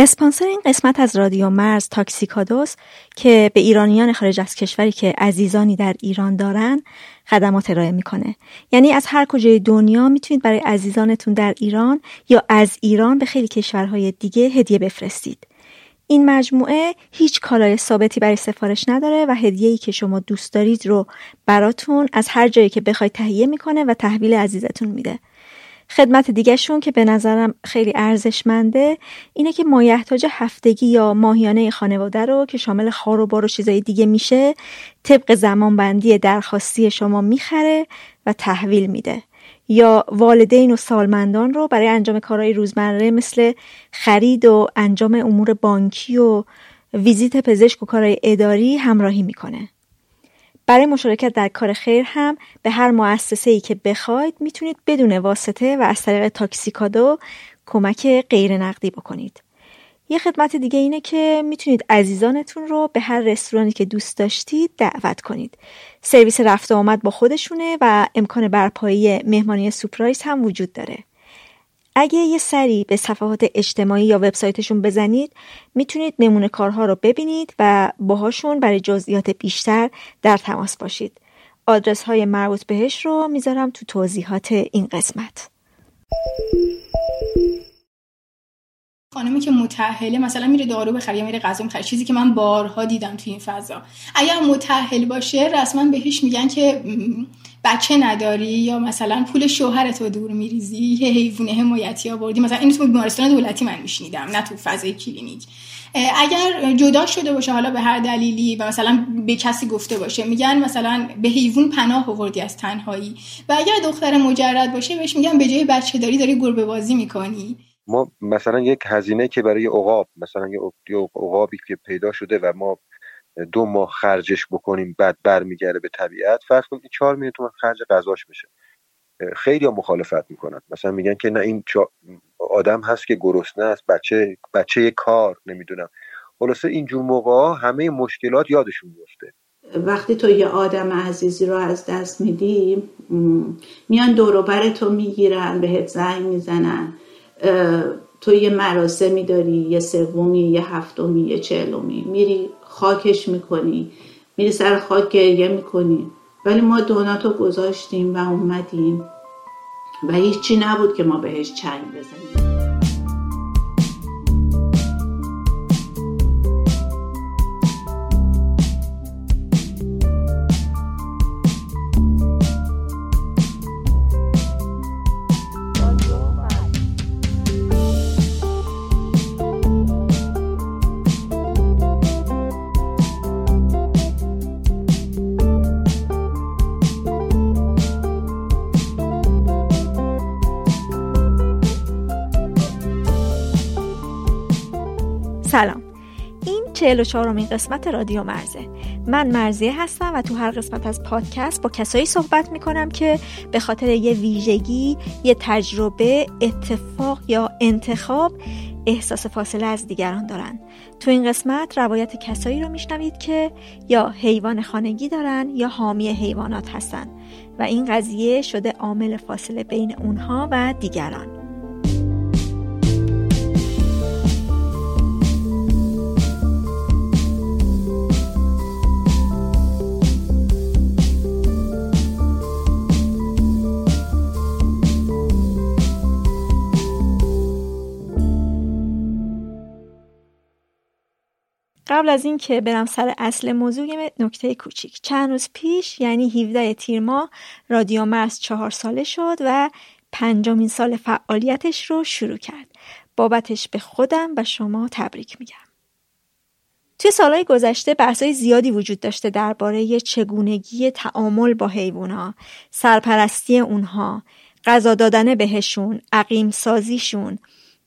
اسپانسر این قسمت از رادیو مرز تاکسیکادوس که به ایرانیان خارج از کشوری که عزیزانی در ایران دارن خدمات ارائه می‌کنه. یعنی از هر کجای دنیا می‌تونید برای عزیزانتون در ایران یا از ایران به خیلی کشورهای دیگه هدیه بفرستید. این مجموعه هیچ کالای ثابتی برای سفارش نداره و هدیه‌ای که شما دوست دارید رو براتون از هر جایی که بخواید تهیه می‌کنه و تحویل عزیزتون میده. خدمت دیگهشون که به نظرم خیلی ارزشمنده اینه که مایحتاج هفتگی یا ماهیانه خانواده رو که شامل خار و بار و چیزای دیگه میشه طبق زمانبندی درخواستی شما می‌خره و تحویل میده یا والدین و سالمندان رو برای انجام کارهای روزمره مثل خرید و انجام امور بانکی و ویزیت پزشک و کارهای اداری همراهی می‌کنه. برای مشارکت در کار خیر هم به هر مؤسسه ای که بخواید می‌تونید بدون واسطه و از طریق تاکسیکادو کمک غیر نقدی بکنید. یه خدمت دیگه اینه که می‌تونید عزیزانتون رو به هر رستورانی که دوست داشتید دعوت کنید. سرویس رفت آمد با خودشونه و امکان برپایی مهمانی surprise هم وجود داره. اگه یه سری به صفحات اجتماعی یا وبسایتشون بزنید می‌تونید نمونه کارها رو ببینید و باهاشون برای جزئیات بیشتر در تماس باشید. آدرس های مربوط بهش رو می‌ذارم تو توضیحات این قسمت. خانمی که متأهله مثلا میره دارو بخره یا میره غذا می‌خره چیزی که من بارها دیدم توی این فضا اگر متأهل باشه رسما بهش میگن که بچه نداری یا مثلا پول شوهرت رو دور میریزی؟ یه حیوونه حمایتی آوردی. مثلا این تو بیمارستان دولتی من میشنیدم نه تو فضای کلینیک. اگر جدا شده باشه حالا به هر دلیلی و مثلا به کسی گفته باشه میگن مثلا به حیوان پناه آوردی از تنهایی. و اگر دختر مجرد باشه بهش میگن به جای بچه داری داری گربه بازی می‌کنی. ما مثلا یک هزینه که برای عقاب مثلا یه عقابی که پیدا شده و ما دو ماه خرجش بکنیم بعد برمیگرده به طبیعت. فرض کنید این 4 میلیون تومان خرج غذاش بشه. خیلی ها مخالفت می‌کنن. مثلا میگن که نه این آدم هست که گرسنه است بچه بچه کار نمی‌دونم. خلاصه اینجور موقع همه مشکلات یادشون میفته وقتی تو یه آدم عزیزی رو از دست میدی میان دوروبر تو می‌گیرن بهت زنگ می‌زنن. تو یه مراسمی داری یه سومی یه هفتمی یه چهلمی. میری خاکش می‌کنی. میری سر خاک گریه می‌کنی. ولی ما دوناتو گذاشتیم و اومدیم. و هیچی نبود که ما بهش چنگ بزنیم. 44 امین قسمت رادیو مرزه. من مرزیه هستم و تو هر قسمت از پادکست با کسایی صحبت می‌کنم که به خاطر یه ویژگی یه تجربه اتفاق یا انتخاب احساس فاصله از دیگران دارن. تو این قسمت روایت کسایی رو میشنوید که یا حیوان خانگی دارن یا حامی حیوانات هستن و این قضیه شده عامل فاصله بین اونها و دیگران. قبل از اینکه برم سر اصل موضوع یه نکته کوچیک. چند روز پیش یعنی 17 تیر ماه رادیو مرز چهار ساله شد و پنجمین سال فعالیتش رو شروع کرد. بابتش به خودم و شما تبریک میگم. توی سالهای گذشته بحثای زیادی وجود داشته درباره چگونگی تعامل با حیوونا، سرپرستی اونها، غذا دادن بهشون، عقیم سازیشون،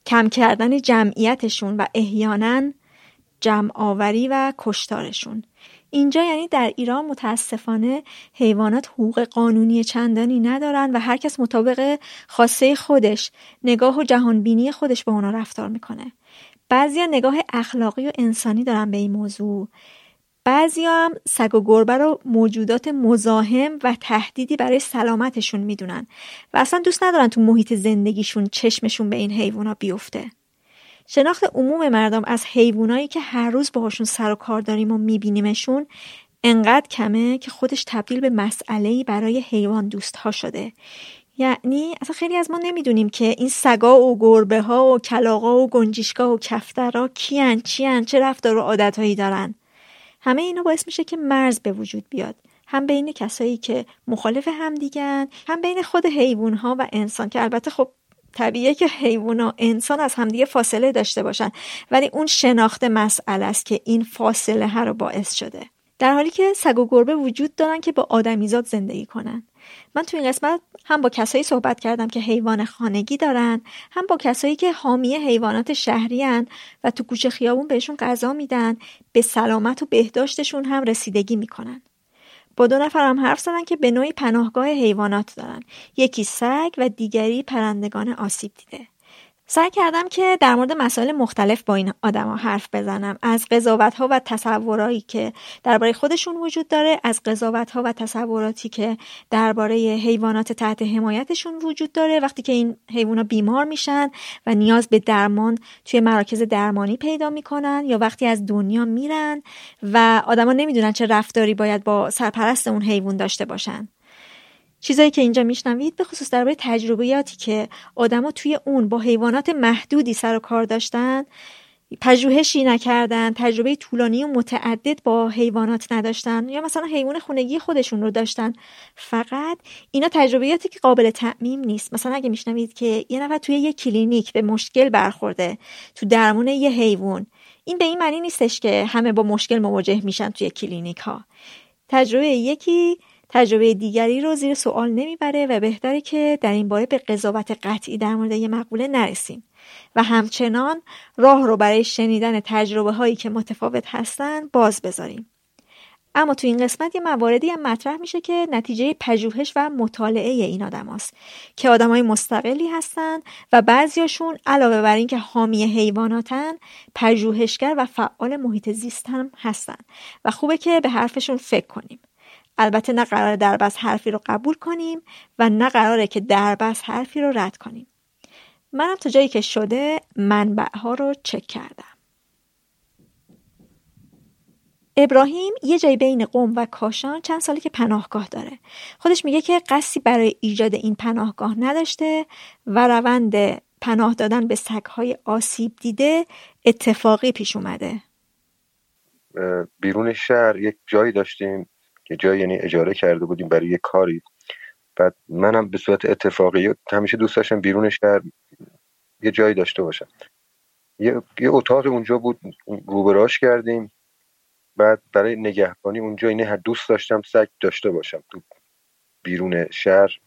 کم کردن جمعیتشون و احیانا جمع آوری و کشتارشون. اینجا یعنی در ایران متاسفانه حیوانات حقوق قانونی چندانی ندارن و هر کس مطابق خاصه خودش نگاه و جهانبینی خودش با اونا رفتار می‌کنه. بعضیا نگاه اخلاقی و انسانی دارن به این موضوع. بعضی هم سگ و گربه رو موجودات مزاحم و تهدیدی برای سلامتشون می‌دونن و اصلا دوست ندارن تو محیط زندگیشون چشمشون به این حیوانا بیفته. شناخت عموم مردم از حیوانایی که هر روز باهاشون سر و کار داریم و میبینیمشون انقدر کمه که خودش تبدیل به مسئله برای حیوان دوست ها شده. یعنی اصلا خیلی از ما نمی‌دونیم که این سگا و گربه ها و کلاغا و گنجیشکا و کفترا کیان چیان چه رفتار و عادتهایی دارن. همه اینا باعث میشه که مرز به وجود بیاد. هم بین کسایی که مخالف هم دیگن هم بین خود حیوان ها و انسان که البته خب طبیعیه که حیوان و انسان از همدیگه فاصله داشته باشن. ولی اون شناخت مسئله است که این فاصله ها رو باعث شده. در حالی که سگ و گربه وجود دارن که با آدمیزاد زندگی کنن. من تو این قسمت هم با کسایی صحبت کردم که حیوان خانگی دارن هم با کسایی که حامی حیوانات شهری هن و تو کوچه خیابون بهشون غذا میدن به سلامت و بهداشتشون هم رسیدگی می‌کنن. با دو نفر هم حرف زدن که به نوعی پناهگاه حیوانات دارن. یکی سگ و دیگری پرندگان آسیب دیده. سعی کردم که در مورد مسائل مختلف با این آدما حرف بزنم. از قضاوت ها و تصورایی که درباره خودشون وجود داره از قضاوت ها و تصوراتی که درباره حیوانات تحت حمایتشون وجود داره. وقتی که این حیوانا بیمار میشن و نیاز به درمان توی مراکز درمانی پیدا می‌کنن یا وقتی از دنیا میرن و آدما نمی‌دونن چه رفتاری باید با سرپرست اون حیوان داشته باشن. چیزایی که اینجا میشنوید به خصوص درباره تجربیاتی که آدما توی اون با حیوانات محدودی سر و کار داشتن پژوهشی نکردن تجربه طولانی و متعدد با حیوانات نداشتن یا مثلا حیوان خونگی خودشون رو داشتن. فقط اینا تجربیاتی که قابل تعمیم نیست. مثلا اگه میشنوید که یه نفر توی یه کلینیک به مشکل برخورده تو درمون یه حیوان. این به این معنی نیستش که همه با مشکل مواجه میشن توی کلینیک ها تجربه یکی تجربه دیگری رو زیر سوال نمی‌بره و بهتره که در این باره به قضاوت قطعی در مورد یه مقوله نرسیم. و همچنان راه رو برای شنیدن تجربه هایی که متفاوت هستن باز بذاریم. اما تو این قسمت یه مواردی هم مطرح میشه که نتیجه پژوهش و مطالعه این آدم هست که آدمای مستقلی هستن و بعضیاشون علاوه بر اینکه حامی حیواناتن پژوهشگر و فعال محیط زیست هم هستن. و خوبه که به حرفشون فکر کنیم. البته نه قرار دربست حرفی رو قبول کنیم و نه قراره که دربست حرفی رو رد کنیم. منم تا جایی که شده منبع ها رو چک کردم. ابراهیم یه جای بین قوم و کاشان چند سالی که پناهگاه داره. خودش میگه که قصدی برای ایجاد این پناهگاه نداشته و روند پناه دادن به سگهای آسیب دیده اتفاقی پیش اومده. بیرون شهر یک جایی داشتیم که جایی یعنی اجاره کرده بودیم برای یه کاری. بعد منم به صورت اتفاقی همیشه دوست داشتم بیرون شهر یه جایی داشته باشم. یه, یه اتاق اونجا بود روبراش کردیم. بعد برای نگهبانی اونجا اینه هر دوست داشتم سگ داشته باشم تو بیرون شهر.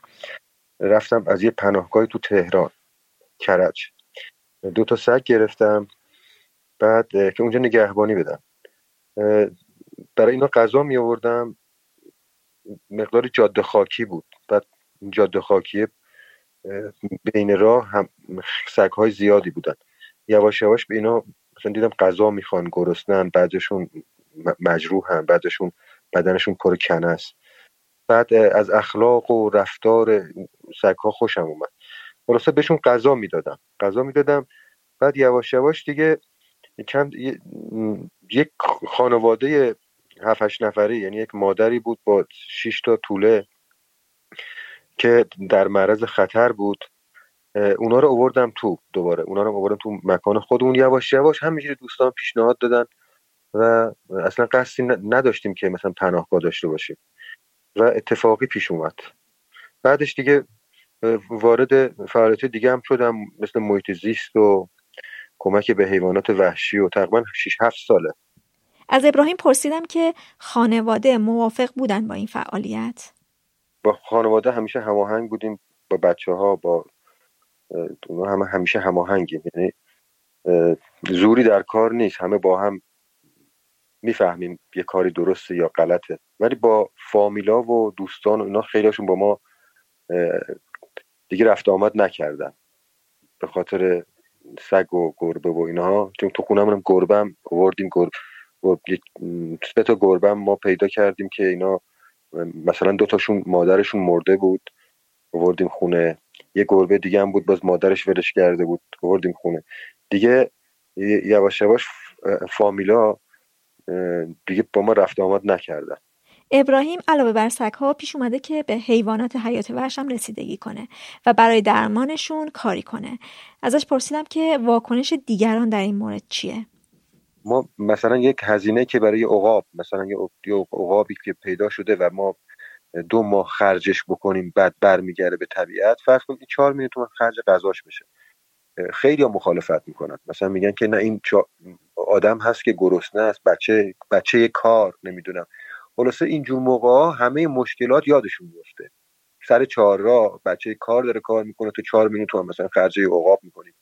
رفتم از یه پناهگاهی تو تهران کرج. دو تا سگ گرفتم. بعد که اونجا نگهبانی بدم. برای اینا غذا می آوردم مقدار جاده خاکی بود. بعد جاده خاکی بین راه هم سگ های زیادی بودن. یواش یواش به اینا مثلا دیدم غذا می‌خوان گرسنن بعدشون مجروحن بعدشون بدنشون پر کنه است بعد از اخلاق و رفتار سگها خوشم اومد. خلاصه بهشون غذا می‌دادم. غذا می‌دادم. بعد یواش یواش دیگه چند یک خانواده هفت هشت نفری یعنی یک مادری بود با شش تا طوله که در معرض خطر بود. اونا رو آوردم تو دوباره. اونا رو آوردم تو مکان خودمون یواش یواش همینجوری دوستان پیشنهاد دادن و اصلا قصدی نداشتیم که مثلا پناهگاه داشته باشیم. و اتفاقی پیش اومد. بعدش دیگه وارد فعالیت دیگه هم شدم مثل محیط زیست و کمک به حیوانات وحشی و تقریبا 6 7 ساله. از ابراهیم پرسیدم که خانواده موافق بودن با این فعالیت؟ با خانواده همیشه هماهنگ بودیم با بچه ها با همه همیشه هماهنگیم. یعنی زوری در کار نیست همه با هم می‌فهمیم یه کاری درسته یا غلطه. ولی با فامیلا و دوستان و اینا خیلیشون با ما دیگه رفت آمد نکردن. به خاطر سگ و گربه و اینها. چون تو خونه گربه هم آوردیم گربه سه تا گربه ما پیدا کردیم که اینا مثلا دو تاشون مادرشون مرده بود. آوردیم خونه. یه گربه دیگه هم بود باز مادرش ولش کرده بود. آوردیم خونه. دیگه یواش یواش فامیلا دیگه با ما رفت آمد نکردن. ابراهیم علاوه بر ها پیش اومده که به حیوانات حیات وحش هم رسیدگی کنه و برای درمانشون کاری کنه. ازش پرسیدم که واکنش دیگران در این مورد چیه؟ ما مثلا یک هزینه که برای عقاب مثلا یه عقابی که پیدا شده و ما دو ماه خرجش بکنیم بعد برمیگرده به طبیعت فرض کنید این چهار میلیون تومن خرج غذاش بشه. خیلی ها مخالفت می‌کنن. مثلا میگن که نه این آدم هست که گرسنه است بچه بچه کار نمی‌دونم. خلاصه اینجور موقع همه مشکلات یادشون میفته سر چهار راه بچه کار داره کار می‌کنه تو چهار میلیون تومن مثلا خرج عقاب می‌کنیم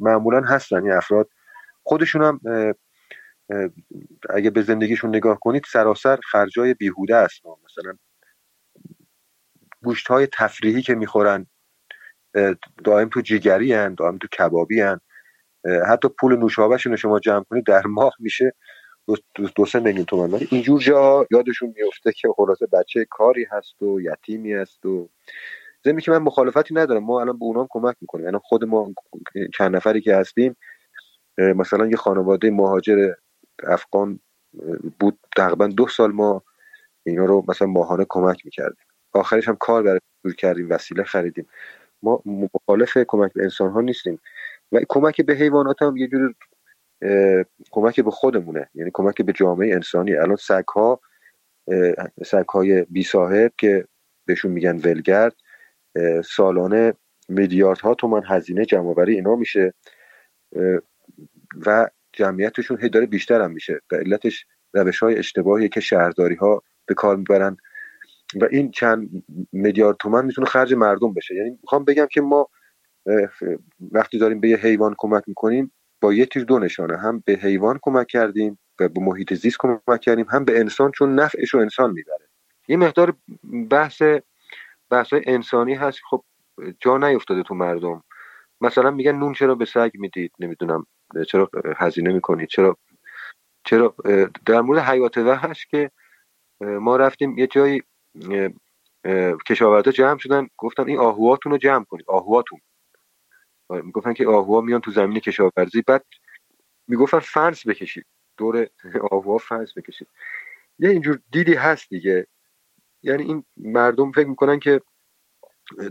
معمولا هستن این افراد. خودشون هم اگه به زندگیشون نگاه کنید سراسر خرجای بیهوده است. مثلا گوشت های تفریحی که می‌خورن دائم تو جیگری هن دائم تو کبابی هن. حتی پول نوشابهشون رو شما جمع کنید در ماه میشه دو, دو, سه میلیون تومن اینجور جا یادشون میفته که خلاصه بچه کاری هست و یتیمی هست و زمین که من مخالفتی ندارم. ما الان به اونام کمک می‌کنیم. یعنی خود ما چند نفری که هستیم مثلا یه خانواده مهاجر افغان بود تقریبا دو سال ما اینا رو مثلا ماهانه کمک می‌کردیم. آخرش هم کار برای دور کردیم وسیله خریدیم. ما مخالف کمک به انسان ها نیستیم. و کمک به حیوانات هم یه جور کمک به خودمونه. یعنی کمک به جامعه انسانی. الان سگ ها سگ های بی صاحب که بهشون میگن ولگرد سالانه میلیاردها تومن هزینه جمع اینا میشه. و جمعیتشون هی داره بیشتر هم میشه و علتش روش های اشتباهی که شهرداری ها به کار می‌برن. و این چند میلیارد تومن می‌تونه خرج مردم بشه. یعنی می‌خوام بگم که ما وقتی داریم به یه حیوان کمک می‌کنیم با یه تیر دو نشانه. هم به حیوان کمک کردیم و به محیط زیست کمک کردیم هم به انسان چون نفعش رو انسان می‌بره. یه مقدار بحث بحث انسانی هست. خب جا نیفتاده تو مردم. مثلا میگن نون چرا به سگ می‌دید؟ نمی‌دونم. چرا هزینه می‌کنید چرا چرا در مورد حیات وحش که ما رفتیم یه جایی کشاورزا جمع شدن گفتن این آهواتون رو جمع کنید آهواتون. می‌گفتن که آهوها میان تو زمین کشاورزی بعد می‌گفتن فرض بکشید. دور آهوها فرض بکشید. یه اینجور دیدی هست دیگه. یعنی این مردم فکر می‌کنن که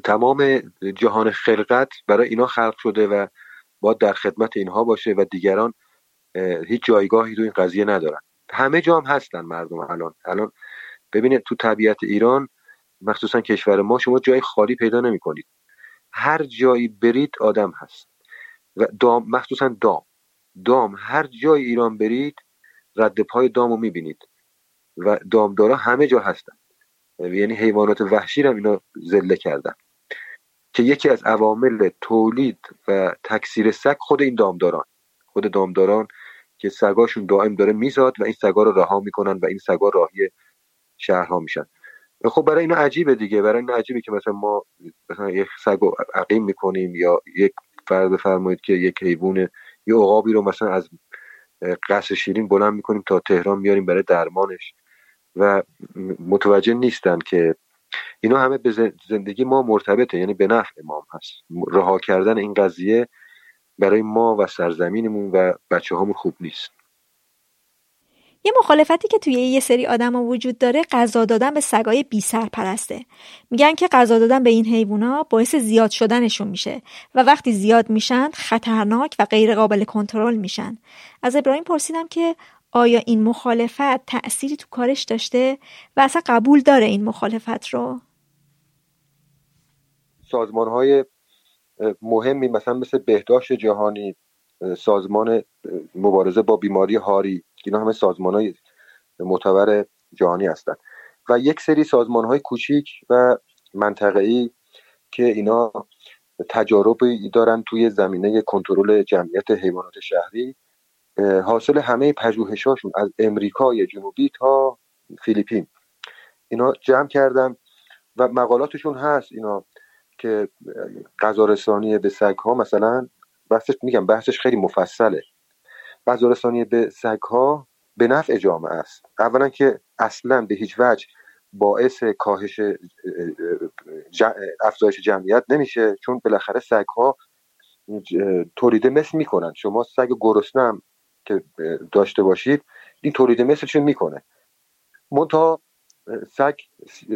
تمام جهان خلقت برای اینا خلق شده و باید در خدمت اینها باشه و دیگران هیچ جایگاهی تو این قضیه ندارن. همه جام هستن مردم الان. الان ببینید تو طبیعت ایران مخصوصا کشور ما شما جای خالی پیدا نمی کنید هر جایی برید آدم هست. و دام مخصوصا دام. دام هر جای ایران برید رد پای دام رو می‌بینید. و دامدارا همه جا هستن. یعنی حیوانات وحشی رو اینا زله کردن. که یکی از عوامل تولید و تکثیر سگ خود این دامداران. خود دامداران که سگاشون دائم داره میزاد و این سگا رو رها می‌کنن و این سگا راهی شهرها میشن. خب برای اینا عجیبه دیگه. برای اینا عجیبه که مثلا ما مثلا یک سگ رو عقیم می‌کنیم یا یک فرض بفرمایید که یک حیوان یه عقابی رو مثلا از قصر شیرین بلند می‌کنیم تا تهران میاریم برای درمانش. و متوجه نیستن که اینا همه به زندگی ما مرتبطه یعنی به نفع ما هست. رها کردن این قضیه برای ما و سرزمینمون و بچه هامون خوب نیست. یه مخالفتی که توی یه سری آدما وجود داره غذا دادن به سگای بی سرپرسته میگن که غذا دادن به این حیوونا باعث زیاد شدنشون میشه و وقتی زیاد میشن خطرناک و غیر قابل کنترل میشن. از ابراهیم پرسیدم که آیا این مخالفت تأثیری تو کارش داشته و اصلا قبول داره این مخالفت رو؟ سازمان های مهمی مثلا مثل بهداشت جهانی سازمان مبارزه با بیماری هاری اینا همه سازمان های معتبر جهانی هستند و یک سری سازمان های کوچیک و منطقه‌ای که اینا تجاربی دارن توی زمینه کنترل جمعیت حیوانات شهری. حاصل همه پژوهشاشون از امریکای جنوبی تا فیلیپین. اینا جمع کردن و مقالاتشون هست اینا که غذا رسانی به سگ ها مثلا بحثش میگم بحثش خیلی مفصله. غذا رسانی به سگ ها به نفع جامعه است. اولا که اصلا به هیچ وجه باعث کاهش افزایش جمعیت نمیشه چون بالاخره سگ ها تولید مثل می‌کنن. شما سگ گرسنه که داشته باشید این تولید مثلشون می‌کنه؟ منتها سگ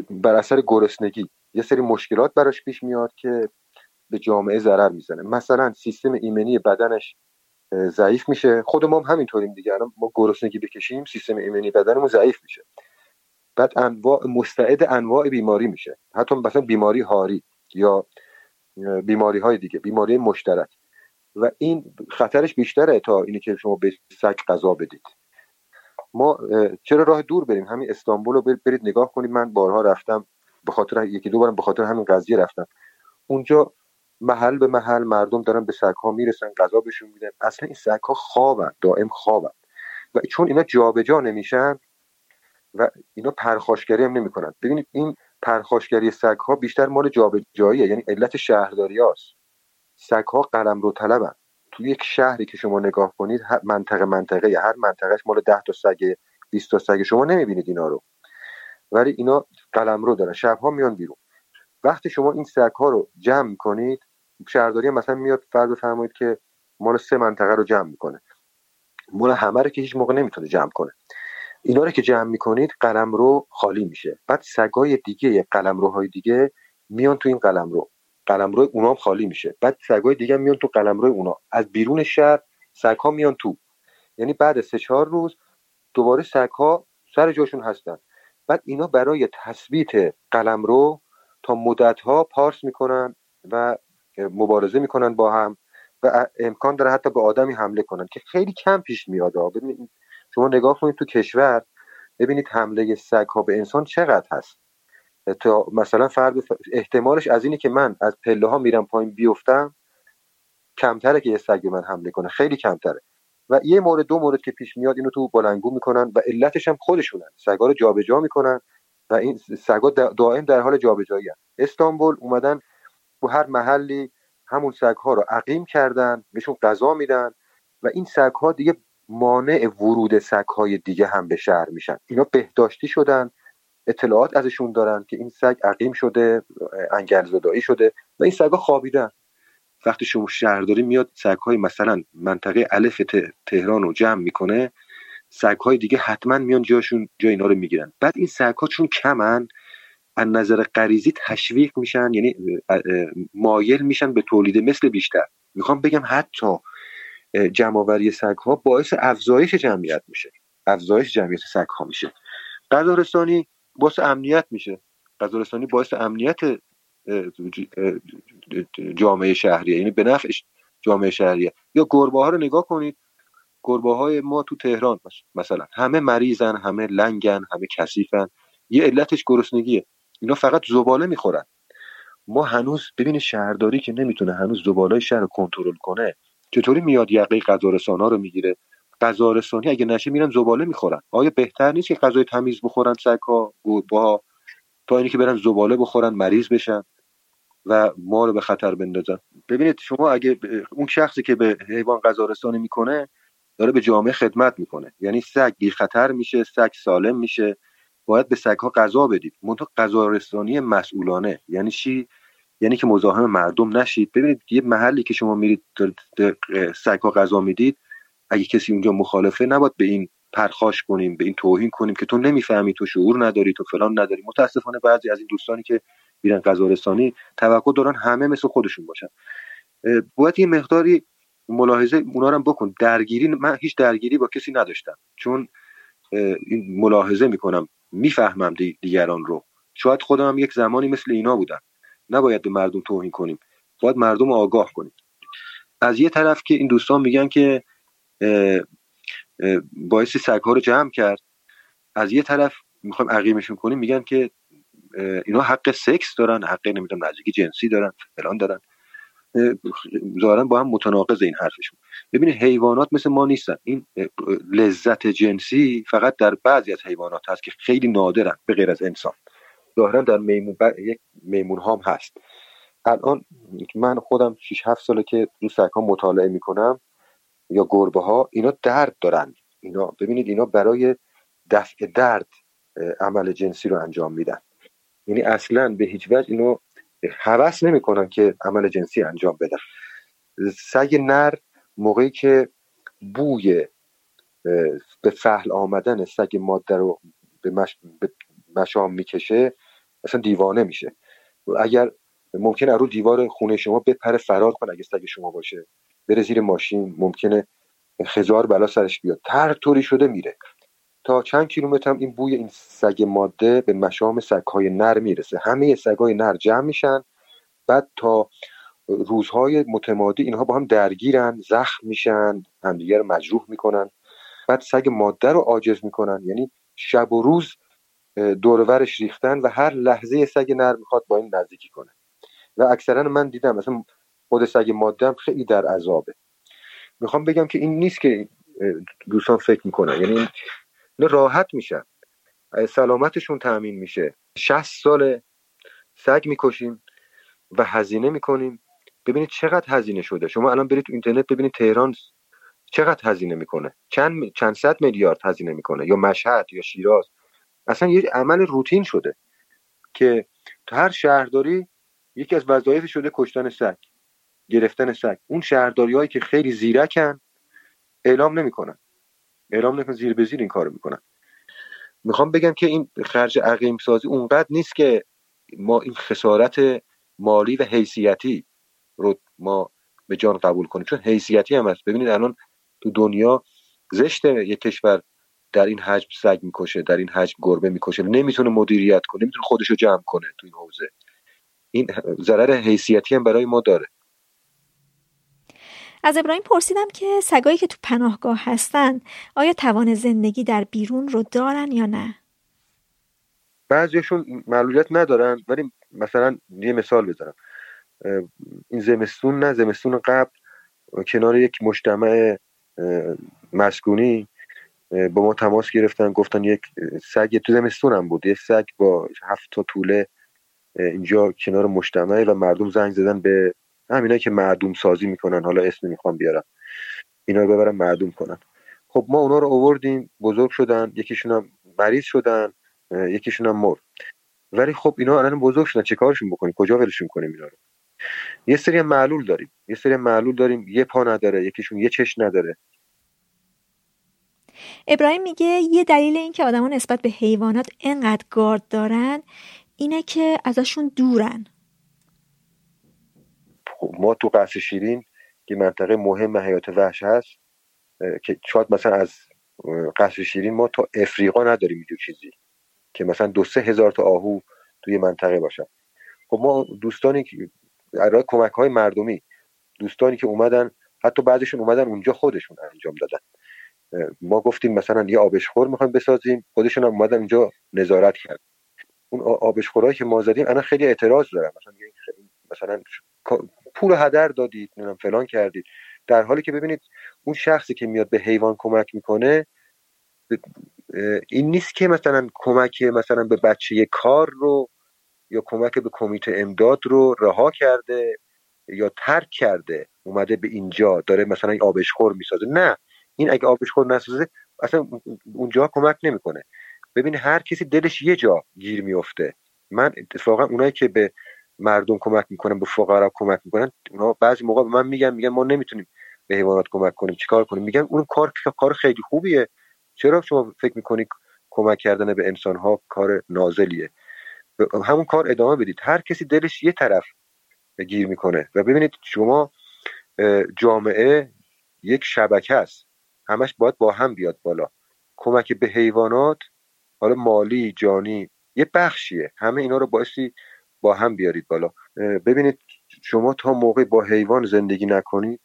بر اثر گرسنگی یه سری مشکلات براش پیش میاد که به جامعه ضرر می‌زنه. مثلا سیستم ایمنی بدنش ضعیف میشه. خود ما هم همینطوریم دیگه. ما گرسنگی بکشیم سیستم ایمنی بدنمون ضعیف میشه. بعد انواع مستعد انواع بیماری میشه. حتی مثلا بیماری هاری یا بیماری های دیگه بیماری مشترک. و این خطرش بیشتره تا اینی که شما به سگ غذا بدید. ما چرا راه دور بریم؟ همین استانبول رو برید نگاه کنید. من بارها رفتم به خاطر یکی دو بارم به خاطر همین قضیه رفتم. اونجا محل به محل مردم دارن به سگ ها می‌رسن غذا بهشون میدن. اصلا این سگ ها خوابن دائم خوابن. و چون اینا جابجا جا نمیشن و اینا پرخاشگری هم نمی‌کنن. ببینید این پرخاشگری سگ ها بیشتر مال جابجاییه یعنی علت شهرداری هاست سگ ها قلم رو طلبن. تو یک شهری که شما نگاه کنید منطقه منطقه هر منطقهش مال 10 تا سگ 20 تا سگ شما نمی‌بینید اینا رو. ولی اینا قلم رو دارن. شبها میان بیرون. وقتی شما این سگ رو جمع کنید شهرداری مثلا میاد فرض بفرمایید که مال سه منطقه رو جمع می‌کنه. مال همه رو که هیچ موقع نمی‌تونه جمع کنه. اینا رو که جمع می‌کنید قلم رو خالی میشه. بعد سگای دیگه قلم روهای دیگه میان تو این قلم رو. قلم روی اونا خالی میشه. بعد سگای دیگه میان تو قلم روی اونا. از بیرون شهر سگ ها میان تو. یعنی بعد سه چهار روز دوباره سگ ها سر جاشون هستن. بعد اینا برای تثبیت قلم رو تا مدت ها پارس می‌کنن و مبارزه می‌کنن با هم و امکان داره حتی به آدمی حمله کنن که خیلی کم پیش میاد. شما نگاه کنید تو کشور ببینید حمله سگ ها به انسان چقدر هست. تا مثلا فرد احتمالش از اینه که من از پله ها میرم پایین بیفتم کمتره که یه سگ من حمله کنه خیلی کمتره. و یه مورد دو مورد که پیش میاد اینو تو بلنگو می‌کنن و علتش هم خودشونن. سگا رو جابجا می‌کنن و این سگا دائم در حال جابجایی استانبول اومدن تو هر محلی همون سگ ها رو عقیم کردن بهشون غذا میدن و این سگ ها دیگه مانع ورود سگ های دیگه هم به شهر میشن. اینا بهداشتی شدن اطلاعات ازشون دارن که این سگ عقیم شده انگل زدایی شده و این سگا خوابیدن. وقتی شما شهرداری میاد سگ های مثلا منطقه الف تهران رو جمع می‌کنه سگ های دیگه حتما میان جاشون جای اینا رو می‌گیرن. بعد این سگ ها چون کمن از نظر غریزی تشویق میشن یعنی مایل میشن به تولید مثل بیشتر. می‌خوام بگم حتی جمعآوری سگ ها باعث افزایش جمعیت میشه. افزایش جمعیت سگ ها میشه غذا باعث امنیت میشه. غذا باعث امنیت جامعه شهریه. یعنی به نفع جامعه شهریه. یا گربه ها رو نگاه کنید. گربه های ما تو تهران مثلا همه مریضن همه لنگن همه کثیفن. یه علتش گرسنگیه. اینا فقط زباله می‌خورن. ما هنوز ببین شهرداری که نمی‌تونه هنوز زباله شهر رو کنترل کنه چطوری میاد یقه غذا رو می‌گیره؟ غذا رسانی اگه نشه میرن زباله می‌خورن. آیا بهتر نیست که غذای تمیز بخورن سگ ها با تا اینکه برن زباله بخورن مریض بشن و ما رو به خطر بندازن؟ ببینید شما اگه اون شخصی که به حیوان غذا رسانی می‌کنه داره به جامعه خدمت می‌کنه. یعنی سگ بی خطر میشه سگ سالم میشه. باید به سگ ها غذا بدید. منتها غذا رسانی مسئولانه. یعنی چی؟ یعنی که مزاحم مردم نشید. ببینید یه محلی که شما میرید سگ ها غذا می‌دید اگه کسی اونجا مخالفه نباید به این پرخاش کنیم به این توهین کنیم که تو نمی‌فهمی تو شعور نداری تو فلان نداری. متاسفانه بعضی از این دوستانی که میرن غذا توقع دارن همه مثل خودشون باشن. باید یه مقداری ملاحظه اونا رو بکن. درگیری من هیچ درگیری با کسی نداشتم. چون این ملاحظه می‌کنم می‌فهمم دیگران رو. شاید خودم هم یک زمانی مثل اینا بودم. نباید به مردم توهین کنیم. باید مردم آگاه کنیم. از یه طرف که این دوستان میگن که باعث سگ ها رو جمع کرد. از یه طرف می‌خوایم عقیمشون کنیم میگن که اینا حق سکس دارن حق نمی‌دونم نزدیکی جنسی دارن فلان دارن. ظاهرا با هم متناقض این حرفشون. ببینید حیوانات مثل ما نیستن. این لذت جنسی فقط در بعضی از حیوانات هست که خیلی نادرن به غیر از انسان. ظاهرا در میمون یک میمون هم هست. الان من خودم 6 7 ساله که رو سگ ها مطالعه می‌کنم. یا گربه ها اینا درد دارن. اینا ببینید اینا برای دفع درد عمل جنسی رو انجام میدن. یعنی اصلا به هیچ وجه اینو حوس نمی‌کنن که عمل جنسی انجام بدن. سگ نر موقعی که بوی به فحل آمدن سگ ماده رو به, مش... به مشام می‌کشه اصلا دیوانه میشه. اگر ممکنه رو دیوار خونه شما بپره فرار کنه اگه سگ شما باشه. بره زیر ماشین ممکنه خزار بلا سرش بیاد. تر طوری شده میره. تا چند کیلومتر هم این بوی این سگ ماده به مشام سگهای نر می‌رسه. همه سگهای نر جمع میشن. بعد تا روزهای متمادی اینها با هم درگیرن زخم میشن همدیگر مجروح می‌کنن. بعد سگ ماده رو عاجز می‌کنن. یعنی شب و روز دورورش ریختن و هر لحظه سگ نر می‌خواد با این نزدیکی کنه. و اکثرا من دیدم مثلا خود سگ ماده هم خیلی در عذابه. می‌خوام بگم که این نیست که دوستان فکر می‌کنن. یعنی راحت میشن. سلامتشون تأمین میشه. 60 سال سگ می‌کشیم و هزینه می‌کنیم. ببینید چقدر هزینه شده. شما الان برید تو اینترنت ببینید تهران چقدر هزینه می‌کنه. چند چند صد میلیارد هزینه می‌کنه. یا مشهد یا شیراز. اصلا یه عمل روتین شده که تو هر شهرداری یکی از وظایف شده کشتن سگ. گرفتن سگ. اون شهرداری هایی که خیلی زیرکن اعلام نمی‌کنن. اعلام نمی‌کنن زیر به زیر این کارو می‌کنن. می‌خوام بگم که این خرج عقیم سازی اونقدر نیست که ما این خسارت مالی و حیثیتی رو ما به جان قبول کنیم. چون حیثیتی هم هست. ببینید الان تو دنیا زشته یک کشور در این حجم سگ می‌کشه در این حجم گربه می‌کشه. نمی‌تونه مدیریت کنه نمی‌تونه خودش رو جمع کنه تو این حوزه. این ضرر حیثیتی هم برای ما داره. از ابراهیم پرسیدم که سگایی که تو پناهگاه هستن آیا توان زندگی در بیرون رو دارن یا نه؟ بعضیشون معلولیت ندارن ولی مثلا یه مثال بزنم. این زمستون نه زمستون قبل کنار یک مجتمع مسکونی با ما تماس گرفتن گفتن یک سگ تو زمستون هم بود. یک سگ با هفت تا طوله اینجا کنار مجتمع و مردم زنگ زدن به همینایی که معدوم سازی می‌کنن. حالا اسم می‌خوام بیارم. اینا رو ببرن معدوم کنن. خب ما اونا رو آوردیم بزرگ شدن یکیشون هم مریض شدن یکیشون هم مرد. ولی خب اینا الان بزرگ شدن. چه کارشون بکنیم؟ کجا ولشون کنیم اینا رو؟ یه سری معلول داریم. یه سری معلول داریم. یه پا نداره. یکیشون یه چش نداره. ابراهیم میگه یه دلیل این که آدما نسبت به حیوانات انقدر گارد دارن اینه که ازشون دورن. خب ما تو قصر شیرین که منطقه مهم حیات وحش هست که شاید مثلا از قصر شیرین ما تا افریقا نداریم اینجور چیزی که مثلا دو سه هزار تا آهو توی منطقه باشن. خب ما دوستانی که برای کمک های مردمی دوستانی که اومدن حتی بعدشون اومدن اونجا خودشون انجام دادن. ما گفتیم مثلا یه آبشخور می‌خوایم بسازیم خودشون هم اومدن اینجا نظارت کرد اون آبشخورهایی که ما زدیم الان خیلی اعتراض دارن. مثلا مثلا پول هدر دادید نمی‌دونم فلان کردید. در حالی که ببینید اون شخصی که میاد به حیوان کمک می‌کنه این نیست که مثلا کمک مثلا به بچه کار رو یا کمک به کمیته امداد رو رها کرده یا ترک کرده اومده به اینجا داره مثلا آبشخور می‌سازه. نه این اگه آبشخور نسازه اصلا اونجا کمک نمی‌کنه. ببین هر کسی دلش یه جا گیر میفته من اتفاقا اونایی که به مردم کمک می‌کنن به فقرا کمک می‌کنن اونا بعضی موقع به من میگن میگن ما نمی‌تونیم به حیوانات کمک کنیم چیکار کنیم؟ میگن اون کار کار خیلی خوبیه. چرا شما فکر می‌کنی کمک کردن به انسان ها کار نازلیه؟ همون کار ادامه بدید. هر کسی دلش یه طرف گیر می‌کنه و ببینید شما جامعه یک شبکه است. همش باید با هم بیاد بالا. کمک به حیوانات حالا مالی جانی یه بخشیه. همه اینا رو بایستی با هم بیارید بالا. ببینید شما تا موقع با حیوان زندگی نکنید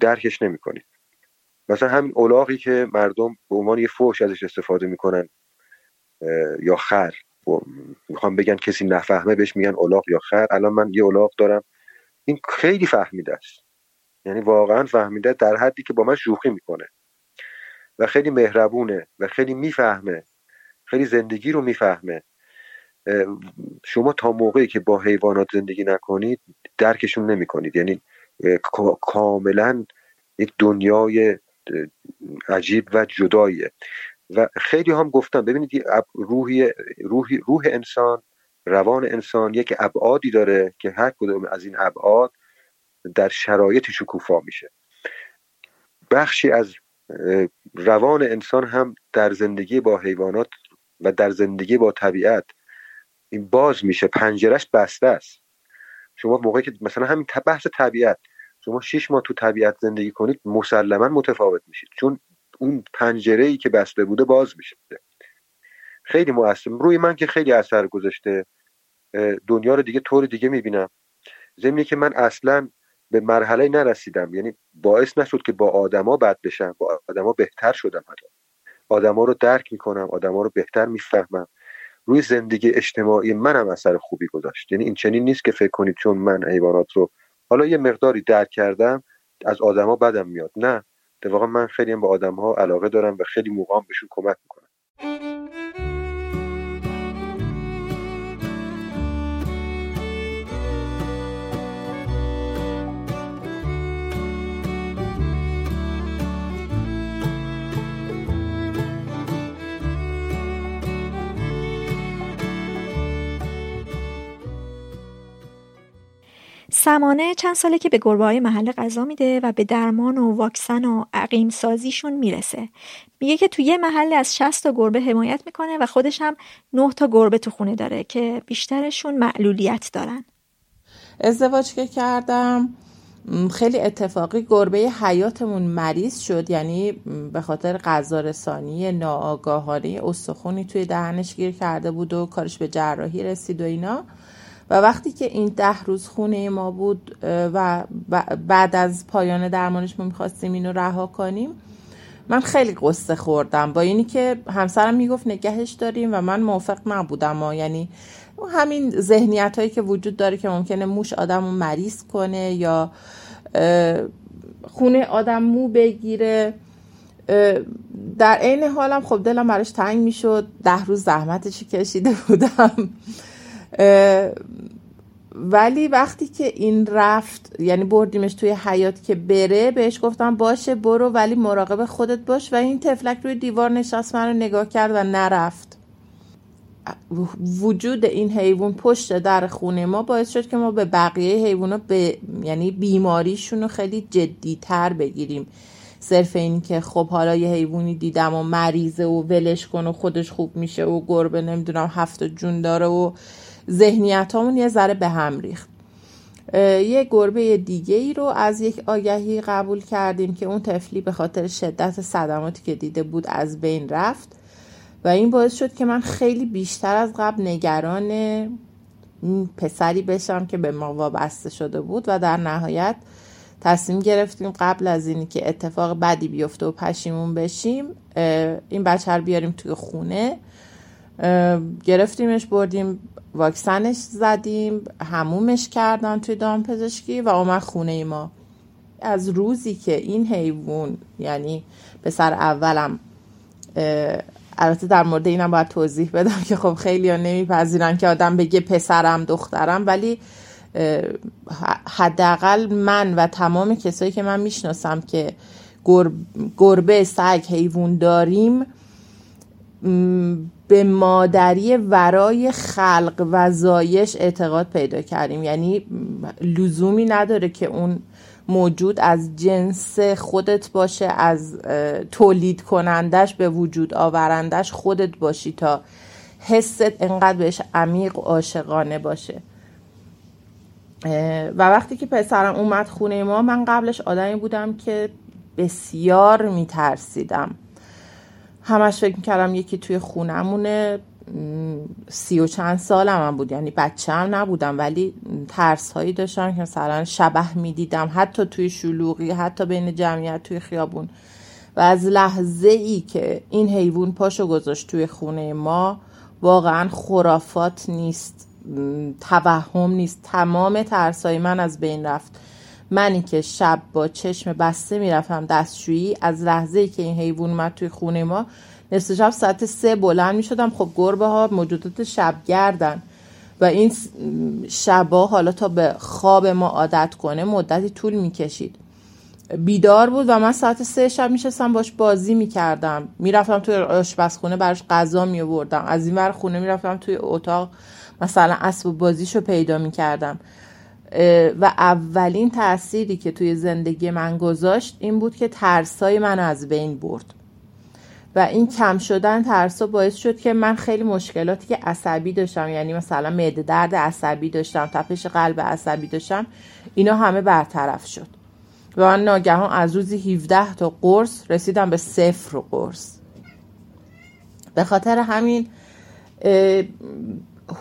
درکش نمی‌کنید. مثلا همین اولاغی که مردم به عنوان یه فوش ازش استفاده می‌کنن یا خر. می‌خوام بگن کسی نفهمه بهش میگن اولاغ یا خر. الان من یه اولاغ دارم. این خیلی فهمیده است. یعنی واقعا فهمیده در حدی که با من شوخی می‌کنه. و خیلی مهربونه و خیلی می‌فهمه. خیلی زندگی رو می‌فهمه. شما تا موقعی که با حیوانات زندگی نکنید درکشون نمی‌کنید. یعنی کاملا یک دنیای عجیب و جداییه. و خیلی هم گفتم ببینید روحی روح, روح انسان روان انسان یک ابعادی داره که هر کدوم از این ابعاد در شرایط شکوفا میشه. بخشی از روان انسان هم در زندگی با حیوانات و در زندگی با طبیعت این باز میشه پنجرش بسته است. شما موقعی که مثلا همین بحث طبیعت شما شش ماه تو طبیعت زندگی کنید مسلما متفاوت میشید. چون اون پنجره ای که بسته بوده باز میشه. خیلی مؤثر. روی من که خیلی اثر گذاشته دنیا رو دیگه طور دیگه می‌بینم. زمینی که من اصلا به مرحله نرسیدم. یعنی باعث نشد که با آدما بد بشم. با آدما بهتر شدم حتی. آدما رو درک می‌کنم آدما رو بهتر می‌فهمم. روی زندگی اجتماعی منم اثر خوبی گذاشت. یعنی این چنین نیست که فکر کنید چون من حیوانات رو حالا یه مقداری درک کردم از آدما بدم میاد. نه. واقع من خیلی هم به آدم ها علاقه دارم و خیلی موقع بهشون کمک می‌کنم. سمانه چند ساله که به گربه های محل غذا میده و به درمان و واکسن و عقیم سازیشون می‌رسه. میگه که توی یه محل از 60 تا گربه حمایت می‌کنه و خودش هم 9 تا گربه تو خونه داره که بیشترشون معلولیت دارن. ازدواج که کردم خیلی اتفاقی گربه حیاتمون مریض شد. یعنی به خاطر غذا رسانی ناآگاهانه استخونی توی دهنش گیر کرده بود و کارش به جراحی رسید و اینا. و وقتی که این ده روز خونه ما بود و بعد از پایان درمانش ما می‌خواستیم اینو رها کنیم من خیلی قصه خوردم. با اینی که همسرم می‌گفت نگهش داریم و من موافق نبودم. و یعنی همین ذهنیت هایی که وجود داره که ممکنه موش آدم رو مریض کنه یا خونه آدم مو بگیره. در عین حالم خب دلم براش تنگ می‌شد. ده روز زحمتشی کشیده بودم. ولی وقتی که این رفت یعنی بردیمش توی حیات که بره بهش گفتم باشه برو ولی مراقب خودت باش و این تفلک روی دیوار نشست من رو نگاه کرد و نرفت. وجود این حیوان پشت در خونه ما باعث شد که ما به بقیه حیوان به یعنی بیماریشون رو خیلی جدی تر بگیریم. صرف این که خب حالا یه حیوانی دیدم و مریضه و ولش کن و خودش خوب میشه و گربه نمی‌دونم هفت جون داره و ذهنیت همون یه ذره به هم ریخت. یه گربه دیگه ای رو از یک آگهی قبول کردیم که اون طفلی به خاطر شدت صدماتی که دیده بود از بین رفت و این باعث شد که من خیلی بیشتر از قبل نگران پسری بشم که به ما وابسته شده بود و در نهایت تصمیم گرفتیم قبل از اینی که اتفاق بدی بیفته و پشیمون بشیم این بچه رو بیاریم توی خونه. گرفتیمش بردیم واکسنش زدیم همومش کردن توی دام پزشکی و اومد خونه ما. از روزی که این حیوان یعنی پسر اولم البته در مورد اینم باید توضیح بدم که خب خیلی ها نمیپذیرن که آدم بگه پسرم دخترم ولی حداقل من و تمام کسایی که من می‌شناسم که گربه سگ حیوان داریم به مادری ورای خلق و زایش اعتقاد پیدا کردیم. یعنی لزومی نداره که اون موجود از جنس خودت باشه از تولید کنندش به وجود آورندش خودت باشی تا حست انقدر بهش عمیق و عاشقانه باشه. و وقتی که پسرم اومد خونه ما من قبلش آدمی بودم که بسیار میترسیدم. همش فکر می‌کردم یکی توی خونمونه سی و چند سالم هم بود. یعنی بچه هم نبودم ولی ترس هایی داشتم که مثلا شبه می‌دیدم. حتی توی شلوغی حتی بین جمعیت توی خیابون. و از لحظه ای که این حیوان پاشو گذاشت توی خونه ما واقعا خرافات نیست توهم نیست. تمام ترسای من از بین رفت. منی که شب با چشم بسته می‌رفتم دستشویی از لحظه ای که این حیوان اومد توی خونه ما نصف شب ساعت سه بلند می شدم خب گربه ها موجودات گردن و این شبا حالا تا به خواب ما عادت کنه مدتی طول می کشید بیدار بود و من ساعت سه شب میشستم باش بازی می‌کردم. می‌رفتم توی آشپزخونه براش غذا می آوردم از این ور خونه می‌رفتم توی اتاق مثلا اسب بازیشو پیدا می‌کردم. و اولین تأثیری که توی زندگی من گذاشت این بود که ترسای من از بین برد. و این کم شدن ترسا باعث شد که من خیلی مشکلاتی که عصبی داشتم یعنی مثلا معده درد عصبی داشتم تپش قلب عصبی داشتم اینا همه برطرف شد. و من ناگهان از روزی 17 تا قرص رسیدم به صفر قرص. به خاطر همین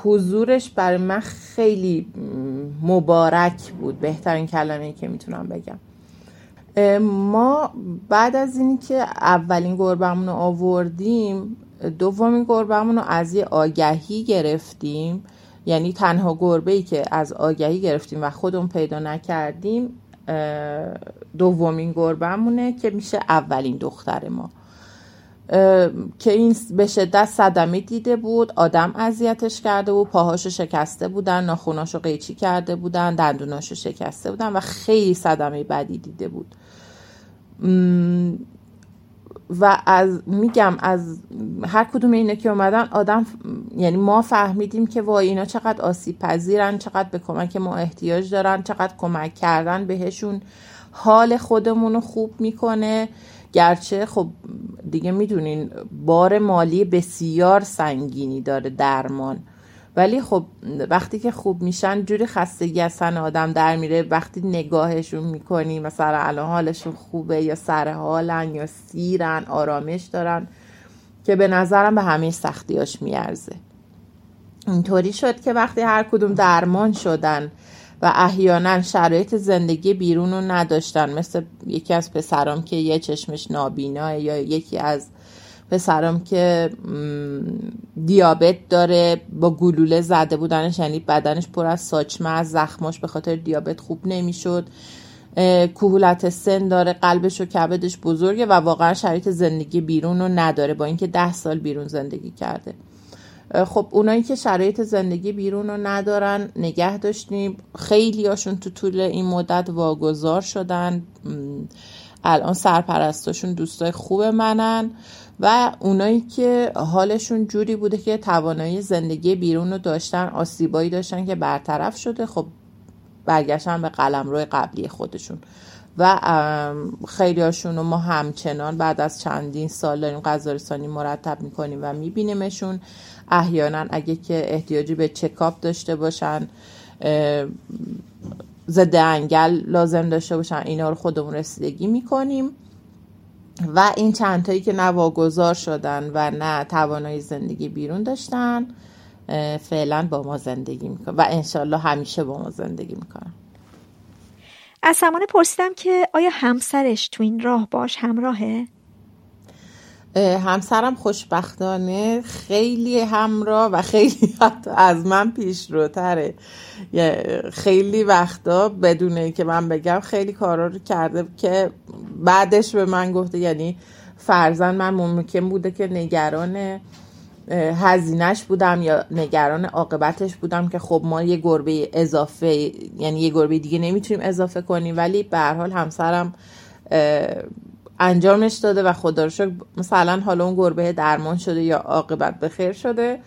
حضورش برای من خیلی مبارک بود. بهترین کلمه که می‌تونم بگم. ما بعد از اینکه اولین گربمون رو آوردیم دومین گربمون رو از یه آگهی گرفتیم. یعنی تنها گربه ای که از آگهی گرفتیم و خودمون پیدا نکردیم دومین گربمونه که میشه اولین دختر ما. که این به شدت صدمه دیده بود آدم اذیتش کرده بود پاهاشو شکسته بودن ناخوناشو قیچی کرده بودن دندوناشو شکسته بودن و خیلی صدمه بدی دیده بود. و از میگم از هر کدوم اینه که اومدن آدم یعنی ما فهمیدیم که وای اینا چقدر آسیب پذیرن چقدر به کمک ما احتیاج دارن چقدر کمک کردن بهشون. حال خودمون رو خوب می‌کنه. گرچه خب دیگه می‌دونین بار مالی بسیار سنگینی داره درمان. ولی خب وقتی که خوب میشن جوری خستگی از سن آدم در میره. وقتی نگاهشون می‌کنی مثلا الان حالشون خوبه یا سر حالن یا سیرن آرامش دارن که به نظرم به همه سختیاش میارزه. اینطوری شد که وقتی هر کدوم درمان شدن و احیانا شرایط زندگی بیرون رو نداشتن. مثل یکی از پسرام که یه چشمش نابیناه یا یکی از پسرام که دیابت داره با گلوله زده بودنش یعنی بدنش پر از ساچمه از زخماش به خاطر دیابت خوب نمی‌شد. کهولت سن داره قلبش و کبدش بزرگه و واقعا شرایط زندگی بیرون رو نداره. با اینکه ده سال بیرون زندگی کرده. خب اونایی که شرایط زندگی بیرون رو ندارن نگه داشتیم. خیلی هاشون تو طول این مدت واگذار شدن. الان سرپرستاشون دوستای خوب منن و اونایی که حالشون جوری بوده که توانایی زندگی بیرون رو داشتن آسیبایی داشتن که برطرف شده خب برگشتن به قلم روی قبلی خودشون. و خیلی هاشون ما همچنان بعد از چندین سال داریم غذارسانی مرتب می‌کنیم و میبینیمشون. احیانا اگه که احتیاجی به چکاپ داشته باشن ضد انگل لازم داشته باشن اینا رو خودمون رسیدگی می‌کنیم. و این چند تایی که نه واگذار شدن و نه توانایی زندگی بیرون داشتن فعلا با ما زندگی می‌کنن و انشالله همیشه با ما زندگی می‌کنن. از سمانه پرسیدم که آیا همسرش تو این راه باش همراهه؟ همسرم خوشبختانه خیلی همراه و خیلی حتی از من پیش روتره خیلی وقتا بدونه که من بگم خیلی کارا رو کرده که بعدش به من گفته یعنی فرزن من ممکن بوده که نگران هزینهش بودم یا نگران عاقبتش بودم که خب ما یه گربه اضافه یعنی یه گربه دیگه نمی‌تونیم اضافه کنیم ولی به هر حال همسرم انجامش داده و خدا رو شکر مثلا حالا اون گربه درمان شده یا عاقبت به خیر شده.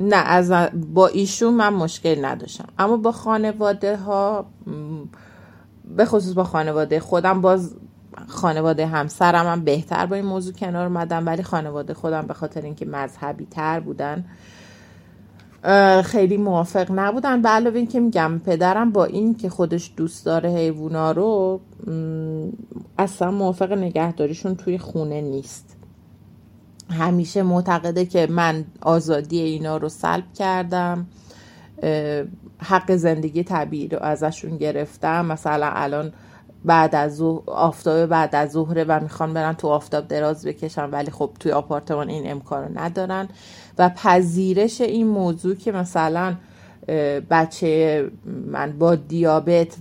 نه از با ایشون من مشکل نداشتم. اما با خانواده ها به خصوص با خانواده خودم باز خانواده همسرم هم بهتر با این موضوع کنار اومدم ولی خانواده خودم به خاطر اینکه مذهبی تر بودن خیلی موافق نبودن. به علاوه اینکه میگم پدرم با این که خودش دوست داره حیوونا رو اصلا موافق نگهداریشون توی خونه نیست. همیشه معتقده که من آزادی اینا رو سلب کردم حق زندگی طبیعی رو ازشون گرفتم. مثلا الان بعد از آفتاب بعد از ظهره و می‌خوان برن تو آفتاب دراز بکشن ولی خب توی آپارتمان این امکان ندارن. و پذیرش این موضوع که مثلا بچه من با دیابت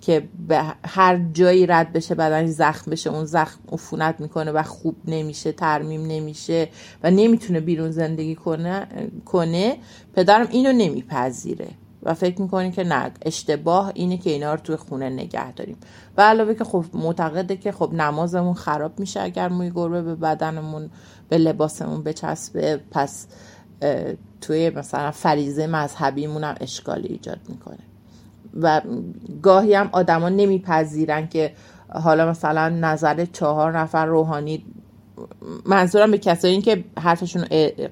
که به هر جایی رد بشه بدنش زخم بشه اون زخم عفونت می‌کنه و خوب نمیشه ترمیم نمیشه و نمی‌تونه بیرون زندگی کنه کنه پدرم اینو نمیپذیره. و فکر می‌کنیم که نه اشتباه اینه که اینا رو توی خونه نگه داریم. و علاوه که خب معتقده که خب نمازمون خراب میشه اگر موی گربه به بدنمون به لباسمون بچسبه پس توی مثلا فریزه مذهبیمون هم اشکالی ایجاد می‌کنه. و گاهی هم آدما نمیپذیرن که حالا مثلا نظر چهار نفر روحانی منظورم به کسایی که حرفشون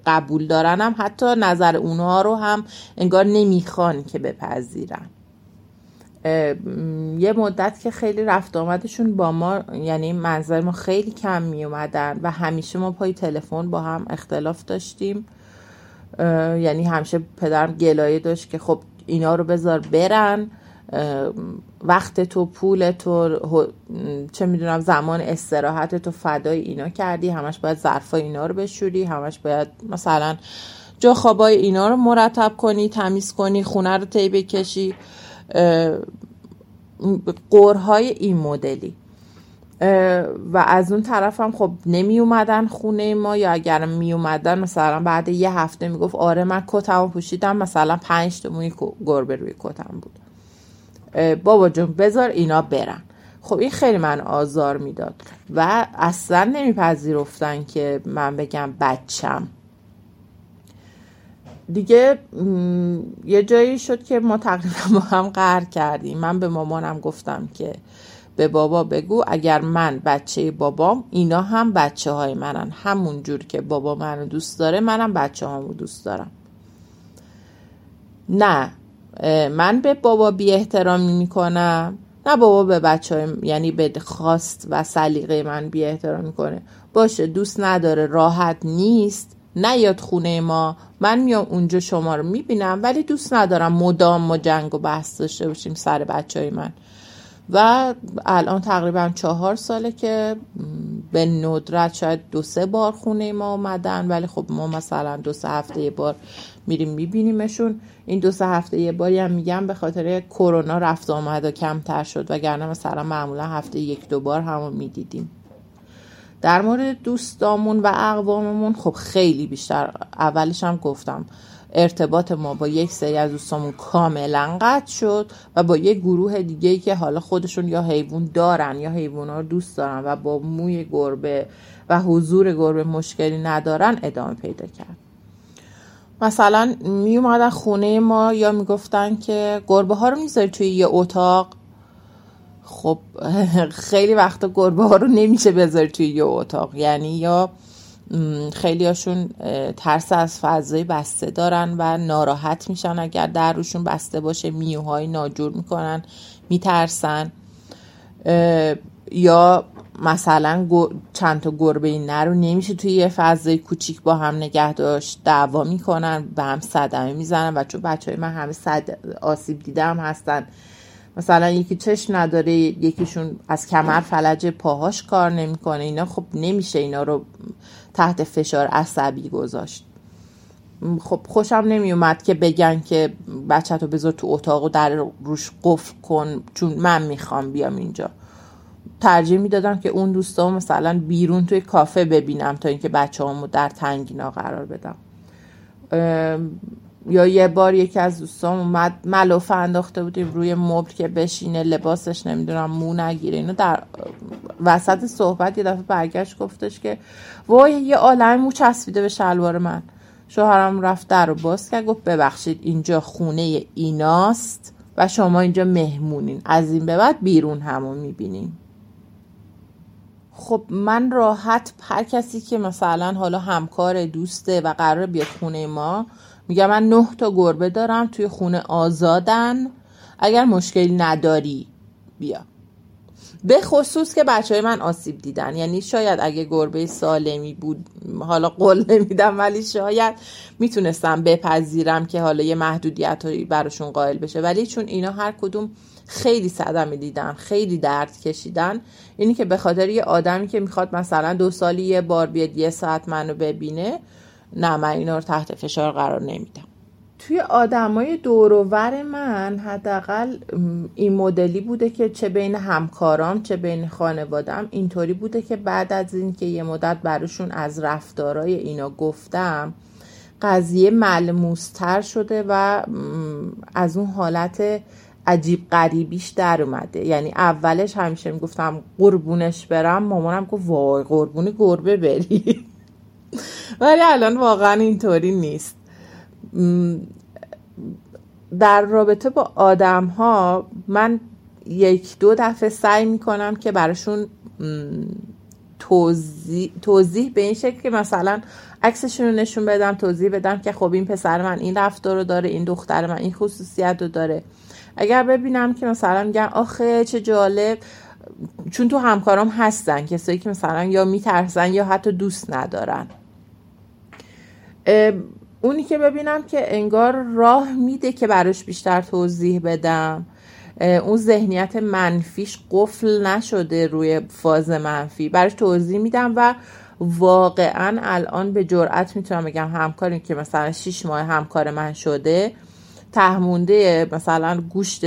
قبول دارن هم حتی نظر اونها رو هم انگار نمی‌خوان که بپذیرن. یه مدت که خیلی رفت آمدشون با ما یعنی منظر ما خیلی کم می اومدن و همیشه ما پای تلفن با هم اختلاف داشتیم. یعنی همیشه پدرم گلایه داشت که خب اینا رو بذار برن. وقت تو پول تو چه می‌دونم زمان استراحت تو فدای اینا کردی همش باید ظرفای اینا رو بشوری همش باید مثلا جا خوابای اینا رو مرتب کنی تمیز کنی خونه رو طی بکشی. قرهای این مدلی. و از اون طرف هم خب نمی اومدن خونه ما یا اگر می اومدن مثلا بعد یه هفته می‌گفت آره من کتم پوشیدم مثلا پنج تا موی گربه روی کتم بود. بابا جون بذار اینا برن. خب این خیلی من آزار می‌داد و اصلا نمیپذیرفتن که من بگم بچم. دیگه یه جایی شد که ما تقریبا با هم قهر کردیم. من به مامانم گفتم که به بابا بگو اگر من بچه بابام اینا هم بچه های منن. همون جور که بابا منو دوست داره منم بچه هامو دوست دارم. نه من به بابا بی احترامی می‌کنم. نه بابا به بچه های یعنی به خواست و سلیقه من بی احترام می‌کنه باشه دوست نداره راحت نیست. نیاد خونه ما. من میام اونجا شما رو می‌بینم ولی دوست ندارم مدام ما جنگ و بحث داشته باشیم سر بچه های من. و الان تقریبا چهار ساله که به ندرت شاید دو سه بار خونه ما اومدن ولی خب ما مثلا دو سه هفته یه بار میریم میبینیمشون. این دو سه هفته یه باری هم میگم به خاطر کرونا رفت آمد و کمتر شد وگرنه مثلا معمولا هفته یک دو بار همون می‌دیدیم. در مورد دوستامون و اقواممون خب خیلی بیشتر اولش هم گفتم ارتباط ما با یک سری از دوستامون کاملا قطع شد و با یک گروه دیگه که حالا خودشون یا حیوان دارن یا حیوان رو دوست دارن و با موی گربه و حضور گربه مشکلی ندارن ادامه پیدا کرد. مثلا می اومدن خونه ما یا می‌گفتن که گربه ها رو می‌ذاری توی یه اتاق؟ خب خیلی وقتا گربه ها رو نمیشه بذاری توی یه اتاق. یعنی یا خیلی هاشون ترس از فضای بسته دارن و ناراحت میشن. اگر در روشون بسته باشه میوهای ناجور می‌کنن میترسن. یا مثلا چند تا گربه نر رو نمیشه توی یه فضای کوچیک با هم نگه داشت دعوا می‌کنن به هم صدمه می‌زنن و چون بچه های من همه صد آسیب دیدم هستن. مثلا یکی چشم نداره یکیشون از کمر فلج پاهاش کار نمی‌کنه. اینا خب نمیشه اینا رو تحت فشار عصبی گذاشت. خب خوشم نمیومد که بگن که بچه تو بذار تو اتاق و در روش قفل کن چون من می‌خوام بیام اینجا. ترجیح می‌دادم که اون دوستام مثلا بیرون توی کافه ببینم تا اینکه بچه همو در تنگینا قرار بدم. یا یه بار یکی از دوستان اومد ملافه انداخته بودیم روی مبل که بشینه لباسش نمی‌دونم مو نگیره. اینو در وسط صحبت یه دفعه برگشت گفتش که وای یه عالم مو چسبیده به شلوار من. شوهرم رفت در رو باز کرد گفت ببخشید اینجا خونه ایناست و شما اینجا مهمونین. از این به بعد بیرون همون می‌بینین. خب من راحت هر کسی که مثلا حالا همکار دوسته و قرار بیاد خونه ما میگم من نه تا گربه دارم توی خونه آزادن. اگر مشکلی نداری بیا. به خصوص که بچه های من آسیب دیدن. یعنی شاید اگه گربه سالمی بود حالا قول نمیدم ولی شاید می‌تونستم بپذیرم که حالا یه محدودیت هایی براشون قائل بشه. ولی چون اینا هر کدوم خیلی صدمه دیدن خیلی درد کشیدن اینی که به خاطر یه آدمی که می‌خواد مثلا دو سالی یه بار بیاد یه ساعت منو ببینه نه من اینا رو تحت فشار قرار نمیدم. توی آدمای دوروور من حداقل این مدلی بوده که چه بین همکارام چه بین خانوادم اینطوری بوده که بعد از اینکه یه مدت براشون از رفتارای اینا گفتم قضیه ملموستر شده و از اون حالت عجیب غریبیش در اومده. یعنی اولش همیشه می‌گفتم قربونش برم مامانم گفت وای قربون گربه بری. ولی الان واقعا اینطوری نیست. در رابطه با آدم ها من یک دو دفعه سعی می‌کنم که براشون توضیح, توضیح به این شکل که مثلا عکسشون رو نشون بدم توضیح بدم که خب این پسر من این رفتار رو داره این دختر من این خصوصیت رو داره. اگر ببینم که مثلا میگن آخه چه جالب چون تو همکارام هستن کسایی که مثلا یا میترسن یا حتی دوست ندارن. اونی که ببینم که انگار راه میده که براش بیشتر توضیح بدم. اون ذهنیت منفیش قفل نشده روی فاز منفی. براش توضیح میدم و واقعا الان به جرئت می‌تونم بگم همکاری که مثلا 6 ماه همکار من شده تهمونده مثلا گوشت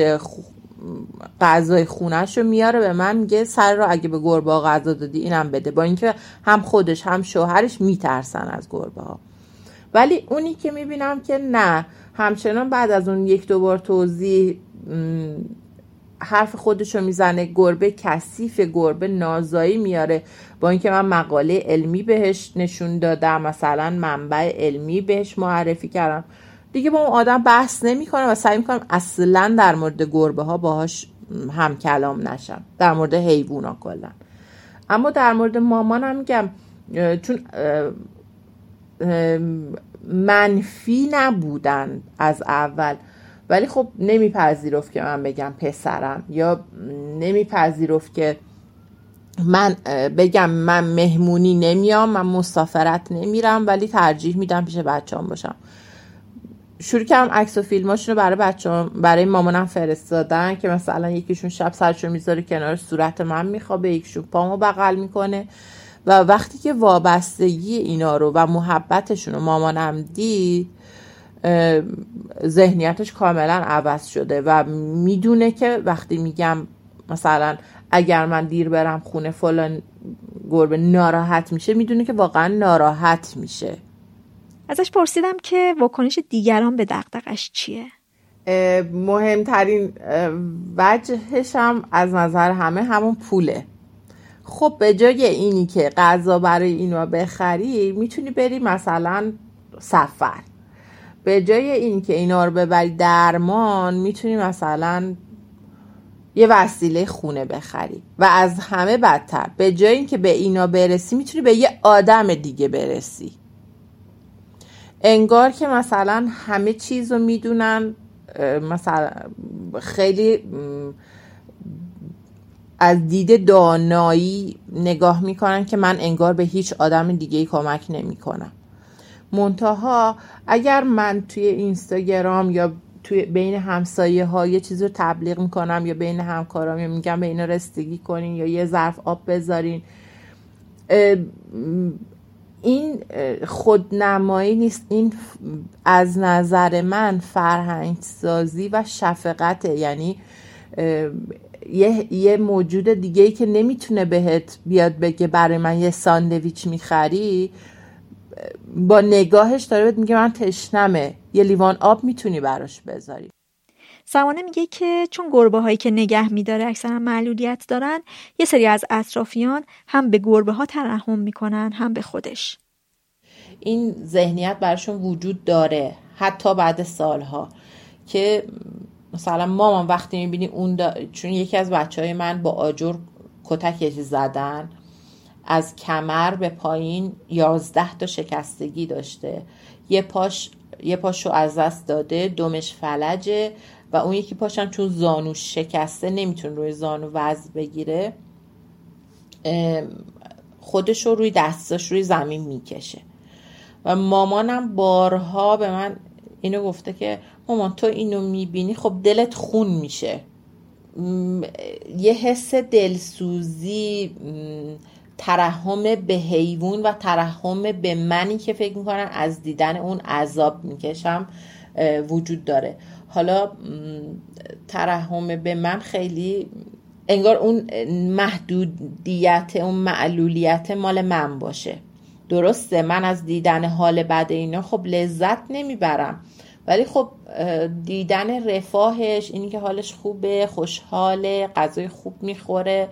غذای خونش رو میاره به من میگه سر رو اگه به گربه ها غذا دادی اینم بده. با اینکه هم خودش هم شوهرش میترسن از گربه ها. ولی اونی که می‌بینم که نه همچنان بعد از اون یک دو بار توضیح حرف خودشو می‌زنه گربه کثیف گربه نازایی میاره. با اینکه من مقاله علمی بهش نشون دادم مثلا منبع علمی بهش معرفی کردم. دیگه با اون آدم بحث نمی‌کنه و سعی می‌کنم اصلا در مورد گربه ها باهاش هم کلام نشم. در مورد حیوونا کلا. اما در مورد مامانم میگم چون منفی نبودن از اول. ولی خب نمیپذیرفت که من بگم پسرم یا نمیپذیرفت که من بگم من مهمونی نمیام من مسافرت نمیرم ولی ترجیح میدم پیش بچه‌ام باشم. شروع کردم عکس و فیلماشون رو برای بچه برای مامانم فرستادن که مثلا یکیشون شب سرشو می‌ذاره کنار صورت من میخوابه یکیشون پامو بغل می‌کنه. و وقتی که وابستگی اینا رو و محبتشون رو مامانم دید ذهنیتش کاملا عوض شده و می‌دونه که وقتی میگم مثلا اگر من دیر برم خونه فلان گربه ناراحت میشه می‌دونه که واقعا ناراحت میشه. ازش پرسیدم که واکنش دیگران به دقدقش چیه؟ مهمترین وجهش هم از نظر همه همون پوله. خب به جای اینی که غذا برای اینو بخری می‌تونی بری مثلا سفر. به جای این که اینا رو ببری درمان می‌تونی مثلا یه وسیله خونه بخری. و از همه بدتر به جای اینکه به اینا برسی می‌تونی به یه آدم دیگه برسی. انگار که مثلا همه چیز رو می‌دونن مثلا خیلی از دید دانایی نگاه می‌کنن که من انگار به هیچ آدم دیگه کمک نمی‌کنم. منتها اگر من توی اینستاگرام یا توی بین همسایه ها یه چیز رو تبلیغ می‌کنم یا بین همکارام یا میگم به اینا رستگی کنین یا یه ظرف آب بذارین این خودنمایی نیست. این از نظر من فرهنگ سازی و شفقته. یعنی یه, یه موجود دیگه ای که نمی‌تونه بهت بیاد بگه برای من یه ساندویچ می‌خری با نگاهش داره بهت میگه من تشنمه. یه لیوان آب می‌تونی براش بذاری. سمانه میگه که چون گربه هایی که نگه میداره اکثرا معلولیت دارن یه سری از اطرافیان هم به گربه ها ترحم می‌کنن هم به خودش. این ذهنیت براشون وجود داره حتی بعد سالها که مثلا مامان وقتی می‌بینی اون چون یکی از بچه های من با آجر کتک زدن از کمر به پایین یازده تا شکستگی داشته. یه پاش یه پاشو از دست داده دومش فلجه. و اون یکی پاشم چون زانو شکسته نمی‌تونه روی زانو وزن بگیره خودش رو روی دستاش روی زمین می‌کشه. و مامانم بارها به من اینو گفته که مامان تو اینو می‌بینی خب دلت خون میشه. یه حس دلسوزی ترحم به حیوان و ترحم به منی که فکر می‌کنم از دیدن اون عذاب می‌کشم وجود داره. حالا ترحم به من خیلی انگار اون محدودیت اون معلولیت مال من باشه. درسته من از دیدن حال بد اینا خب لذت نمی‌برم. ولی خب دیدن رفاهش اینی که حالش خوبه خوشحاله غذای خوب می‌خوره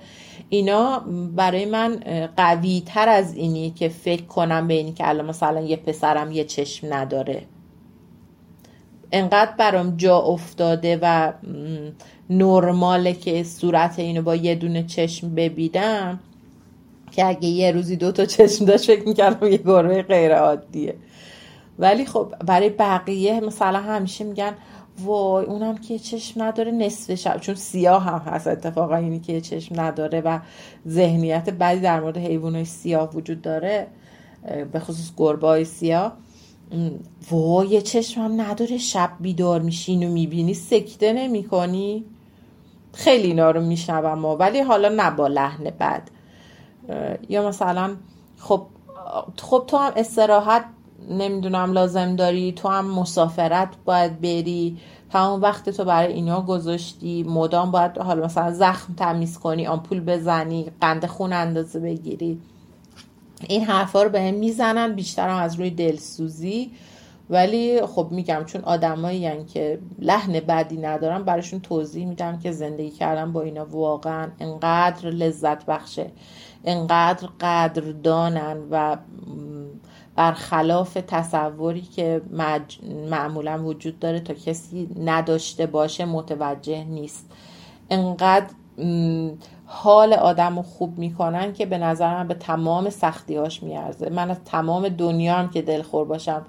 اینا برای من قوی تر از اینی که فکر کنم به اینی که الان مثلا یه پسرم یه چشم نداره. انقدر برام جا افتاده و نرماله که صورت اینو با یه دونه چشم ببینم که اگه یه روزی دو تا چشم داشت فکر می‌کردم یه گربه غیر عادیه ولی خب برای بقیه مثلا همیشه میگن وای اونم که چشم نداره نصف شب. چون سیاه هم هست اتفاقا اینی که چشم نداره و ذهنیت بدی در مورد حیوانات سیاه وجود داره به خصوص گربه های سیاه. وای چشم هم نداره شب بیدار میشین و می‌بینی سکته نمی کنی خیلی اینا رو میشنوم ولی حالا نه با لحن بد. یا مثلا خب خب تو هم استراحت نمی‌دونم لازم داری تو هم مسافرت باید بری تمام وقت تو برای اینا گذاشتی مدام باید حالا مثلا زخم تمیز کنی آمپول بزنی قند خون اندازه بگیری. این حرفا رو به هم می‌زنن بیشتر از روی دلسوزی. ولی خب میگم چون آدمایی که لحن بدی ندارن براشون توضیح میدم که زندگی کردن با اینا واقعا انقدر لذت بخشه انقدر قدردانن و برخلاف تصوری که معمولا وجود داره تا کسی نداشته باشه متوجه نیست. انقدر حال آدم رو خوب می‌کنن که به نظر من به تمام سختیاش میارزه. من از تمام دنیا هم که دلخور باشم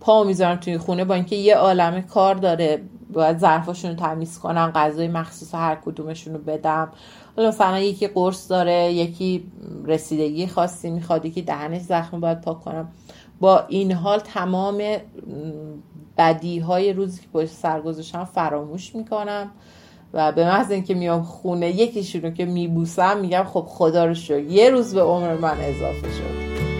پا می‌ذارم توی خونه با اینکه یه عالم کار داره. باید ظرفاشون رو تمیز کنم غذای مخصوص هر کدومشون رو بدم. حالا مثلا یکی قرص داره یکی رسیدگی خاصی می‌خواد یکی دهنش زخم باید پاک کنم. با این حال تمام بدی های روزی که باش سر گذاشتم فراموش می‌کنم. و به محض اینکه میام خونه یکیشون رو که میبوسم میگم خب خدا رو شد یه روز به عمر من اضافه شد.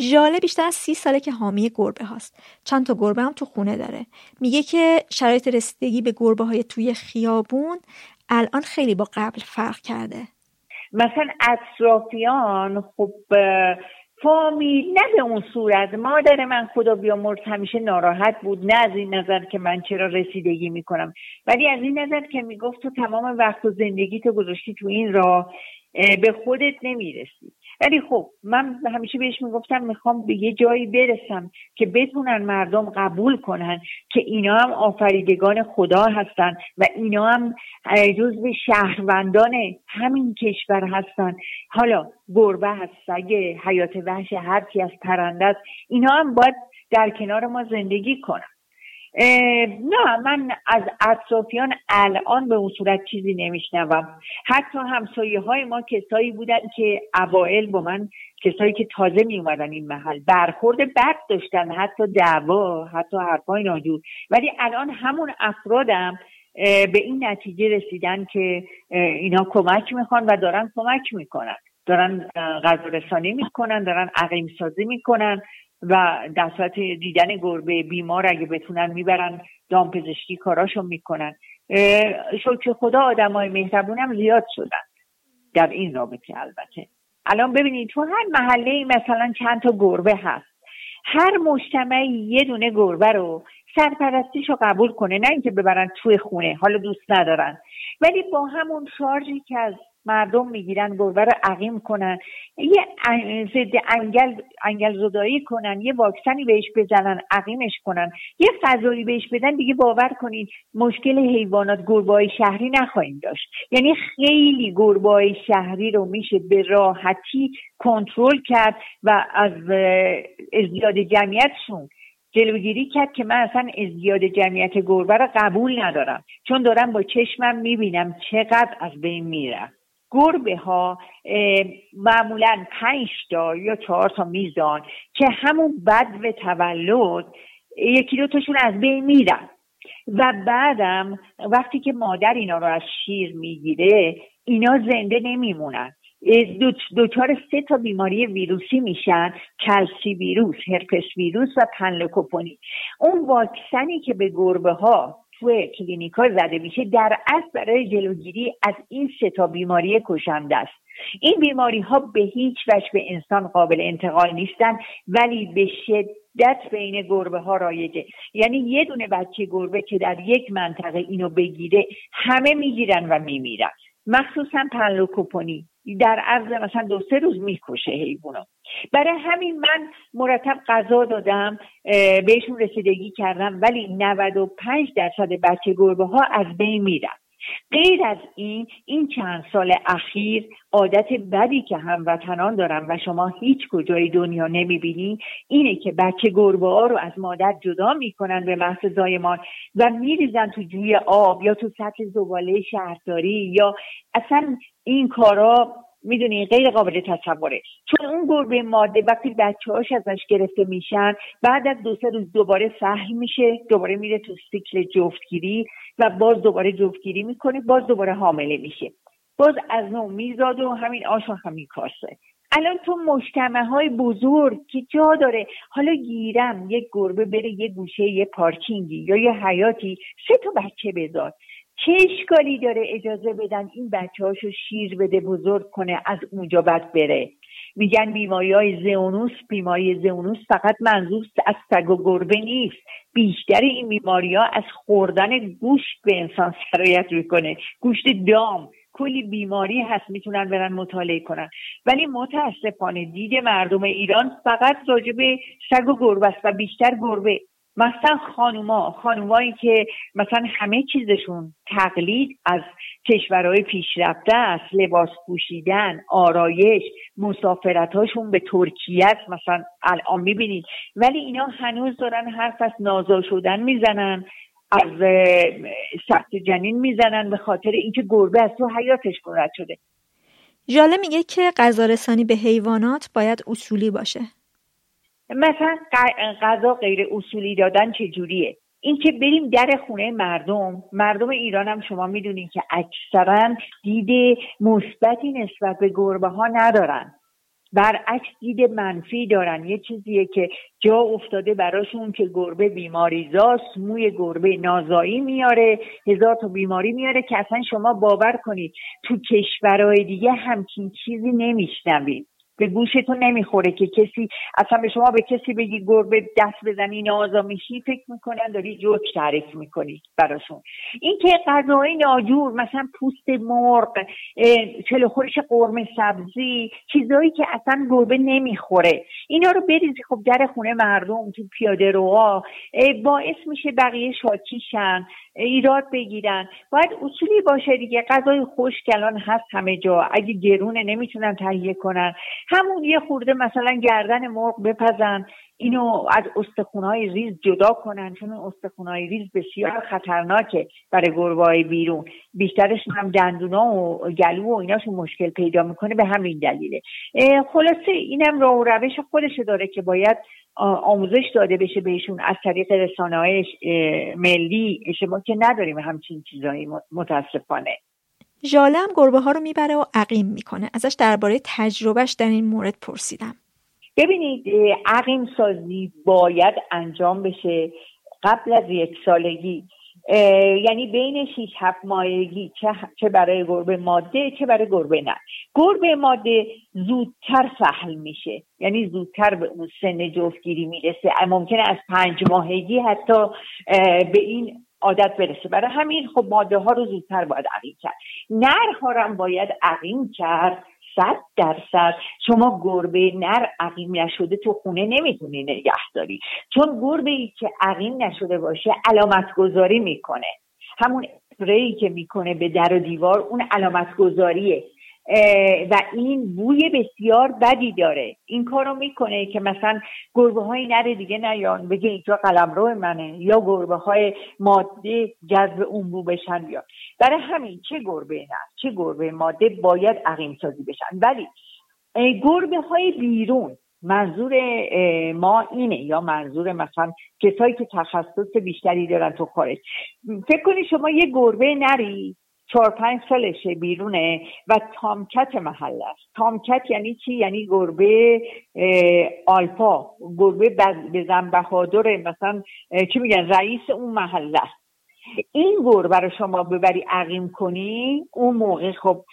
ژاله بیشتر از سی ساله که حامی گربه هاست. چند تا گربه هم تو خونه داره. میگه که شرایط رسیدگی به گربه های توی خیابون الان خیلی با قبل فرق کرده. مثلا اطرافیان خب فامیل نه به اون صورت. مادر من خدا بیامرز همیشه ناراحت بود. نه از این نظر که من چرا رسیدگی می‌کنم. ولی از این نظر که می‌گفت تو تمام وقت و زندگی تو گذاشتی تو این راه به خودت نمی‌رسی. ولی خب من همیشه بهش می‌گفتم می‌خوام به یه جایی برسم که بتونن مردم قبول کنن که اینا هم آفریدگان خدا هستن و اینا هم به شهروندان همین کشور هستن. حالا گربه هست سگ حیات وحش هر کی از پرنده است اینا هم باید در کنار ما زندگی کنن. نه من از اطرافیان الان به اون صورت چیزی نمیشنوم. حتی همسایه های ما کسایی بودن که اوائل با من کسایی که تازه می اومدن این محل برخورد بد داشتن حتی دعوا حتی حرفای ناجور ولی الان همون افرادم به این نتیجه رسیدن که اینا کمک می‌خوان و دارن کمک می‌کنن. دارن غذا رسانی می‌کنن دارن عقیم سازی می‌کنن. و در صورت دیدن گربه بیمار اگه بتونن می‌برن دامپزشکی کاراشو می‌کنن. شکر خدا آدم های مهربون هم زیاد شدن در این رابطه البته. الان ببینید تو هر محله مثلا چند تا گربه هست. هر مجتمعی یه دونه گربه رو سرپرستیش رو قبول کنه نه اینکه ببرن توی خونه حالا دوست ندارن. ولی با همون شارژی که از مردم می‌گیرن گربه رو عقیم کنن. یه ضد انگل انگل زدایی کنن یه واکسنی بهش بزنن عقیمش کنن. یه فضایی بهش بدن دیگه باور کنین مشکل حیوانات گربه شهری نخواهیم داشت. یعنی خیلی گربه شهری رو میشه به راحتی کنترل کرد و از ازدیاد جمعیتشون جلوگیری کرد که من اصلا ازدیاد جمعیت گربه رو قبول ندارم. چون دارم با چشمم می‌بینم چقدر از بین میرم گربه ها معمولا پنج تا یا چهار تا میزان که همون بد و تولد یکی دو تاشون از بین میرن. و بعدم وقتی که مادر اینا رو از شیر می‌گیره اینا زنده نمیمونن. دوچار سه تا بیماری ویروسی میشن کلسی ویروس هرپس ویروس و پنلکوپونی. اون واکسنی که به گربه ها توی کلینیکا زده میشه در اصل برای جلوگیری از این سه بیماری کشنده است. این بیماری ها به هیچ وجه به انسان قابل انتقال نیستن ولی به شدت بین گربه ها رایجه. یعنی یه دونه بچه گربه که در یک منطقه اینو بگیره همه می‌گیرن و میمیرن. مخصوصا پنلوکوپونی. در عرض مثلا دو سه روز می‌کشه حیوانو. برای همین من مرتب غذا دادم بهشون رسیدگی کردم ولی 95 درصد بچه گربه ها از بین میرن غیر از این این چند سال اخیر عادت بدی که هموطنان دارن و شما هیچ کجای دنیا نمی‌بینی اینه که بچه گربه ها رو از مادر جدا می‌کنن به محض زایمان و میریزن تو جوی آب یا تو سطح زباله شهرداری یا اصلا این کارا می‌دونی غیر قابل تصوره. چون اون گربه ماده وقتی بچه هاش ازش گرفته میشن بعد از دو سه روز دوباره سهل میشه دوباره میره تو سیکل جفتگیری و باز دوباره جفتگیری می‌کنه باز دوباره حامله میشه. باز از نوع میزاد و همین آش و همین الان تو مجتمع های بزرگ که جا داره حالا گیرم یک گربه بره یه گوشه یه پارکینگی یا یه حیاتی سه تا بچه بذار. چه اشکالی داره اجازه بدن این بچه هاشو شیر بده بزرگ کنه از اونجا بعد بره. میگن بیماری های زئونوس بیماری زئونوس فقط منظور از سگ و گربه نیست. بیشتر این بیماری ها از خوردن گوشت به انسان سرایت می‌کنه. گوشت دام. کلی بیماری هست می‌تونن برن مطالعه کنن. ولی متاسفانه دید مردم ایران فقط راجع به سگ و گربه است و بیشتر گربه. مثلا خانوما خانومایی که مثلا همه چیزشون تقلید از کشورهای پیشرفته است. لباس پوشیدن آرایش مسافرتاشون به ترکیه است مثلا الان می‌بینید ولی اینا هنوز دارن حرف از نازا شدن می‌زنن از سخت جنین می‌زنن به خاطر اینکه گربه از تو حیاتش رد شده. جاله میگه که غذا رسانی به حیوانات باید اصولی باشه. مثلا غذا غیر اصولی دادن چجوریه این که بریم در خونه مردم مردم ایران هم شما می‌دونید که اکثرا دید مثبتی نسبت به گربه ها ندارن. برعکس دید منفی دارن. یه چیزیه که جا افتاده براشون که گربه بیماریزاست موی گربه نازایی میاره هزار تا بیماری میاره که اصلا شما باور کنید تو کشورهای دیگه همچین چیزی نمیشنوید. به گوشتون نمی‌خوره که کسی اصلا به شما به کسی بگی گربه دست بزنی نازا میشی فکر می‌کنن داری جوک تعریف می‌کنی براشون. این که غذای ناجور مثلا پوست مرغ چلوخورش قرمه سبزی چیزایی که اصلا گربه نمی‌خوره. اینا رو بریزی خب در خونه مردم تو پیاده روها باعث میشه بقیه شاکیشن ایراد بگیرن. باید اصولی باشه دیگه غذای خشک الان هست همه جا. اگه گرونه نمی‌تونن تهیه کنن. همون یه خورده مثلا گردن مرغ بپزن اینو از استخونهای ریز جدا کنن چون استخونهای ریز بسیار خطرناکه برای گربه بیرون. بیشترش هم دندونا و گلو و ایناشون مشکل پیدا می‌کنه به همین دلیله. خلاصه اینم راه و روش خودش داره که باید آموزش داده بشه بهشون از طریق رسانه های ملی ما که نداریم همچین چیزایی متاسفانه. ژاله هم گربه ها رو می‌بره و عقیم می‌کنه. ازش درباره تجربهش در این مورد پرسیدم. ببینید عقیم سازی باید انجام بشه قبل از یک سالگی. یعنی بین 6 هفت ماهگی چه برای گربه ماده چه برای گربه نه. گربه ماده زودتر سهل میشه. یعنی زودتر به اون سن جفتگیری می‌رسه. ممکنه از پنج ماهگی حتی به این عادت برسه. برای همین خب ماده ها رو زودتر باید عقیم کرد. نرها هم باید عقیم کرد. صد درصد. شما گربه نر عقیم نشده تو خونه نمی‌تونی نگه داری. چون گربه ای که عقیم نشده باشه علامت گذاری می‌کنه. همون اسپری که می‌کنه به در و دیوار اون علامت گذاریه و این بوی بسیار بدی داره. این کارو می‌کنه که مثلا گربه های نر دیگه نیان بگه اینجا قلمرو منه. یا گربه های ماده جذب اون بو بشن بیان. برای همین چه گربه نه چه گربه ماده باید عقیم سازی بشن. ولی گربه های بیرون منظور ما اینه یا منظور مثلا کسایی که تخصص بیشتری دارن تو خارج. فکر کنید شما یه گربه نری؟ چهار پنج سالشه بیرونه و تامکت محل است. تامکت یعنی چی؟ یعنی گربه آلفا گربه بزن بهادر مثلا چی میگن؟ رئیس اون محل است. این گربه رو شما ببری عقیم کنی اون موقع خب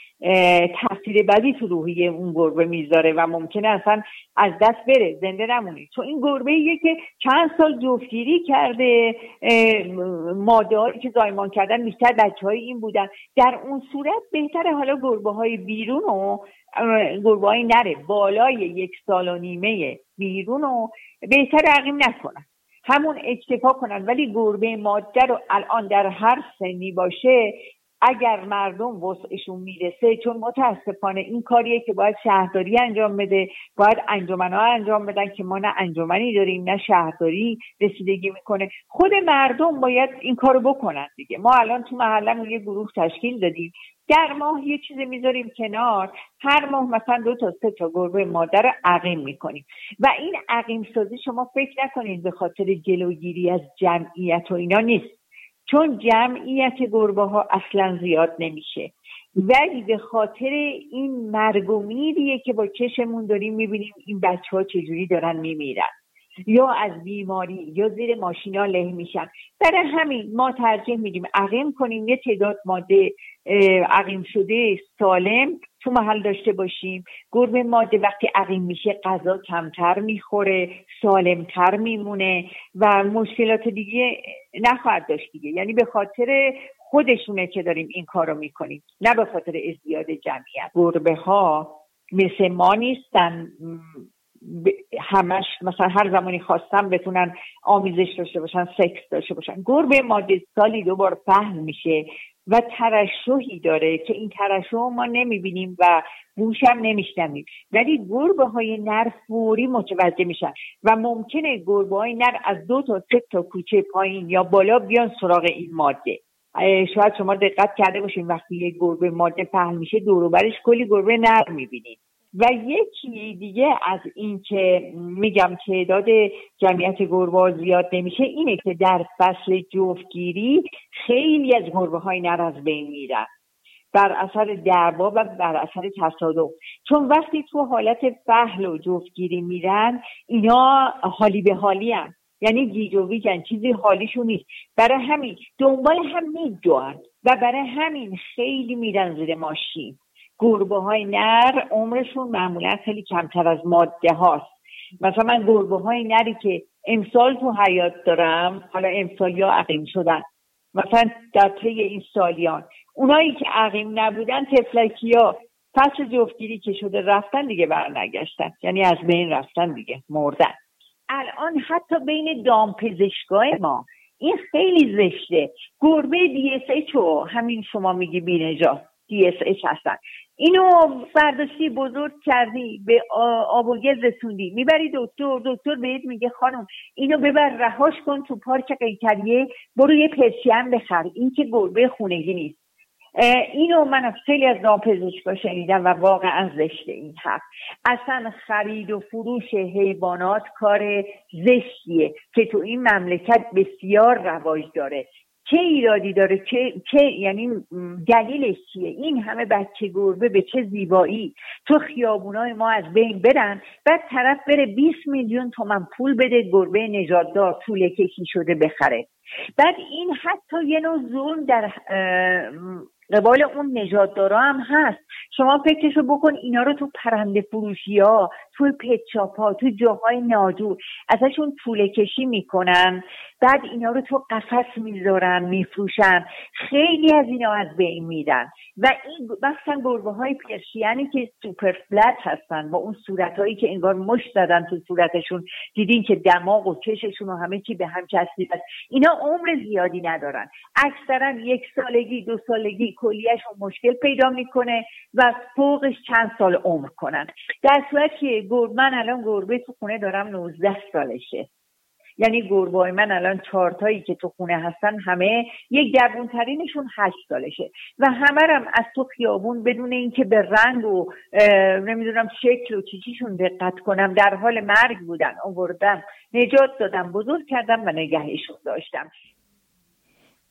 تاثیر بدی تو روحی اون گربه می‌ذاره و ممکنه اصلا از دست بره زنده نمونه چون این گربه ایه که چند سال جفتگیری کرده ماده که زایمان کردن بیشتر بچه های این بودن. در اون صورت بهتره حالا گربه های بیرون و گربه های نره بالای یک سال و نیمه بیرون و بهتر عقیم نکنن. همون اکتفا کنن. ولی گربه ماده رو الان در هر سنی باشه اگر مردم وسعشون می‌رسه چون متاسفانه این کاریه که باید شهرداری انجام بده باید ها انجام بدن که ما نه انجمنی داریم نه شهرداری رسیدگی می‌کنه. خود مردم باید این کارو بکنن دیگه. ما الان تو محلمون یه گروه تشکیل دادیم. در ماه یه چیزی می‌ذاریم کنار. هر ماه مثلا دو تا سه تا گربه مادر عقیم می‌کنیم. و این عقیم سازی شما فکر نکنید به خاطر جلوگیری از جمعیت و اینا نیست. چون جمعیت گربه ها اصلا زیاد نمیشه. ولی به خاطر این مرگ و میریه که با چشمون داریم می‌بینیم این بچه ها چجوری دارن میمیرن. یا از بیماری یا زیر ماشینا له میشن. برای همین ما ترجیح میدیم عقیم کنیم یه تعداد ماده عقیم شده سالم تو محل داشته باشیم. گربه ماده وقتی عقیم میشه غذا کمتر می‌خوره سالمتر میمونه و مشکلات دیگه نخواهد داشت دیگه. یعنی به خاطر خودشونه که داریم این کارو می‌کنیم نه به خاطر ازدیاد جمعیت. گربه ها مثل ما نیستن. همش مثلا هر زمانی خواستم بتونن آمیزش داشته باشن سکس داشته باشن. گربه ماده سالی دوبار فهم میشه. و ترشحی داره که این ترشح ما نمی‌بینیم و بوش هم نمیشنویم. ولی گربه های نر فوری متوجه میشن و ممکنه گربه های نر از دو تا سه تا کوچه پایین یا بالا بیان سراغ این ماده. شاید شما دقت کرده باشین وقتی یک گربه ماده پهن میشه دوروبرش کلی گربه نر می‌بینید و یکی دیگه از این که میگم تعداد جمعیت گربه زیاد نمیشه اینه که در فصل جفتگیری خیلی از گربه های نر از بین میرن بر اثر دربا و بر اثر تصادف. چون وقتی تو حالت فهل و جفتگیری میرن اینا حالی به حالی هم. یعنی گیج و چیزی حالیشون نیست. برای همین دنبال هم میدوان و برای همین خیلی میرن زیر ماشین. گربه های نر عمرشون معمولا خیلی کمتر از ماده هاست. مثلا من گربه های نری که امسال تو حیات دارم حالا امسال یا عقیم شدن مثلا در طی این سالیان. اونایی که عقیم نبودن تفلکی ها فصل جفتگیری که شده رفتن دیگه برنگشتن. یعنی از بین رفتن دیگه مردن. الان حتی بین دام پزشکای ما این خیلی زشته. گربه دی همین شما میگی بینجا اس هستن. اینو برداشتی بزرگ کردی به آب و گل رسوندی. می‌بری دکتر دکتر بهت میگه خانم اینو ببر رهاش کن تو پارک قیتریه برو یه پرسیان بخر. این که گربه خونگی نیست. اینو من از خیلی از ناپزشکا شنیدم و واقعا زشته این حرف. اصلا خرید و فروش حیوانات کار زشتیه که تو این مملکت بسیار رواج داره. چه ایرادی داره؟ چه, چه یعنی دلیلش چیه؟ این همه بچه گربه به چه زیبایی؟ تو خیابونای ما از بین برن بعد طرف بره 20 میلیون تومن پول بده گربه نجاتدار طول کشی شده بخره. بعد این حتی یه نوع ظلم در قبال اون نجاتدارا هم هست. شما فکرشو بکن اینا رو تو پرنده فروشی ها توی پتچاپ ها تو جاهای ناجور ازشون طول کشی می‌کنن. بعد اینا رو تو قفس می‌ذارن میفروشن. خیلی از اینا از بین میدن و این مثلا گربه های پرشیانی که سوپر فلت هستن با اون صورت هایی که انگار مش زدن تو صورتشون دیدین که دماغ و چششون و همه چی به هم چسبیده. اینا عمر زیادی ندارن. اکثرا یک سالگی دو سالگی کلیهشون مشکل پیدا می‌کنه و فوقش چند سال عمر کنن. در صورت که من الان گربه تو خونه دارم 19 سالشه. یعنی گربه من الان چهارتایی که تو خونه هستن همه یک ترینشون هشت سالشه. و همه رم از تو خیابون بدون اینکه به رنگ و نمی‌دونم شکل و چیچیشون دقت کنم در حال مرگ بودن آوردم. نجات دادم بزرگ کردم و نگهشون داشتم.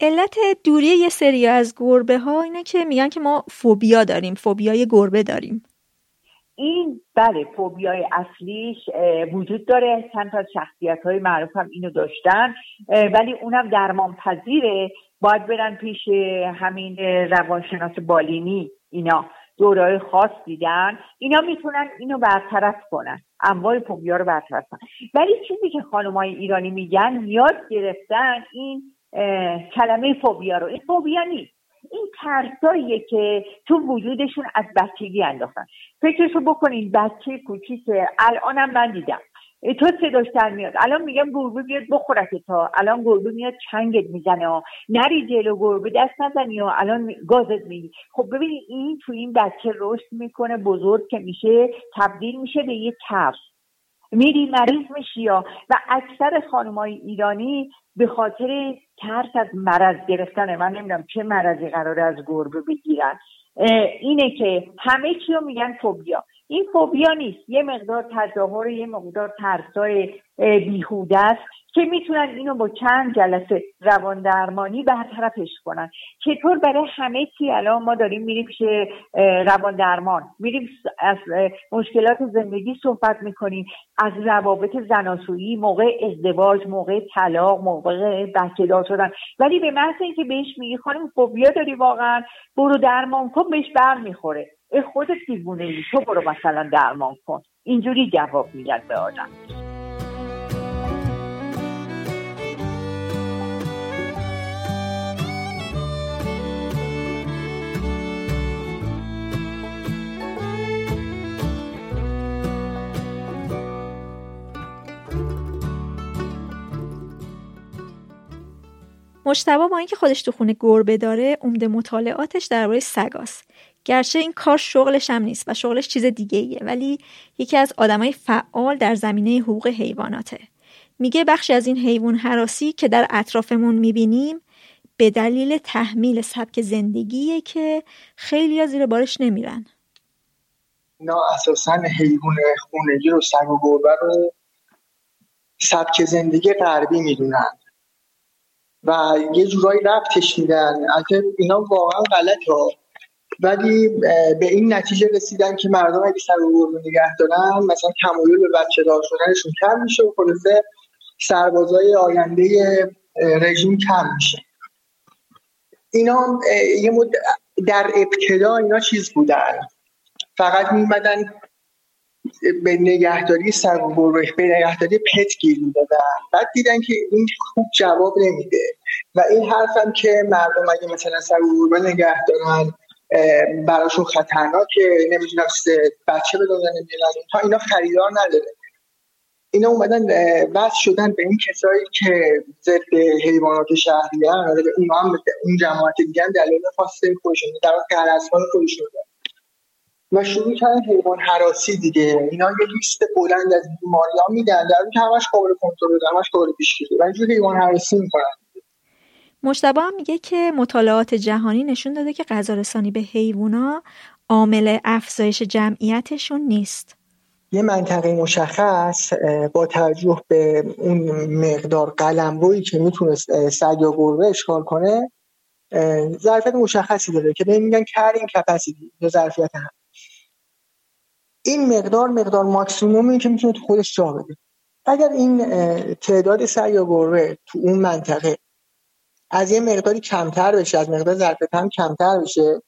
علت دوری یه سری از گربه ها اینه که میگن که ما فوبیا داریم فوبیای گربه داریم. این بله فوبیای اصلیش وجود داره. چند تا شخصیت های معروف هم اینو داشتن. ولی اونم درمان پذیره باید برن پیش همین روانشناس بالینی. اینا دورای خاص دیدن. اینا می‌تونن اینو برطرف کنن. انواع فوبیا رو برطرف کنن. ولی چیزی که خانمای ایرانی میگن یاد گرفتن این کلمه فوبیا رو. این فوبیا نیست. این ترساییه که تو وجودشون از بچگی انداختن. فکرشو بکنین بچه کوچیک الانم من دیدم. تو صداش در میاد. الان میگم گربه بیاد بخورت تا. الان گربه میاد چنگت می‌زنه نری جلو گربه دست نزنی و الان گازت میگی. خب ببینید این تو این بچه رشد می‌کنه بزرگ که میشه تبدیل میشه به یه ترس. میری مریض میشی و اکثر خانمای ایرانی به خاطر ترس از مرض گرفتن من نمی‌دونم چه مرضی قراره از گربه بگیرن. اینه که همه چی رو میگن فوبیا. این فوبیا نیست. یه مقدار تظاهر یه مقدار ترسای بیهوده است که می‌تونن اینو با چند جلسه روان درمانی برطرفش کنن. چطور برای همه چی الان ما داریم میریم پیش روان درمان. میریم از مشکلات زندگی صحبت می‌کنیم. از روابط زناشویی موقع ازدواج موقع طلاق موقع بچه دار شدن. ولی به محض اینکه بهش میگی خانم فوبیا داری واقعا برو درمان کن بهش بر می‌خوره خودت دیوونه ای تو برو مثلا درمان کن. اینجوری جواب میگن به آدم. مشتبا با اینکه خودش تو خونه گربه داره عمده مطالعاتش درباره سگاست گرچه این کار شغلش هم نیست و شغلش چیز دیگه ایه ولی یکی از آدمای فعال در زمینه حقوق حیواناته. میگه بخشی از این حیوان حراسی که در اطرافمون می‌بینیم به دلیل تحمیل سبک زندگیه که خیلی زیر بارش نمیرن. اینا اساسا حیوان خونگی رو سگ و گربه رو سبک زندگی غربی می‌دونن. و یه جورایی ربطش میدن. البته اینا واقعا غلط ها ولی به این نتیجه رسیدن که مردم اگه سر و نگه دارن مثلا تمایل به بچه دار شدنشون کم میشه و خلاصه سربازای آینده رژیم کم میشه. اینا یه مد... در ابتدا اینا چیز بودن. فقط میمدن به نگهداری و به نگهداری پت گیر می‌دادن بعد دیدن که این خوب جواب نمیده. و این حرفم که مردم اگه مثلا سر و نگه دارن براشون خطرناکه نمی‌دونم بچه به دادن تا اینا خریدار نداره. اینا اومدن بس شدن به این کسایی که ضد حیوانات شهری هم اونا هم اون جماعت دیگه دلیل خاصه خودشون در قرص خودشون و شروع کردن حیوان حراسی دیگه. اینا یه لیست بلند از بیماری ها میدن. در که همش قابل کنترل همش قابل پیشگیری و اینجور حیوان حراسی می‌کنن. مشتبه هم میگه که مطالعات جهانی نشون داده که غذا رسانی به حیوونا عامل افزایش جمعیتشون نیست. یه منطقه مشخص با توجه به اون مقدار قلمرویی که می‌تونست سگ یا گربه اشغال کنه ظرفیت مشخصی داره که به میگن کرینگ کپاسیتی یا ظرفیت هم این مقدار مقدار ماکسیمومی که می‌تونه تو خودش جا بده. اگر این تعداد سگ یا گربه تو اون منطقه از یه مقداری کمتر بشه از مقدار ظرفیت هم کمتر بشه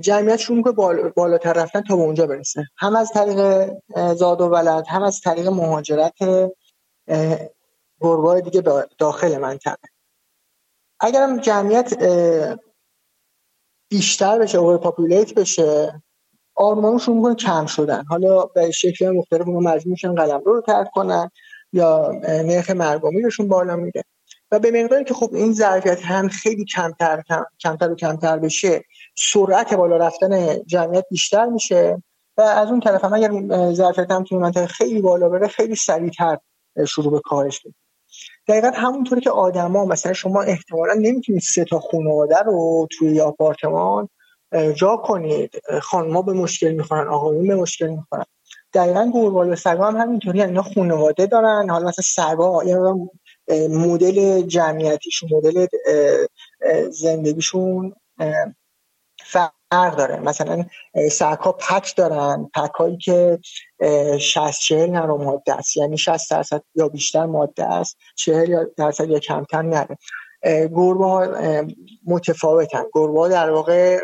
جمعیت شروع که بالاتر رفتن تا به اونجا برسه. هم از طریق زاد و ولد هم از طریق مهاجرت گربه دیگه داخل منطقه. اگرم جمعیت بیشتر بشه اوور پاپولیت بشه آرمانشون می‌کنه کم شدن. حالا به شکل مختلف اونو مجبور میشن قلم رو ترک کنن یا نرخ مرگومیرشون بالا میره. و به مقداری که خب این ظرفیت هم خیلی کمتر کمتر و کمتر بشه سرعت بالا رفتن جمعیت بیشتر میشه. و از اون طرف هم اگر ظرفیت هم توی منطقه خیلی بالا بره خیلی سریعتر شروع به کاهش بده دقیقا همونطوری که آدما مثلا شما احتمالا نمی‌تونید سه تا خانواده رو توی آپارتمان جا کنید. خانما به مشکل می‌خورن آقایون به مشکل می‌خورن. دقیقا گربال و سگا هم همینطوری اینا خانواده دارن. حالا مثلا سگا یعنی مدل جمعیتیشون مدل زندگیشون فرق داره. مثلا سگ ها پک دارن. پک هایی که 60 40 نرو ماده است. یعنی 60 درصد یا بیشتر ماده است. 40 درصد یا کمتر نره گربه ها متفاوتن. گربه ها در واقع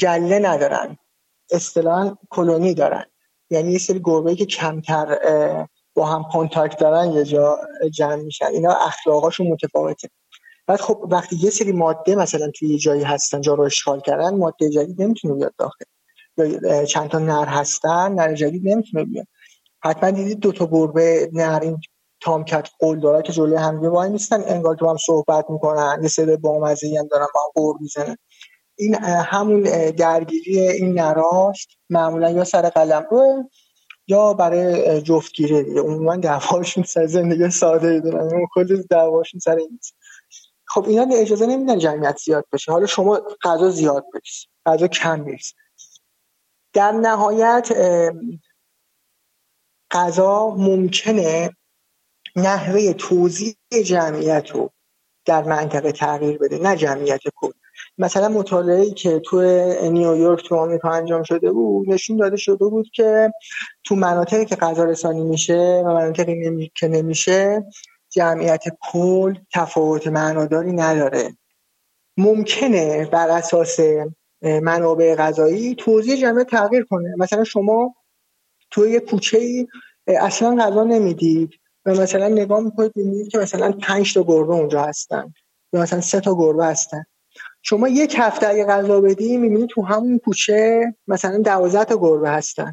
گله ندارن. اصطلاحا کلونی دارن. یعنی یه سری گربه که کمتر با هم کنتاکت دارن یه جا جمع میشن. اینا اخلاقاشون متفاوته. بعد خب وقتی یه سری ماده مثلا توی یه جایی هستن جا رو اشغال کردن ماده جدید نمی‌تونه بیاد داخل. یا چند تا نر هستن نر جدید نمی‌تونه بیاد. حتما دیدید دو تا گربه نر تامکت قول داره که جلوی هم وای نیستن انگار تو هم صحبت می‌کنن یه سری بامزه هم دارن با هم قور می‌زنن. این همون درگیری این نراست معمولا یا سر قلم رو یا برای جفتگیری دیگه. عموما دعواشون سر زندگی ساده ای دارن اون کل دعواشون سر این خب اینا اجازه نمیدن جمعیت زیاد بشه. حالا شما غذا زیاد بریز غذا کم بریز. در نهایت غذا ممکنه نحوه توزیع جمعیت رو در منطقه تغییر بده نه جمعیت کل. مثلا مطالعه که تو نیویورک تو آمریکا انجام شده بود نشون داده شده بود که تو مناطقی که غذا رسانی میشه و مناطقی نمی... که نمیشه جمعیت کل تفاوت معناداری نداره. ممکنه بر اساس منابع غذایی توزیع جمعیت تغییر کنه. مثلا شما توی یه کوچه ای اصلا غذا نمی‌دید. و مثلا نگاه می‌کنید می‌بینید که مثلا پنج تا گربه اونجا هستن یا مثلا سه تا گربه هستن. شما یک هفته اگه غذا بدی می‌بینید تو همون کوچه مثلا دوازده تا گربه هستن.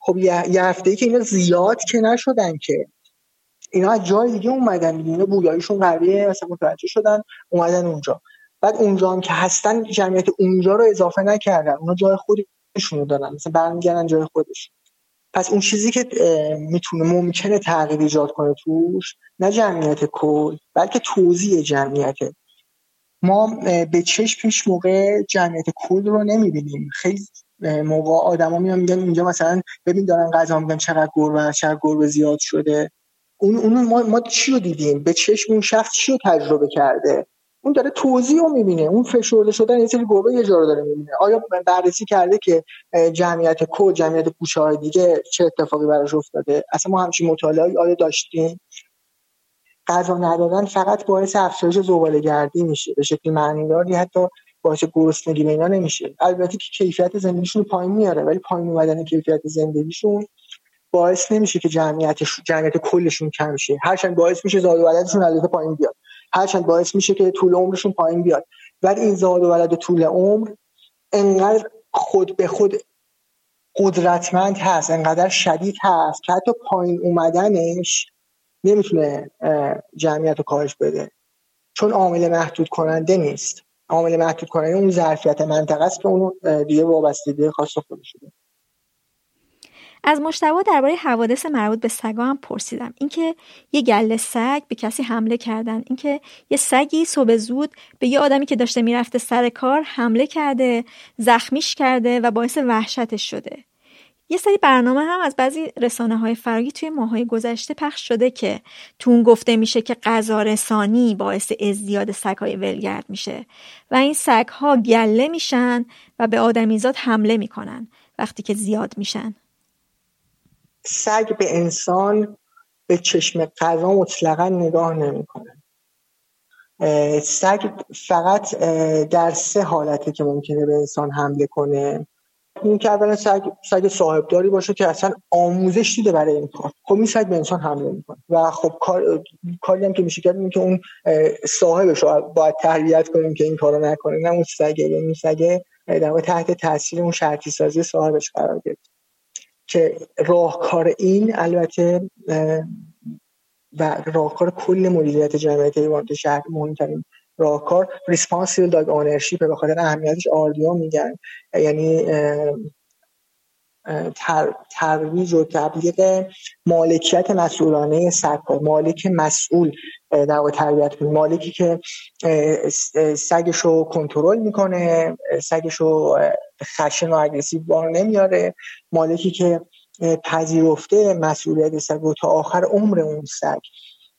خب یه هفته ای که اینا زیاد که نشدن که. اینا از جای دیگه اومدن اینا بویاییشون قویه مثلا متوجه شدن اومدن اونجا. بعد اونجا هم که هستن جمعیت اونجا رو اضافه نکردن. اونا جای خودشون رو دارن. مثلا برمیگردن جای خودشون. پس اون چیزی که می‌تونه ممکنه تغییر ایجاد کنه توش نه جمعیت کل بلکه توزیع جمعیته. ما به چشم پیش موقع جمعیت کل رو نمی‌بینیم. خیلی موقع آدما میان میگن اینجا مثلا ببین دارن غذا میگن چقدر گربه چقدر گربه زیاد شده. اون اون ما, ما چی رو دیدیم؟ به چشم اون شخص چی رو تجربه کرده؟ اون داره توضیح رو می‌بینه. اون فشرده شدن یه سری گربه یه جا رو داره می‌بینه. آیا بررسی کرده که جمعیت کو جمعیت کوچه های دیگه چه اتفاقی براش افتاده؟ اصلا ما همچین مطالعه آیا داشتیم؟ غذا ندادن فقط باعث افزایش زباله گردی میشه. به شکل معنیداری حتی باعث گرسنگی اینا نمیشه. البته که کیفیت زندگیشون پایین میاره ولی پایین اومدن کیفیت زندگیشون باعث نمیشه که جمعیتش جمعیت کلشون کم شه. هرچند باعث میشه زاد و ولدشون البته پایین بیاد. هرچند باعث میشه که طول عمرشون پایین بیاد. ولی این زاد و ولد طول عمر انقدر خود به خود قدرتمند هست انقدر شدید هست که حتی پایین اومدنش نمی‌تونه جمعیت رو کاهش بده. چون عامل محدود کننده نیست. عامل محدود کننده اون ظرفیت منطقه است که اون دیگه وابستگی خاص خودش شده از مشتبه درباره حوادث مربوط به سگا هم پرسیدم. اینکه یه گله سگ به کسی حمله کردن اینکه یه سگی صبح زود به یه آدمی که داشته می‌رفته سر کار حمله کرده زخمیش کرده و باعث وحشتش شده. یه سری برنامه هم از بعضی رسانه های فراگی توی ماهای گذشته پخش شده که تو اون گفته میشه که غذا رسانی باعث ازدیاد های ولگرد میشه و این ها گله میشن و به آدمیزاد حمله می‌کنن وقتی که زیاد میشن. سگ به انسان به چشم غذا مطلقا نگاه نمی‌کنه. سگ فقط در سه حالته که ممکنه به انسان حمله کنه. این که اولا سگ سگ صاحبداری باشه که اصلا آموزش دیده برای این کار. خب این سگ به انسان حمله می‌کنه. و خب کار کاری هم که میشه کرد که اون صاحبش رو باید تربیت کنیم که این کارو نکنه. نه اون سگه یعنی سگه در تحت تاثیر اون شرطی سازی صاحبش قرار گرفت که راهکار این البته و راهکار کل مدیریت جمعیت حیوانات شهر مهمترین راهکار responsible dog ownership به خاطر اهمیتش RDO میگن. یعنی تر، ترویج و تبلیغ مالکیت مسئولانه سگ مالک مسئول در تربیت کنه. مالکی که سگش رو کنترل می‌کنه سگش رو خشن و اگریسیو بار نمیاره. مالکی که پذیرفته مسئولیت سگ و تا آخر عمر اون سگ.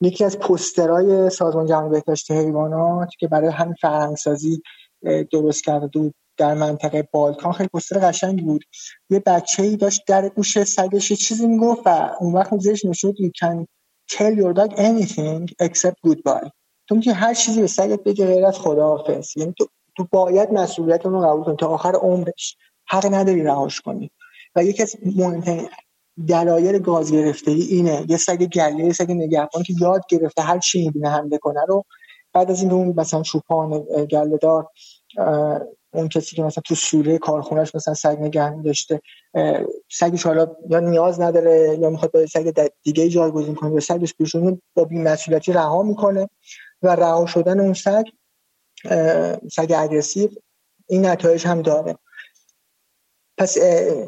یکی از پسترهای سازمان جهانی بهداشت حیوانات که برای همین فرهنگسازی درست کرده بود در منطقه بالکان. خیلی پستر قشنگی بود. یه بچه ای داشت در گوش سگش چیزی می‌گفت و اون وقت زیرش نشود you can tell your dog anything except goodbye. تو می‌تونی هر چیزی به سگت بگی غیر از خداحافظ. یعنی تو, تو باید مسئولیت رو قبول کنی تا آخر عمرش حق نداری رهاش کنی و یکی از مهمترین دلایل گاز گرفتگی اینه یه سگ گله یه سگ نگهبان که یاد گرفته هر چی می‌بینه حمله کنه رو بعد از این اون مثلا چوپان گله دار اون کسی که مثلا تو سوله کارخونهش مثلا سگ نگه داشته سگش حالا یا نیاز نداره یا می‌خواد با سگ دیگه جایگزین کنه یا سگش بیشون با بی‌مسئولیتی رها می‌کنه و رها شدن اون سگ سگ aggressive این نتایج هم داره. پس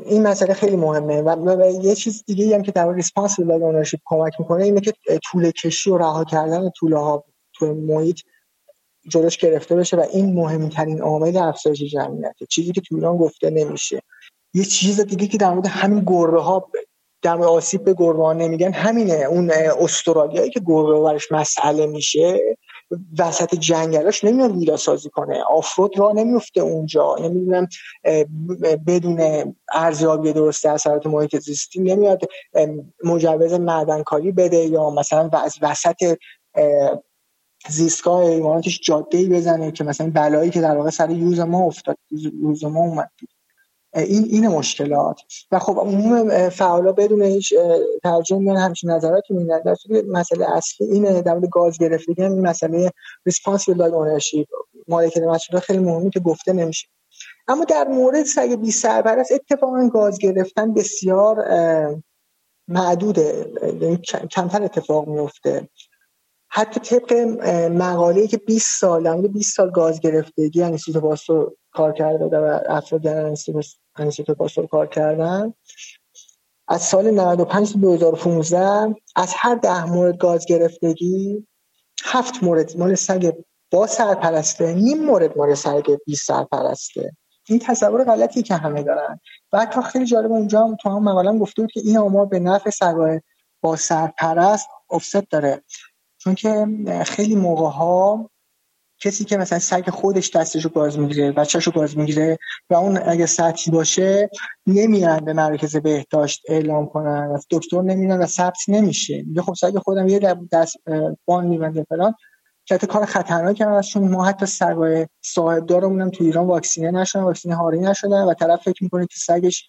این مسئله خیلی مهمه و, یه چیز دیگه هم که در responsible ownership کمک می‌کنه اینه که طول کشی و رها کردن طوله ها تو محیط جلوش گرفته بشه و این مهمترین عامل افزایش جمعیته چیزی که تو ایران گفته نمیشه. یه چیز دیگه که در مورد همین گربه ها در مورد آسیب به گربه نمیگن همینه. اون استرالیایی که گربه برش مسئله میشه وسط جنگلاش نمیاد ویلا سازی کنه. آفرود را نمیفته اونجا. نمی‌دونم بدون ارزیابی درست اثرات محیط زیستی نمیاد مجوز معدنکاری بده یا مثلا از وسط زیستگاه حیواناتش جاده ای بزنه که مثلا بلایی که در واقع سر یوز ما افتاد یوز ما اومد. این این مشکلات. و خب عموم فعالا بدون هیچ ترجمه میان همچین نظراتی میدن. در مسئله اصلی اینه در مورد گاز گرفتگی این مسئله responsible dog ownership مالکیت خیلی مهمی که گفته نمیشه. اما در مورد سگ بی سرپرست اتفاقا گاز گرفتن بسیار معدوده. یعنی کمتر اتفاق میفته حتی طبق مقاله که 20 سال در 20 سال گاز گرفتگی انستیتوت باستور کار کرده و افراد در انستیتوت باستور کار کردن. از سال 95 تا 2015 از هر ده مورد گاز گرفتگی هفت مورد مال سگ با سرپرسته نیم مورد مال سگ بی سرپرسته. این تصور غلطی که همه دارن. و حتی خیلی جالب اونجا هم تو هم مقالم گفته بود که این آمار به نفع سگای با سرپرست افست داره. چون که خیلی موقع ها کسی که مثلا سگ خودش دستشو گاز می‌گیره بچهشو گاز می‌گیره و اون اگه سطحی باشه نمیرن به مرکز بهداشت اعلام کنن از دکتر نمیرن و ثبت نمیشه. میگه خب سگ خودم یه دست بان میبنده فلان. که کار خطرناکی هم چون ما حتی سگای صاحب دارمونم تو ایران واکسینه نشدن واکسینه هاری نشدن و طرف فکر می‌کنه که سگش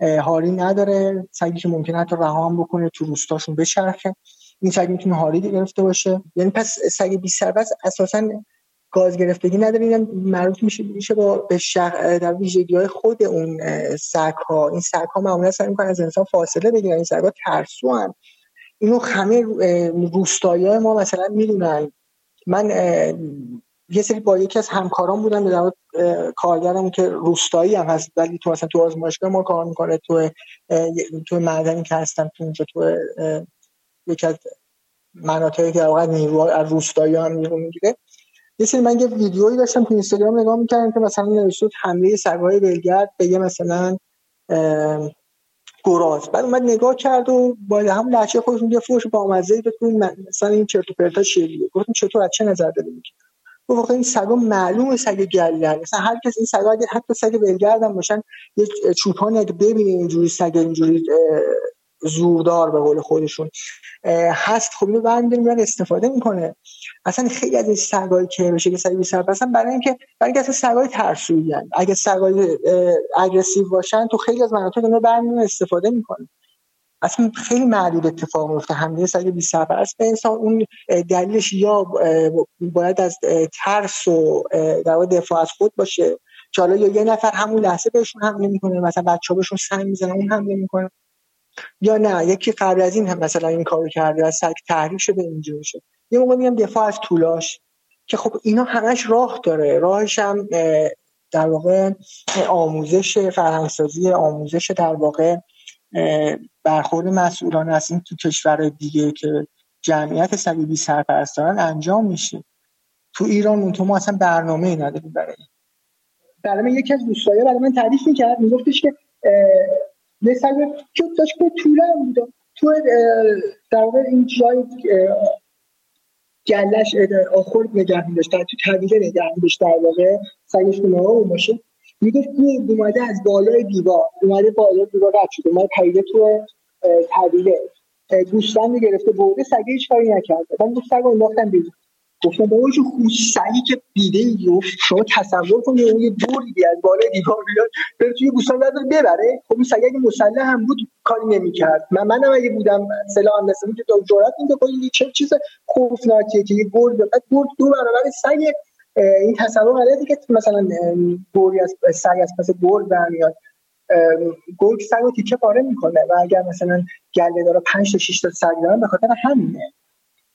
هاری نداره. سگی که ممکنه حتی رها بکنه تو روستاشون بچرخه. این سگ می‌تونه هاری گرفته باشه. یعنی پس سگ بی سربست اساسا گاز گرفتگی نداره این مربوط میشه میشه با به شخ... در ویژگی های خود اون سگ ها این سگ ها معمولا سعی می‌کنن از انسان فاصله بگیرن. این سگ ها ترسو هم. اینو همه روستایی ما مثلا می‌دونن. من یه سری با یکی از همکاران بودن به کارگرم که روستایی هم هست. ولی تو مثلا تو آزمایشگاه ما کار می‌کنه. تو تو معدنی که هستم تو اونجا تو یکی از مناطقی که واقعا نیرو از روستایی هم نیرو می‌گیره. یه سری من یه ویدیویی داشتم تو اینستاگرام نگاه می‌کردم که مثلا نوشته حمله سگهای ولگرد به یه مثلا گراز. بعد اومد نگاه کرد و با هم لحچه خودشون یه فوش با مزه داد مثلا این چرت و پرتا شیریه. گفتم چطور از چه نظر داری میگی؟ گفت واقعا این سگا معلومه سگ گلن مثلا هر کس این سگا اگه حتی سگ ولگردن باشن یه چوپانی اگه ببینه اینجوری سگ اینجوری زوردار به قول خودشون هست خب اینو برمی‌داره استفاده می‌کنه. اصلا خیلی از این سگایی که بشه که سگ سر اصلا برای اینکه برای اینکه اصلا سگای ترسویی اگه سگای اگریسیو باشن تو خیلی از مناطق اینا برمی‌داره استفاده می‌کنه اصلا خیلی معدود اتفاق میفته حمله سگ بی سرپرست به انسان اون دلیلش یا باید از ترس و در دفاع از خود باشه. که حالا یا یه نفر همون لحظه بهشون حمله می‌کنه مثلا بچه‌ها بهشون سنگ می‌زنه اون حمله می‌کنه. یا نه یکی قبل از این هم مثلا این کارو کرده و سگ تحریک شده اینجوری شد یه موقع میگم دفاع از طولاش که خب اینا همش راه داره. راهش هم در واقع آموزش فرهنگسازی آموزش در واقع برخورد مسئولان از این تو کشور دیگه که جمعیت سگ بی سرپرستان انجام میشه. تو ایران اون تو ما اصلا برنامه ای نداریم برای برای من یکی از دوستایی برای من تعریف می‌کرد. میگفتش که یه سگ که داشت که طوله بود تو در واقع این جای گلش آخر نگه میداشت تو طویله نگه میداشت در واقع. سگش به نوع باشه. می‌گفت گرگ اومده از بالای دیوار اومده بالای دیوار رد شده اومده پریده تو طویله گوسفند گرفته برده سگه هیچ کاری نکرده من گفت سگ انداختم بیرون. گفتم بابا جو خوشسعی که دیده ای شما تصور کن یه بردی از بالای دیوار بیاد بره توی گوسفند نداره ببره. خب این سگ اگه مسلح هم بود کاری نمی‌کرد. من منم اگه بودم سلاح هم مثلا که جرأت میده این چه چیز خوفناکیه که یه گرد بعد گرد دو برابر سگ این تصور غلطی که مثلا گوری از سگ از پس گرد برمیاد. گرگ سگ رو تیکه پاره می‌کنه و اگر مثلا گله داره 5 تا 6 تا سگ دارن به خاطر همینه.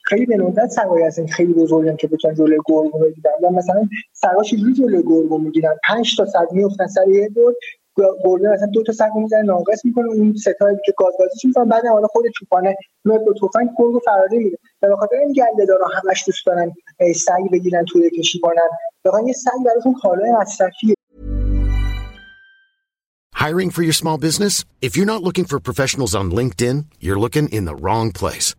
خیلی به ندرت سگای هستن. خیلی بزرگن که بتونن جلوی گرگ رو بگیرن. و مثلا سگا چجوری جلوی گرگ رو می‌گیرن. 5 تا سگ میافتن سر یه گرگ گرگ مثلا دو تا سگ می‌زنه ناقص می‌کنه. اون ستایی که گاز گازش می‌کنن بعد حالا خود چوپانه میاد با تفنگ گرگ رو فراری میده. به خاطر این گله دارا همش دوست دارن سگ بگیرن توی کشی کنن. واقعا یه سگ براشون کالای مصرفیه. Hiring for your small business? If you're not looking for professionals on LinkedIn, you're looking in the wrong place.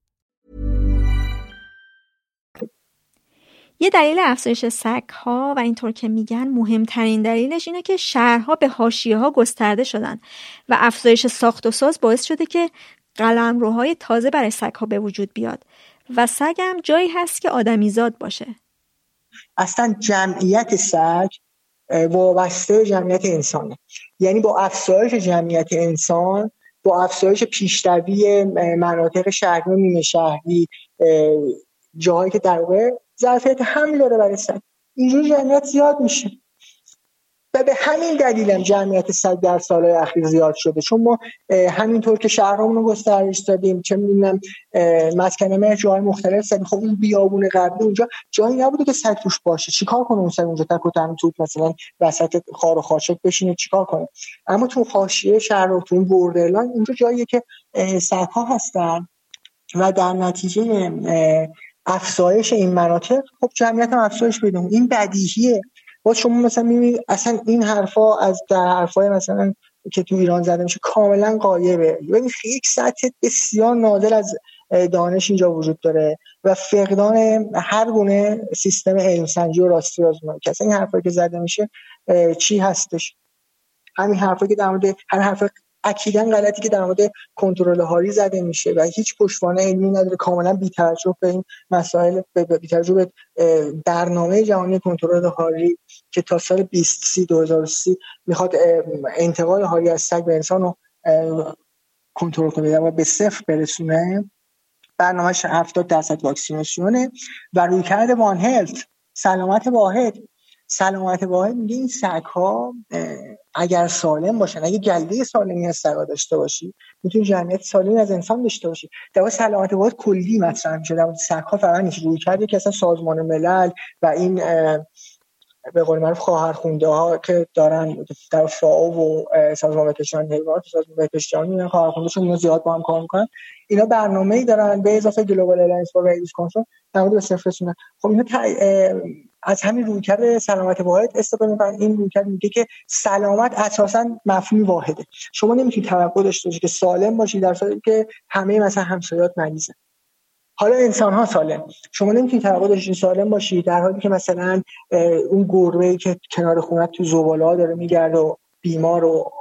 یه دلیل افزایش سگ ها و اینطور که میگن مهمترین دلیلش اینه که شهرها به حاشیه ها گسترده شدن و افزایش ساخت و ساز باعث شده که قلمروهای تازه برای سگ به وجود بیاد و سگ هم جایی هست که آدمیزاد باشه. اصلا جمعیت سگ وابسته جمعیت انسانه. یعنی با افزایش جمعیت انسان با افزایش پیشروی مناطق شهری نیمه شهری جاهایی که در واقع ظرفیت حمل داره برای سگ اینجور جمعیت زیاد میشه. و به همین دلیل هم جمعیت سگ در سالهای اخیر زیاد شده. چون ما همینطور که شهرامون رو گسترش دادیم چه می‌دونم مسکن مهر جای مختلف زدیم. خب اون بیابون قبلی اونجا جایی نبوده که سگ توش باشه. چیکار کنه اون سگ اونجا؟ تک و تنها توپ مثلا وسط خار و خاشک بشینه چیکار کنه؟ اما تو حاشیه شهر و تو اون بوردرلاند اونجا جاییه که سگ ها هستن و در نتیجه افزایش این مناطق خب جمعیت هم افزایش بدون این بدیهیه. با شما مثلا می‌بینید اصلا این حرفا از در حرفای مثلا که تو ایران زده میشه کاملا قایبه. ببین یک سطح بسیار نادر از دانش اینجا وجود داره و فقدان هر گونه سیستم علم سنجی و راستی آزمایی که این حرفایی که زده میشه چی هستش؟ همین حرفایی که در مورد هر حرف اکیدا غلطی که در مورد کنترل هاری زده میشه و هیچ پشتوانه علمی نداره. کاملا بی‌توجه به این مسائل بی‌توجه به برنامه جهانی کنترل هاری که تا سال 2030 2030 می‌خواد انتقال هاری از سگ به انسان رو کنترل کنه و به صفر برسونه. برنامهش 70 درصد واکسیناسیونه و رویکرد وان هلت سلامت واحد سلامت واحد میگه این سگ ها اگر سالم باشن اگه گلده سالمی از سگا داشته باشی می‌تونی جمعیت سالمی از انسان داشته باشی. در سلامت واحد کلی مطرح میشه. در سگ ها فقط نیست. روی کرده که اصلا سازمان ملل و این به قول معروف خواهر خونده ها که دارن در فاو و سازمان بهداشت حیوانات سازمان بهداشت جهانی خواهر خونده چون زیاد با هم کار می‌کنن. اینا برنامه‌ای دارن به اضافه Global Alliance for Control در مورد صفر خب اینا از همین رویکرد سلامت واحد استفاده می‌کنن. این رویکرد میگه که سلامت اساسا مفهوم واحده. شما نمی‌تونید توقع داشته باشید که سالم باشید در صورتی که همه مثلا همسایات مریضن حالا انسان ها سالم. شما نمی‌تونید توقع داشته سالم باشید در حالی که مثلا اون گربه که کنار خونت تو زباله داره میگرده و بیمار و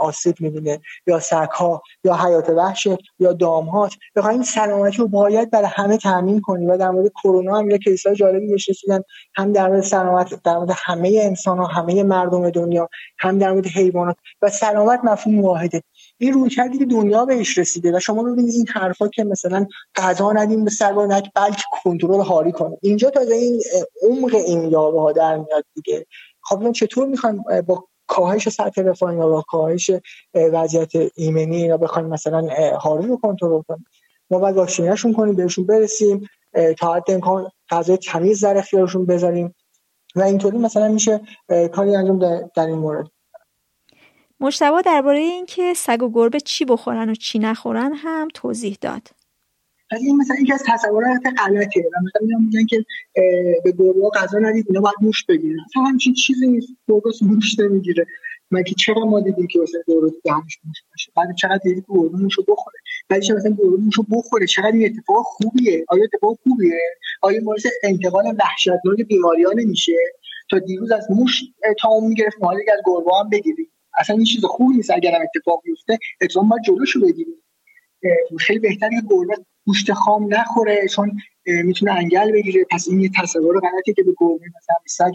آسیب می‌بینه یا سگها یا حیات وحش یا دامهات. بخواین سلامتی رو باید برای همه تامین کنی و در مورد کرونا هم یه کیسای جالبی رسیدن. هم در مورد سلامت در مورد همه انسان ها همه مردم دنیا هم در مورد حیوانات و سلامت مفهوم واحده. این روی کردی که دنیا بهش رسیده و شما ببینید این حرفا که مثلا غذا ندیم به سگا بلکه کنترل هاری کنه اینجا تازه این عمق این یابه ها در میاد دیگه. خب چطور می‌خوایم با کاهش سطح رفاه یا با کاهش وضعیت ایمنی یا بخوایم مثلا هاری رو کنترل کنیم. ما باید واکسینشون کنیم بهشون برسیم تا حد امکان غذای تمیز در اختیارشون بذاریم. و اینطوری مثلا میشه کاری انجام در این مورد. مشتبه درباره اینکه سگ و گربه چی بخورن و چی نخورن هم توضیح داد. ولی این مثلا یکی از تصورات غلطه. و مثلا میگن که به گربه غذا ندید اینا باید موش بگیرن. اصلا همچین چیزی نیست. گربه موش نمی‌گیره. مگه چرا ما دیدیم که مثلا گربه تو دهنش موش باشه؟ بعد چقدر دیدیم که گربه موشو بخوره؟ بعد چرا مثلا گربه موشو بخوره؟ چقدر این اتفاق خوبیه؟ آیا اتفاق خوبیه؟ آیا باعث انتقال وحشتناک بیماریان نمیشه؟ تا دیروز از موش اون می‌گرفت حالا از گربه هم بگیریم. اصلا این چیز خوبی نیست. اگر هم اتفاق بیفته اتفاقا باید جلوشو بگیریم. خیلی بهتره که گربه گوشت خام نخوره چون می‌تونه انگل بگیره. پس این یه تصور غلطی که به گربه مثلا سگ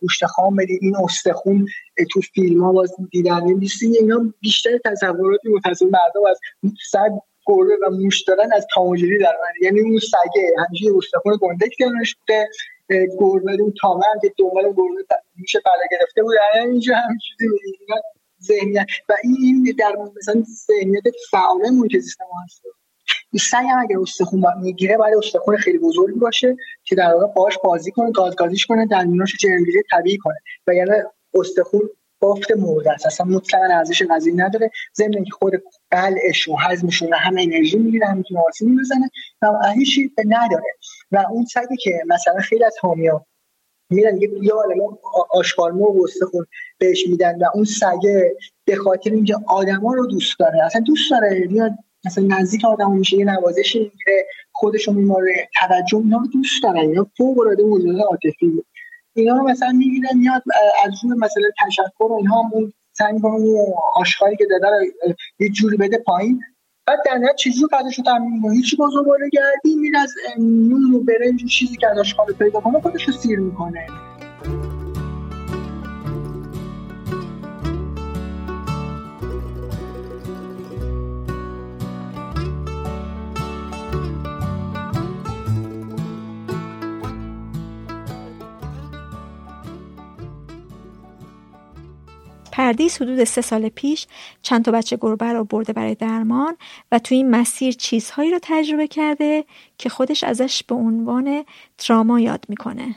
گوشت خام بدید این استخون تو فیلم ها باز دیدن. نیست اینا بیشتر تصورات متصور مردم از سگ گربه و موش دارن از تاماجری در من یعنی اون سگه. همیشه استخون کنارش بوده. گربه اون تامه که دنبال گربه میشه بلا گرفته بود اینجا هم چیزی ذهنیت. و این در مثلا ذهنیت فعال محیط زیست ما هست. سعی هم اگر استخون می‌گیره باید استخون خیلی بزرگی باشه که در واقع باش بازی کنه گازگازیش کنه دندوناشو جرمگیری طبیعی کنه. و یعنی استخون بافت مرده است. اصلا مطلقا ارزش غذایی نداره. ضمن اینکه خود بلعش و هضمش هم انرژی می‌گیره هم می‌تونه آسیب می‌زنه. و هیچ نداره. و اون سگی که مثلا خیلی از حامیا میرن یه یه عالمه آشکارمو و استخون بهش میدن و اون سگه به خاطر اینکه آدما رو دوست داره. اصلا دوست داره میاد مثلا نزدیک آدم میشه یه نوازش می‌گیره خودشو میماره توجه اینا رو دوست دارن اینا فوق العاده موجودات عاطفی اینا رو مثلا می‌گیرن میاد از روی مثلا تشکر و اینها اون سعی آشکاری که داده یه جوری بده پایین. بعد در نهایت چیزی رو قدرش رو تمرین کنه هیچی بزرگواره گردی میره از نون و برنج چیزی که از آشکار پیدا کنه خودش رو سیر می‌کنه. پردیس حدود سه سال پیش چند تا بچه گربه رو برده برای درمان و تو این مسیر چیزهایی رو تجربه کرده که خودش ازش به عنوان تراما یاد می‌کنه.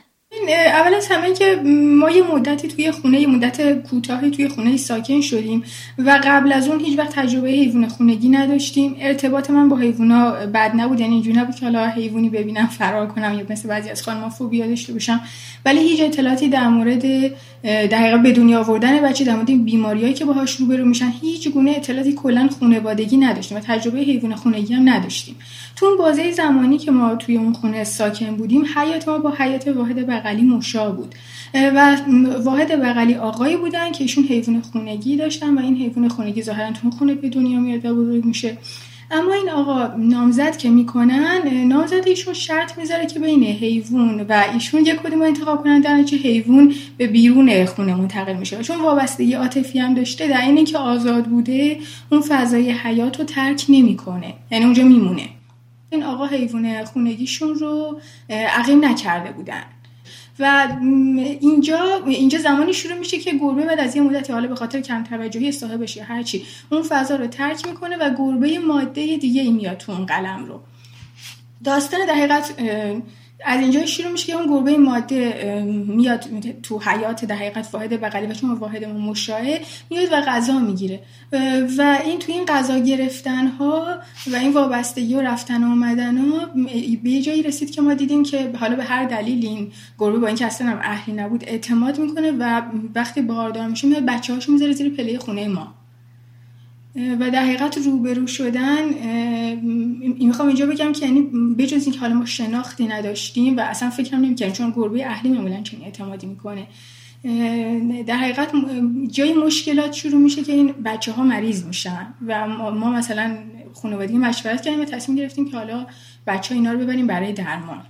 اول از همه که ما یه مدتی توی خونه یه مدت کوتاهی توی خونه ساکن شدیم و قبل از اون هیچ وقت تجربه حیوان خونگی نداشتیم. ارتباط من با حیوونا بد نبود یعنی اینجوری نبود که حالا حیوانی ببینم فرار کنم یا مثل بعضی از خانم‌ها فوبیا داشته باشم. ولی هیچ اطلاعاتی در مورد دقیقا به دنیا آوردن بچه در مورد بیماریایی که باهاش روبرو میشن هیچ گونه اطلاعاتی کلا خانوادگی نداشتیم و تجربه حیوان خونگی هم نداشتیم. تو اون بازه زمانی که ما توی اون خونه ساکن بودیم حیات ما با حیات واحد بغلی مشا بود. و واحد بغلی آقایی بودن که ایشون حیوان خونگی داشتن و این حیوان خونگی ظاهرا تو خونه به دنیا میاد و بزرگ میشه. اما این آقا نامزد که می‌کنن نامزد ایشون شرط می‌ذاره که بین حیوان و ایشون یک کدوم انتخاب کنن در چه حیوان به بیرون خونه منتقل میشه. چون وابستگی عاطفی هم داشته در اینه که آزاد بوده اون فضای حیات رو ترک نمی‌کنه. یعنی اونجا میمونه. این آقا حیوان خونگیشون رو عقیم نکرده بودن. و اینجا اینجا زمانی شروع میشه که گربه بعد از یه مدتی حالا به خاطر کم توجهی صاحبش یا هرچی اون فضا رو ترک می‌کنه و گربه ماده دیگه ای میاد تو اون قلم رو. داستان در حقیقت از اینجا شروع میشه که اون گربه ماده میاد تو حیات در حقیقت واحد بغلی و چون واحد مشاهه میاد و غذا می‌گیره. و این تو این غذا گرفتن ها و این وابستگی و رفتن و آمدن ها به یه جایی رسید که ما دیدیم که حالا به هر دلیل این گربه با اینکه اصلا هم اهلی نبود اعتماد می‌کنه و وقتی باردار میشه میاد بچه هاشو می‌ذاره زیر پله خونه ما. و در حقیقت روبرو شدن می‌خوام اینجا بگم که یعنی بجز اینکه حالا ما شناختی نداشتیم و اصلا فکرم نمی‌کردیم چون گربه اهلی معمولا چنین اعتمادی می‌کنه. در حقیقت جای مشکلات شروع میشه که این بچه ها مریض میشن و ما مثلا خانوادگی مشورت کردیم و تصمیم گرفتیم که حالا بچه ها اینا رو ببریم برای درمان.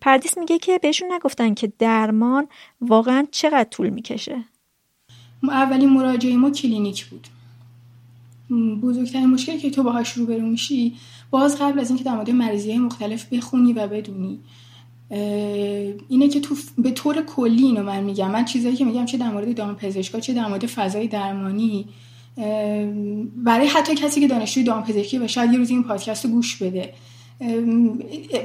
پردیس میگه که بهشون نگفتن که درمان واقعا چقدر طول می‌کشه؟ اولین مراجعه ما کلینیک بود. بزرگترین مشکلی که تو باهاش روبرو میشی باز قبل از اینکه در مورد مریضی های مختلف بخونی و بدونی. اینه که تو به طور کلی اینو من میگم. من چیزایی که میگم چه در مورد دام پزشکا چه در مورد فضای درمانی. برای حتی کسی که دانشجوی دام پزشکی و شاید یه روزی این پادکست رو گوش بده.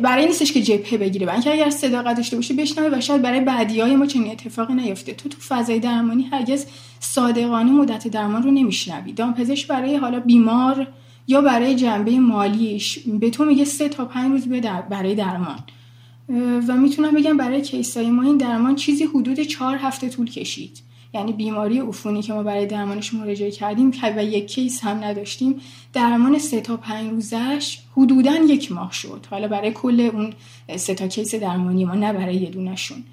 برای نیستش که جبهه بگیره. و اینکه اگر صداقت داشته باشه بشنوه و شاید برای بعدی های ما چنین اتفاقی نیفته. تو تو فضای درمانی هرگز صادقانه مدت درمان رو نمیشنوی. دامپزشک برای حالا بیمار یا برای جنبه مالیش به تو میگه سه تا پنج روز برای درمان. و می‌تونم بگم برای کیسای ما این درمان چیزی حدود چهار هفته طول کشید. یعنی بیماری عفونی که ما برای درمانش مراجعه کردیم و یک کیس هم نداشتیم درمان سه تا پنج روزش حدودا یک ماه شد. حالا برای کل اون سه تا کیس درمانی ما نه برای یه دونشون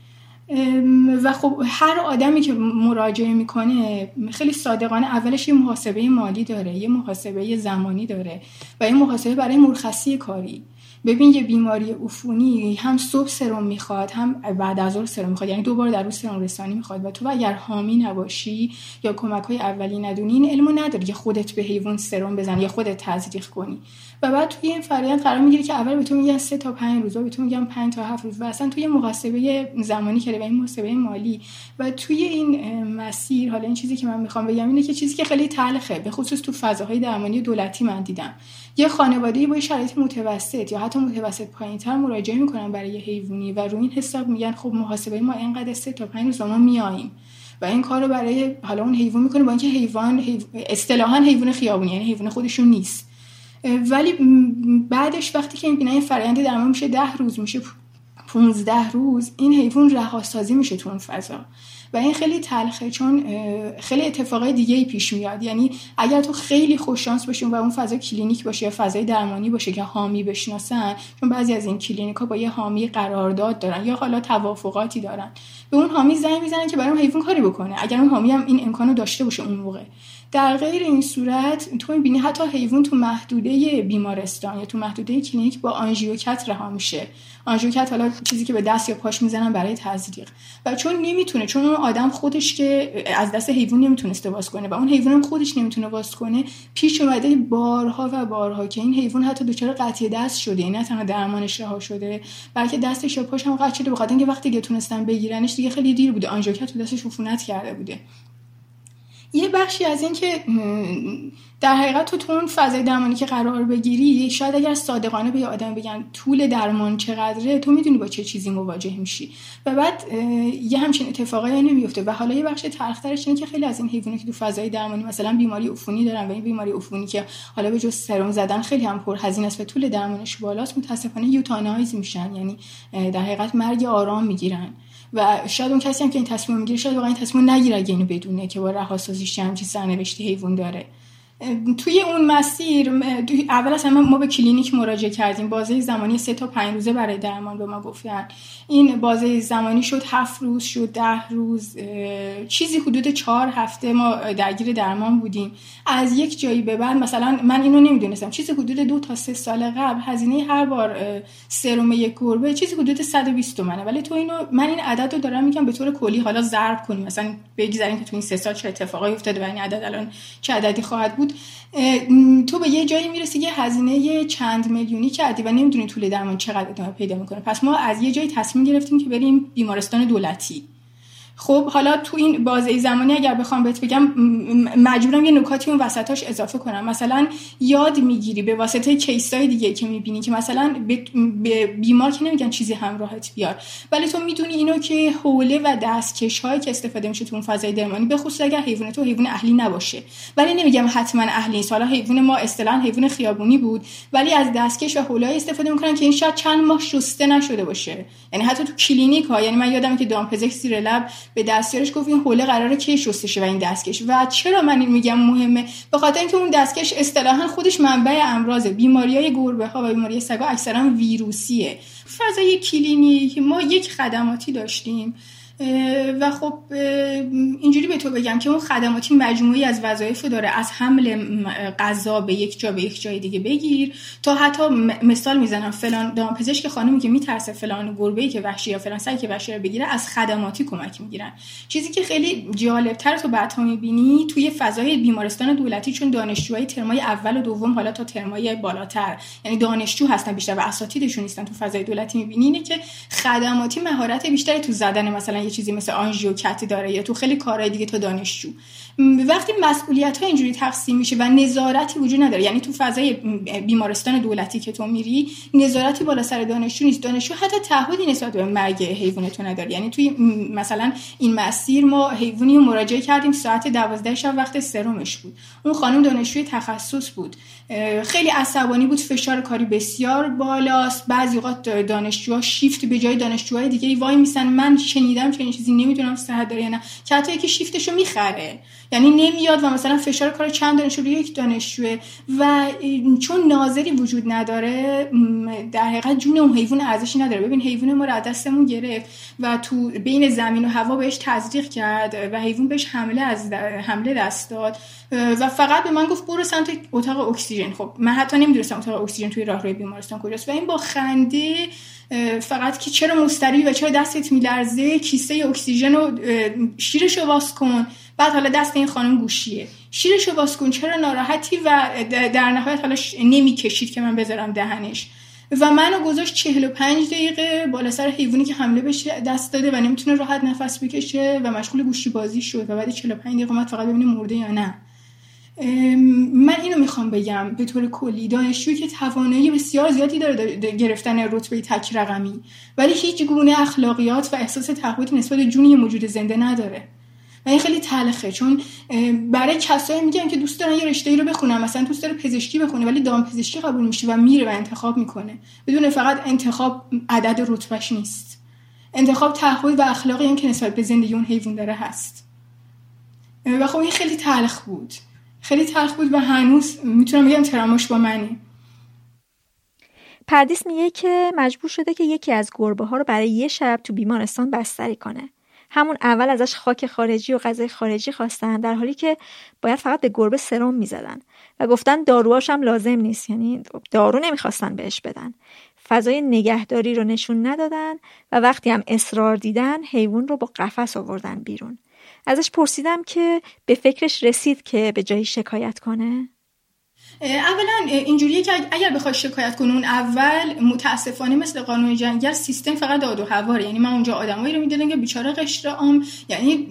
و خب هر آدمی که مراجعه می‌کنه خیلی صادقانه اولش یه محاسبه مالی داره یه محاسبه زمانی داره و یه محاسبه برای مرخصی کاری. ببین یه بیماری عفونی هم صبح سرم می‌خواد هم بعد از ظهر سرم می‌خواد. یعنی دو بار در روز سرم رسانی می‌خواد. و تو اگر حامی نباشی یا کمک های اولی ندونی این علمو نداری که خودت به حیوان سرم بزنی یا خودت تزریق کنی. و بعد توی این فرآیند قرار می‌گیره که اول به تو میگن سه تا پنج روز به تو میگن 5 تا 7 روز و اصلا توی محاسبه زمانی که و این محاسبه مالی و توی این مسیر حالا این چیزی که من می‌خوام بگم اینه که چیزی که خیلی تلخه به خصوص تو فضاهای درمانی دولتی من دیدم. یه خانواده با شرایط متوسط یا حتی متوسط پایینتر مراجعه می‌کنن برای حیوانی و روی این حساب میگن خب محاسبه ما اینقدر سه تا پنج روز ما میاییم و این کار رو برای حالا اون حیوان می‌کنه با اینکه حیوان اصطلاحا حیوان خیابونی یعنی حیوان خودشون نیست. ولی بعدش وقتی که این فرآیند درمان میشه ده روز میشه 15 روز این حیوان رهاسازی میشه تو اون فضا. و این خیلی تلخه چون خیلی اتفاقای دیگه ای پیش میاد. یعنی اگر تو خیلی خوششانس باشی و اون فضا کلینیک باشه یا فضای درمانی باشه که حامی بشناسن چون بعضی از این کلینیک ها با یه حامی قرارداد دارن یا حالا توافقاتی دارن به اون حامی زنگ می‌زنن که برای اون حیوان کاری بکنه. اگر اون حامی هم این امکانو داشته باشه اون موقع. در غیر این صورت تو می‌بینی حتی حیوان تو محدوده بیمارستان یا تو محدوده کلینیک با آنژیوکت رها میشه. آنژیوکت حالا چیزی که به دست یا پاش می‌زنن برای تزریق. و چون نمی‌تونه چون اون آدم خودش که از دست حیوان نمی‌تونسته باز کنه و اون حیوان خودش نمی‌تونه باز کنه پیش اومده بارها و بارها که این حیوان حتی دچار قطعی دست شده. این نه تنها درمانش رها شده بلکه دستش یا پاش هم قطع شده. بخاطر اینکه وقتی که تونستن بگیرنش دیگه خیلی دیر بوده. آنژیوکت تو دستش عفونت کرده بوده. یه بخشی از این که در حقیقت تو اون فضای درمانی که قرار بگیری شاید اگر صادقانه به آدم بگن طول درمان چقدره تو می‌دونی با چه چیزی مواجه میشی. و بعد یه همچین اتفاقایی نمیفته و حالا یه بخش تلخترش اینه که خیلی از این حیوانات که تو فضای درمانی مثلا بیماری عفونی دارن و این بیماری عفونی که حالا به جز سرم زدن خیلی هم پر هزینه است و طول درمانش بالاست متاسفانه یوتانایز میشن. یعنی در حقیقت مرگ آرام می‌گیرن. و شاید اون کسی هم که این تصمیم می‌گیره شاید واقعا این تصمیم نگیره اگه اینو بدونه که با رهاسازیش همچین سرنوشتی حیوان داره. توی اون مسیر اول از همه ما به کلینیک مراجعه کردیم. بازه زمانی سه تا پنج روزه برای درمان به ما گفتن. این بازه زمانی شد هفت روز شد ده روز چیزی حدود چهار هفته ما درگیر درمان بودیم. از یک جایی به بعد مثلا من اینو نمی‌دونستم. چیزی حدود دو تا سه سال قبل هزینه هر بار سرم یک گربه چیزی حدود 120 تومنه. ولی تو اینو من این عدد رو دارم میگم به طور کلی حالا ضرب کنیم. مثلا بگذاریم که تو این سه سال چه اتفاقایی افتاده و این عدد الان چه عددی خواهد بود. تو به یه جایی می‌رسی یه هزینه چند میلیونی کردی و نمی‌دونی طول درمان چقدر ادامه پیدا می‌کنه. پس ما از یه جایی تصمیم گرفتیم که بریم بیمارستان دولتی. خب حالا تو این بازه زمانی اگر بخوام بهت بگم مجبورم یه نکاتی اون وسطاش اضافه کنم. مثلا یاد می‌گیری به واسطه کیسای دیگه که می‌بینی که مثلا به بیمار که نمیگن چیزی همراهت بیار. ولی تو می‌دونی اینو که حوله و دستکش هایی که استفاده میشه تو اون فضای درمانی به خصوص اگر حیوان تو حیوان اهلی نباشه. ولی نمیگم حتما اهلی نیست. حالا حیوان ما اصطلاحا حیوان خیابونی بود. ولی از دستکش و حوله استفاده می‌کنن که این شاید چند ماه شسته نشده باشه. یعنی حتی تو کلینیک ها یعنی من یادم که دامپزشک زیر لب به دستیارش گفت این حوله قراره کی شسته و این دستکش؟ و چرا من این میگم مهمه؟ به خاطر اینکه اون دستکش اصطلاحا خودش منبع امراض بیماری های گربه ها و بیماری سگا اکثرا ویروسیه. فضای کلینیک ما یک خدماتی داشتیم. و خب اینجوری به تو بگم که اون خدماتی مجموعی از وظایف داره از حمل غذا به یک جا به یک جای دیگه بگیر تا حتی مثال می‌زنم فلان دامپزشک خانمی که میترسه فلان گربه که وحشی یا فلان سگی که وحشی رو بگیره از خدماتی کمک می‌گیرن. چیزی که خیلی جالب تر تو بعدها می‌بینی توی فضای بیمارستان دولتی چون دانشجوهای ترمای اول و دوم حالا تا ترمای بالاتر یعنی دانشجو هستن بیشتر و اساتیدشون نیستن تو فضای دولتی می‌بینی که خدماتی مهارت بیشتری تو زدن مثلا چیزی مثل کتی داره یا تو خیلی کارهای دیگه تو دانشجو. وقتی مسئولیت ها اینجوری تقسیم میشه و نظارتی وجود نداره یعنی تو فضای بیمارستان دولتی که تو میری نظارتی بالا سر دانشجو نیست. دانشجو حتی تعهدی نسبت به مرگ حیوان تو نداره. یعنی توی مثلا این مسیر ما حیوانی رو مراجعه کردیم ساعت 12 شب وقت سرمش بود. اون خانم دانشجوی تخصص بود. خیلی عصبانی بود فشار کاری بسیار بالاست. بعضی اوقات دانشجوها شیفت به جای دانشجوهای دیگه وای میسن. من شنیدم چنین چیزی نمی‌دونم صحت داره یا نه. که حتی یکی شیفتشو می‌خره. یعنی نمیاد و مثلا فشار کار چند دانشجو روی یک دانشجوه و چون ناظری وجود نداره در حقیقت جون اون حیوان ارزشی نداره. ببین حیوان ما را دستمون گرفت و تو بین زمین و هوا بهش تزریق کرد و حیوان بهش حمله از حمله دست داد. و فقط به من گفت برو سمت اتاق اکسیژن. خب من حتی نمی‌دونستم اتاق اکسیژن توی راهروی بیمارستان کجاست. و این با خنده فقط که چرا مستری و چرا دستت میلرزه کیسه اکسیژن رو شیرش واس کن. بعد حالا دست این خانم گوشیه. شیرش واس کن. چرا ناراحتی و در نهایت حالا نمی‌کشید که من بذارم دهنش. و منو گذاشت 45 دقیقه بالا سر حیوانی که حمله بهش دست داده و نمی‌تونه راحت نفس بکشه و مشغول گوشی بازی شد. و بعد 45 دقیقه اومد فقط ببینه مرده یا نه. من اینو می‌خوام بگم به طور کلی دانشجویی که توانایی بسیار زیادی داره گرفتن رتبه تک رقمی ولی هیچ گونه اخلاقیات و احساس تعهدی نسبت به جونی موجود زنده نداره. و این خیلی تلخه چون برای کسایی میگن که دوست دارن یه رشته ای رو بخونن مثلا دوست داره پزشکی بخونه ولی دام پزشکی قبول میشه و میره و انتخاب می‌کنه. بدون فقط انتخاب عدد رتبهش نیست. انتخاب تعهد و اخلاقی هم که نسبت به زندگی اون حیوان داره هست. و خب این خیلی تلخ بود. خیلی تلخ بود و هنوز می‌تونم بگم ترامش با منی. پردیس میگه که مجبور شده که یکی از گربه ها رو برای یه شب تو بیمارستان بستری کنه. همون اول ازش خاک خارجی و غذای خارجی خواستن در حالی که باید فقط به گربه سرم می‌زدن و گفتن داروهاش هم لازم نیست یعنی دارو نمی‌خواستن بهش بدن. فضای نگهداری رو نشون ندادن و وقتی هم اصرار دیدن حیوان رو با قفس آوردن بیرون. ازش پرسیدم که به فکرش رسید که به جایی شکایت کنه. اولا اینجوریه که اگر بخوای شکایت کنی اون اول متاسفانه مثل قانون جنگل سیستم فقط داد و هواره. یعنی من اونجا آدمایی رو می‌دیدم که بیچاره قشر عام یعنی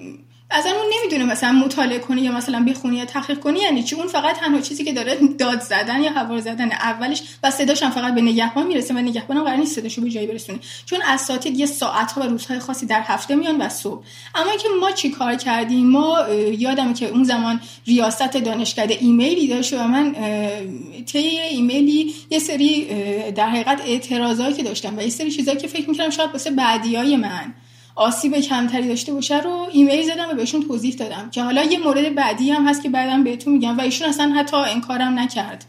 از اون نمی‌دونه مثلا مطالعه کنی یا مثلا بخونی یا تحقیق کنی یعنی چی؟ اون فقط تنها چیزی که داره داد زدن یا حوار زدن اولش و صداش هم فقط به نگهبان می‌رسه و نگهبان هم قرار نیست صداشو به جایی برسونه چون اساتید یه ساعت و روزهای خاصی در هفته میان و صبح. اما اینکه ما چی کار کردیم؟ ما یادمه که اون زمان ریاست دانشکده ایمیلی داشت و من طی ایمیلی یه سری در حقیقت اعتراضایی که داشتم و یه سری چیزایی که فکر می‌کردم شاید واسه بعدیای من. آسیب کمتری داشته باشه رو ایمیل زدم و بهشون توضیح دادم که حالا یه مورد بعدی هم هست که بعدم بهتون میگم و ایشون اصلا حتی انکارم نکرد.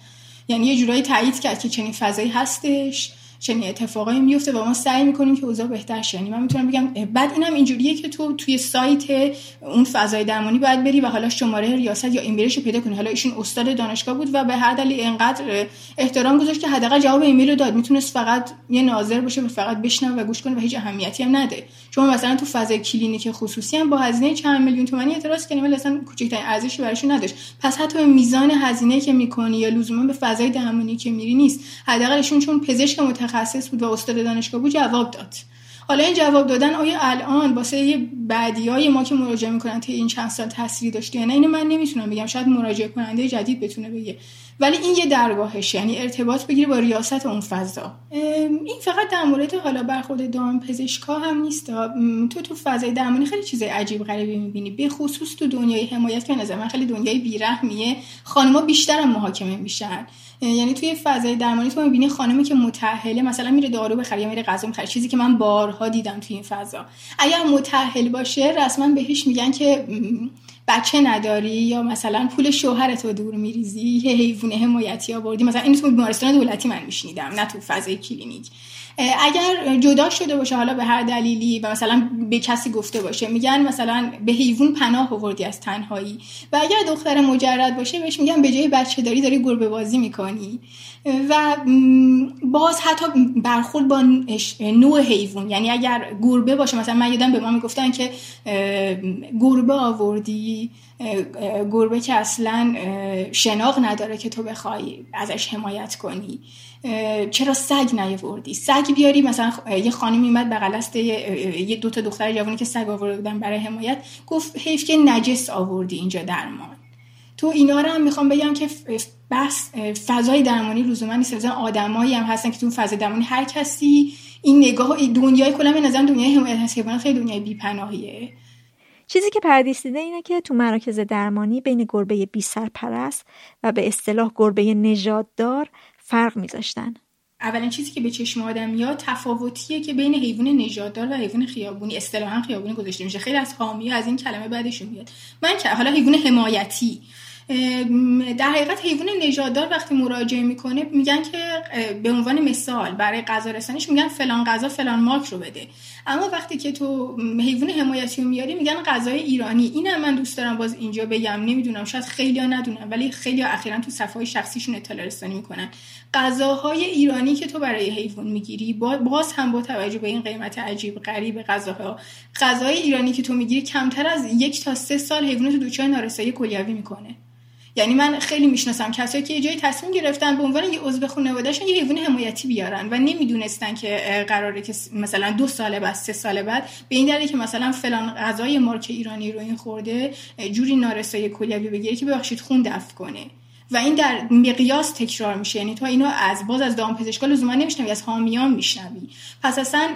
یعنی یه جورایی تایید کرد که چنین فضایی هستش. چنین اتفاقایی میفته و ما سعی می‌کنیم که اوضاع بهتر شه. یعنی من می‌تونم بگم بعد اینم اینجوریه که تو توی سایت اون فضای درمانی باید بری و حالا شماره ریاست یا ایمیلش رو پیدا کنی. حالا ایشون استاد دانشگاه بود و به هر دلیل اینقدر احترام گذاشت که حداقل جواب ایمیل رو داد. می‌تونست فقط یه ناظر باشه و فقط بشنوه و گوش کنه و هیچ اهمیتی هم نده. چون مثلا تو فضای کلینیک خصوصی هم با هزینه چند میلیون تومانی اعتراض کنیم ولی اصلا کوچکترین ارزشی براش نداشت. پس حتی میزان هزینه که می‌کنی یا لزوما به فضای درمانی که میری نیست. حداقلشون چون پزشک متخصص بود و استاد دانشگاه بود جواب داد. حالا این جواب دادن آیا الان واسه بعدی های ما که مراجعه می‌کنن تا این چند سال تاثیری داشته یا نه اینو من نمی‌تونم بگم. شاید مراجعه کننده جدید بتونه بگه. ولی این یه درگاهش یعنی ارتباط بگیره با ریاست اون فضا. این فقط در مورد حالا برخورد دام پزشکا هم نیست. تو تو فضای درمانی خیلی چیزای عجیب غریبی می‌بینی. به خصوص تو دنیای حمایت که نظر من خیلی دنیای بیرحمیه. خانم‌ها بیشتر محاکمه میشن. یعنی توی فضای درمانی تو می‌بینی خانمی که متأهله مثلا میره دارو بخره یا میره غذا می‌خره چیزی که من بارها دیدم توی این فضا. اگر متأهل باشه رسما بهش میگن که بچه نداری یا مثلا پول شوهرت رو دور میریزی یه حیوان حمایتی آوردی. مثلا این تو بیمارستان دولتی من میشنیدم نه تو فضای کلینیک. اگر جدا شده باشه حالا به هر دلیلی و مثلا به کسی گفته باشه میگن مثلا به حیوان پناه آوردی از تنهایی و اگر دختر مجرد باشه بهش میگن به جای بچه داری داری گربه بازی می‌کنی. و باز حتی برخورد با نوع حیوان. یعنی اگر گربه باشه مثلا من یادم به ما می‌گفتن که گربه آوردی گربه که اصلا شناق نداره که تو بخوای ازش حمایت کنی. چرا سگ نیاوردی؟ سگ بیاری مثلا یه خانمی میمد بغل است یه دو تا دختر جوانی که سگ آورده بودن برای حمایت گفت حیف که نجس آوردی اینجا درمان. تو اینا رو هم می‌خوام بگم که بس فضای درمانی لزوما نیست مثلا آدمایی هم هستن که تو فضای درمانی هر کسی این نگاه دنیای کلا به نظر دنیای حمایت هست که خیلی دنیای بیپناهیه. چیزی که پردیس دیده اینه که تو مراکز درمانی بین گربه بی سرپرست و به اصطلاح گربه نژاددار فرق میذاشتن. اولین چیزی که به چشم آدم میاد تفاوتیه که بین حیوان نژاددار و حیوان خیابونی اصطلاحا خیابونی گذاشته میشه. خیلی از حامی از این کلمه بعدشون میاد. من که حالا حیوان حمایتی در حقیقت حیوان نژاددار وقتی مراجعه می‌کنه میگن که به عنوان مثال برای غذا رسانیش میگن فلان غذا فلان مارک رو بده. اما وقتی که تو حیوان حمایتی رو میاری میگن غذای ایرانی. اینم من دوست دارم باز اینجا بگم. نمی‌دونم شاید خیلی ها ندونم ولی خیلی اخیرا تو صفحه شخصیشون اطلاع رسانی می‌کنن. غذاهای ایرانی که تو برای حیوان می‌گیری باز هم با توجه به این قیمت عجیب غریب غذاها غذای ایرانی که تو می‌گیری کمتر از یک تا سه سال حیوان تو دچار نارسایی کلیوی می‌کنه. یعنی من خیلی می‌شناسم کسایی که یه جایی تصمیم گرفتن به عنوان یه عضو خانوادهشون یه حیوان حمایتی بیارن و نمی‌دونستن که قراره که مثلا دو سال بعد سه سال بعد به این دلیل که مثلا فلان غذای مارک ایرانی رو این خورده جوری نارسایی کلیوی بگیره که ببخشید خون دفع کنه. و این در مقیاس تکرار میشه. یعنی تو اینو از باز از دام پزشکا لزوما نمیشنوی از حامیان میشنوی. پس اصلا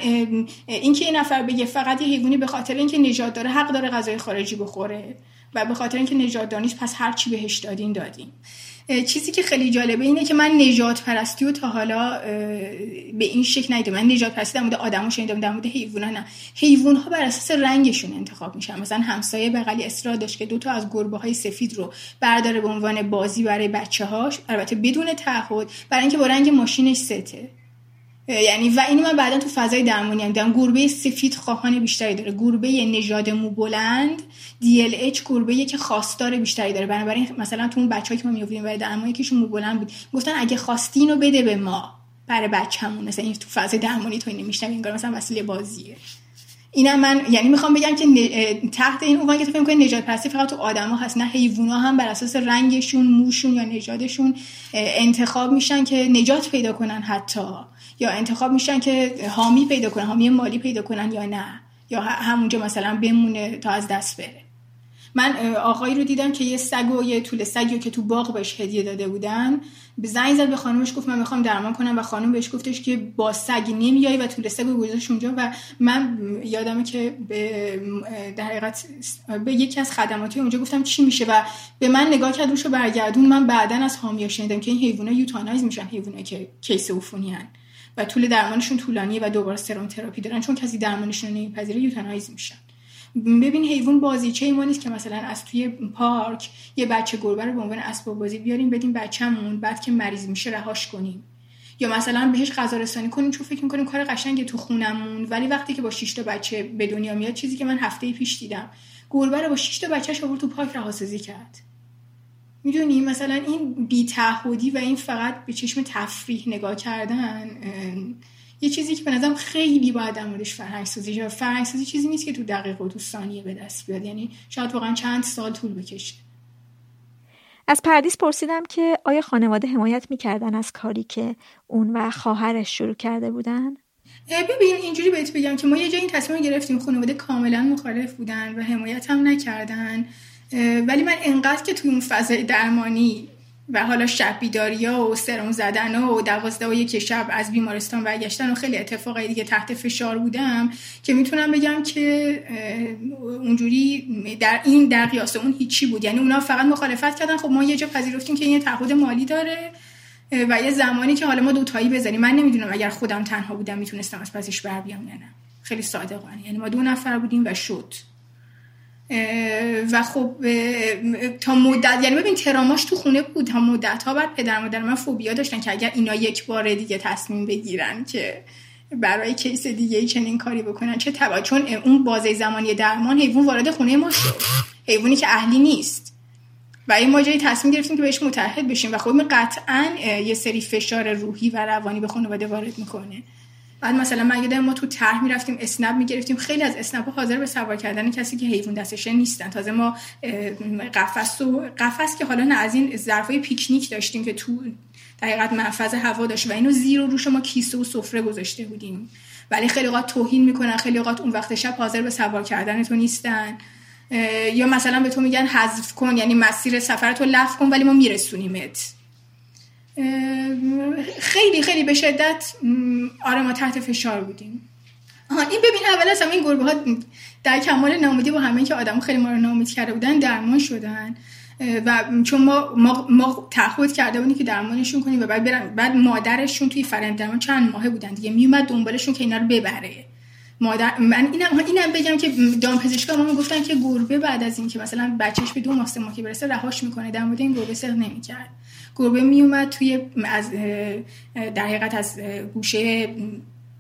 اینکه یه نفر بگه فقط یه حیوانی به خاطر اینکه نجات داره حق داره غذای خارجی بخوره. و به خاطر اینکه نجات دانیست پس هر چی بهش دادین دادین. چیزی که خیلی جالبه اینه که من نجات پرستی و تا حالا به این شکل ندیدم. من نجات پرستی در مورد آدمو شنیدم در مورد حیونا نه. حیوان ها بر اساس رنگشون انتخاب میشن. مثلا همسایه بغلی اصرار داشت که دو تا از گربه های سفید رو برداره به عنوان بازی برای بچه هاش البته بدون تعهد برای اینکه با رنگ ماشینش سته. یعنی و اینو من بعدا تو فضای درمانی هم دیدم. گربه سفید خواهان بیشتری داره. گربه نژاد مو بلند DLH گربه که خواستار بیشتری داره. بنابراین مثلا تو اون بچه‌ای که ما می‌آوردیم برای درمانی که مو بلند بود. گفتن اگه خواستی اینو بده به ما. برای بچه‌مون. مثلا این تو فضای درمانی تو اینو میشنم انگار مثلا وسیله بازیه. اینم من یعنی می‌خوام بگم که تحت این عنوان که تو فکر کنید نجات پرستی فقط تو آدما هست نه حیونا هم بر اساس رنگشون موشون یا نژادشون انتخاب میشن که نجات پیدا کنن حتی یا انتخاب میشن که حامی پیدا کنن حامی مالی پیدا کنن یا نه یا همونجا مثلا بمونه تا از دست بره. من آقایی رو دیدم که یه سگ و یه طول سگی که تو باغ بهش هدیه داده بودن. زنگ زد به خانومش گفت من می‌خوام درمان کنم و خانم بهش گفتش که با سگ نمیای و طول سگ گذاشت اونجا و من یادمه که به در حقیقت به یکی از خدماتی اونجا گفتم چی میشه و به من نگاه کرد روشو برگردون. من بعدا از حامیا شنیدم که این حیونا یوتانایز میشن حیونا که کیس عفونی و طول درمانشون طولانیه و دوباره سرم تراپی دارن چون کسی درمانشون نمیپذیره یوتانایز میشن. ببین حیوان بازیچه ما نیست که مثلا از توی پارک یه بچه گربه رو به عنوان اسباب بازی بیاریم بدیم بچه‌مون بعد که مریض میشه رهاش کنیم. یا مثلا بهش غذا رسانی کنیم چون فکر می‌کنیم کار قشنگه تو خونمون. ولی وقتی که با 6 تا بچه به دنیا میاد چیزی که من هفته پیش دیدم گربه رو با 6 تا بچه‌ش آورد تو پارک رهاسازی کرد. می‌دونی؟ مثلا این بیتعهدی و این فقط به چشم تفریح نگاه کردن یه چیزی که به نظرم خیلی باید در موردش فرهنگ سازی فرهنگ سازی چیزی نیست که تو دقیقه و تو ثانیه به دست بیاد. یعنی شاید واقعا چند سال طول بکشه. از پردیس پرسیدم که آیا خانواده حمایت می‌کردن از کاری که اون و خواهرش شروع کرده بودن؟ ببین اینجوری بهت بگم که ما یه جایی این تصمیم گرفتیم خانواده کاملا مخالف بودن و حمایت هم نکردن. ولی من انقدر که توی اون فضای درمانی و حالا شب ها و سرم زدن و دوازده و یک شب از بیمارستان برگشتن و خیلی اتفاقای دیگه تحت فشار بودم که می‌تونم بگم که اونجوری در این در قیاس اون هیچی بود. یعنی اونا فقط مخالفت کردن. خب ما یه جا پذیرفتیم که این تعهد مالی داره و یه زمانی که حالا ما دوتایی بزنیم من نمی‌دونم اگر خودم تنها بودم می‌تونستم از پسش بر بیام نه. خیلی صادقانه. یعنی ما دو نفر بودیم و شد. و خب تا مدت یعنی ببین تراماش تو خونه بود تا مدت ها بعد پدر مادر من فوبیا داشتن که اگر اینا یک بار دیگه تصمیم بگیرن که برای کیس دیگه چنین کاری بکنن چه تبا چون اون بازه زمانی درمان حیوان وارد خونه ما شد. حیوانی که اهلی نیست. و این ما جایی تصمیم گرفتیم که بهش متحد بشیم. و خب قطعا یه سری فشار روحی و روانی به خانواده وارد می‌کنه. بعد مثلا من یادم ما تو طرح می‌رفتیم اسنپ می‌گرفتیم. خیلی از اسنپ حاضر به سوار کردن کسی که حیوان دستشه نیستن. تازه ما قفس و قفس که حالا نه از این ظرفای پیکنیک داشتیم که تو دقیقت محفظ هوا داشت و اینو زیر و روش ما کیسه و سفره گذاشته بودیم. ولی خیلی اوقات توهین می‌کنن خیلی اوقات اون وقت شب حاضر به سوار کردن تو نیستن. یا مثلا به تو میگن حذف کن یعنی مسیر سفر تو لغو کن ولی ما میرسونیمت. خیلی خیلی به شدت آره ما تحت فشار بودیم. آها این ببین اول از این گربه ها در کمال نامیدی با همه که آدم خیلی ما رو نامید کرده بودن درمان شدن. و چون ما ما, ما تعهد کرده بودیم که درمانشون کنیم و بعد برن بعد مادرشون توی فرند درمان چند ماهه بودن دیگه. میومد دنبالشون که اینا رو ببره. مادر من اینم اینم بگم که دام پزشکا ما گفتن که گربه بعد از اینکه مثلا بچهش به دو ماه سه برسه رهاش می‌کنه. در مورد این گربه سر نمی‌کرد. گربه میومد توی از در حقیقت از گوشه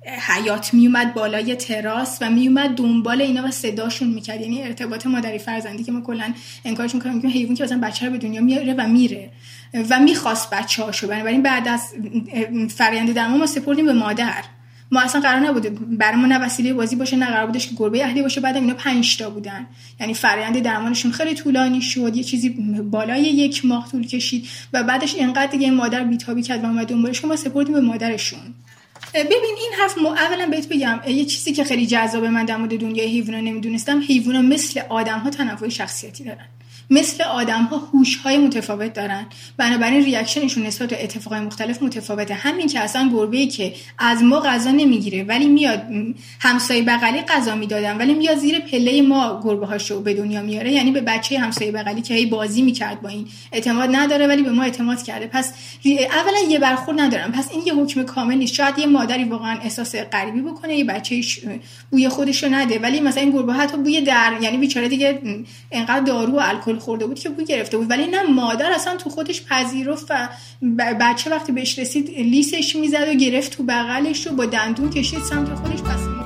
حیات میومد بالای تراس و میومد دنبال اینا و صداشون می‌کرد. یعنی ارتباط مادری فرزندی که ما کلا انکارش می‌کنیم که حیوان که مثلا بچه رو به دنیا میاره و میره و می‌خواست بچه هاشو بنابراین بعد از فرآیند درمان ما سپردیم به مادر. ما اصلا قرار نبود برای ما نه وسیله بازی باشه نه قرار بودش که گربه اهلی باشه. بعد اینا 5 تا بودن. یعنی فرآیند درمانشون خیلی طولانی شد. یه چیزی بالای یک ماه طول کشید و بعدش اینقدر دیگه مادر بیتابی کرد و اومد دنبالش که ما سپردیم به مادرشون. ببین این حرف مو اولا بهت بگم یه چیزی که خیلی جذاب من در مورد دنیای حیونا نمی‌دونستم حیونا مثل آدم ها تنوع شخصیتی دارن. مثل آدم ها هوش های متفاوت دارن. بنابراین ریاکشنشون نسبت به اتفاقای مختلف متفاوته. همین که اصلا گربه که از ما غذا نمی‌گیره ولی میاد همسایه بغلی غذا می‌دادن ولی میاد زیر پله ما گربه هاشو به دنیا میاره. یعنی به بچه همسایه بغلی که هی بازی می‌کرد با این اعتماد نداره ولی به ما اعتماد کرده. پس اولا یه برخورد ندارم. پس این یه حکم کامل نیست. شاید یه مادری واقعا احساس غریبی بکنه یه بچه بوی خودش رو نده. ولی مثلا این گربه حتی بوی در یعنی بیچاره دیگه انقدر دارو و الکل خورده بود که بو گرفته بود. ولی نه مادر اصلا تو خودش پذیرفت و بچه وقتی بهش رسید لیسش می‌زد و گرفت تو بغلش رو با دندون کشید سمت خودش پس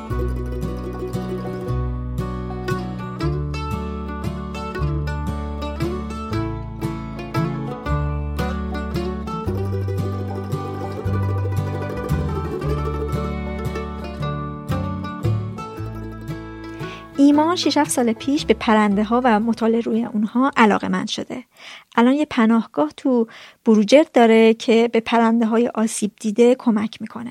ایمان 6 سال پیش به پرنده ها و مطالعه روی اونها علاقه من شده. الان یه پناهگاه تو بروجرد داره که به پرنده های آسیب دیده کمک می‌کنه.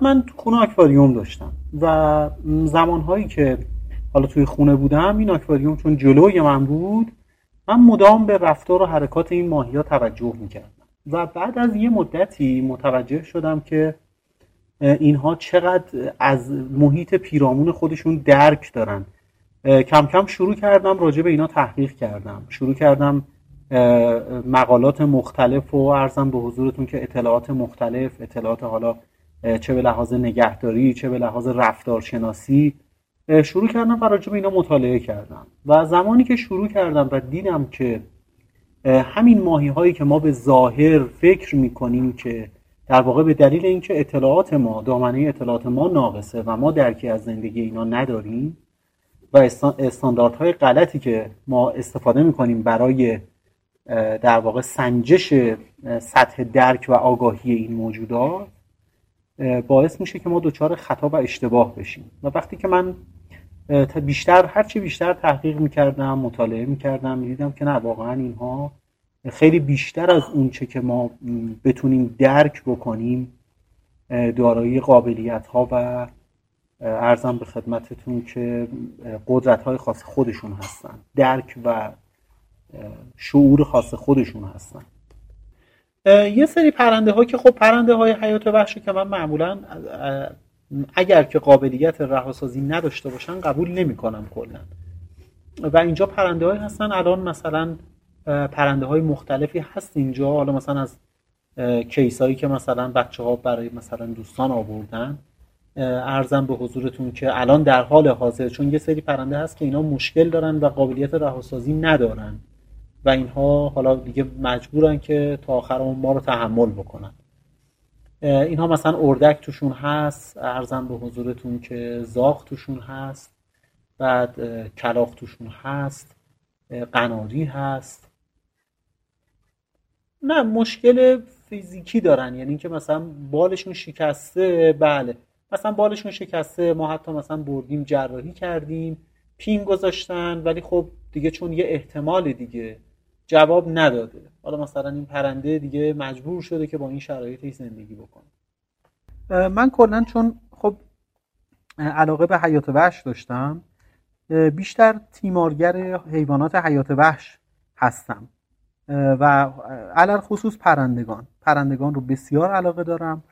من تو خونه اکواریوم داشتم و زمانهایی که حالا توی خونه بودم این آکواریوم چون جلوی من بود من مدام به رفتار و حرکات این ماهی ها توجه می‌کردم و بعد از یه مدتی متوجه شدم که اینها چقدر از محیط پیرامون خودشون درک دارن. کم کم شروع کردم راجع به اینا تحقیق کردم. شروع کردم مقالات مختلف و ارزم به حضورتون که اطلاعات مختلف اطلاعات حالا چه به لحاظ نگهداری چه به لحاظ رفتارشناسی شروع کردم و راجع به اینا مطالعه کردم. و زمانی که شروع کردم و دیدم که همین ماهی هایی که ما به ظاهر فکر می‌کنیم که در واقع به دلیل اینکه اطلاعات ما دامنه اطلاعات ما ناقصه و ما درکی از زندگی اینا نداریم و استانداردهای غلطی که ما استفاده می‌کنیم برای در واقع سنجش سطح درک و آگاهی این موجودات باعث میشه که ما دچار خطا و اشتباه بشیم. و وقتی که من بیشتر هرچی بیشتر تحقیق می‌کردم مطالعه می‌کردم می‌دیدم که نه واقعا اینها خیلی بیشتر از اونچه که ما بتونیم درک بکنیم دارایی قابلیت ها و ارزم به خدمتتون که قدرت های خاص خودشون هستن. درک و شعور خاص خودشون هستن. یه سری پرنده ها که خب پرنده های حیات وحشی که من معمولا اگر که قابلیت رهاسازی نداشته باشن قبول نمی کنم کلا. و اینجا پرنده های هستن الان مثلا پرنده های مختلفی هست اینجا. حالا مثلا از کیس هایی که مثلا بچه ها برای مثلا دوستان آوردن ارزم به حضورتون که الان در حال حاضر چون یه سری پرنده هست که اینا مشکل دارن و قابلیت رهاسازی ندارن و اینها حالا دیگه مجبورن که تا آخر ما رو تحمل بکنن. اینها مثلا اردک توشون هست ارزم به حضورتون که زاغ توشون هست بعد کلاق توشون هست قناری هست. نه مشکل فیزیکی دارن. یعنی که مثلا بالشون شکسته بله. مثلا بالشون شکسته ما حتی مثلا بردیم جراحی کردیم پین گذاشتن ولی خب دیگه چون یه احتمال دیگه جواب نداده. حالا مثلا این پرنده دیگه مجبور شده که با این شرایطی زندگی بکنه. من کلا چون خب علاقه به حیات وحش داشتم بیشتر تیمارگر حیوانات حیات وحش هستم. و علر خصوص پرندگان. پرندگان رو بسیار علاقه دارم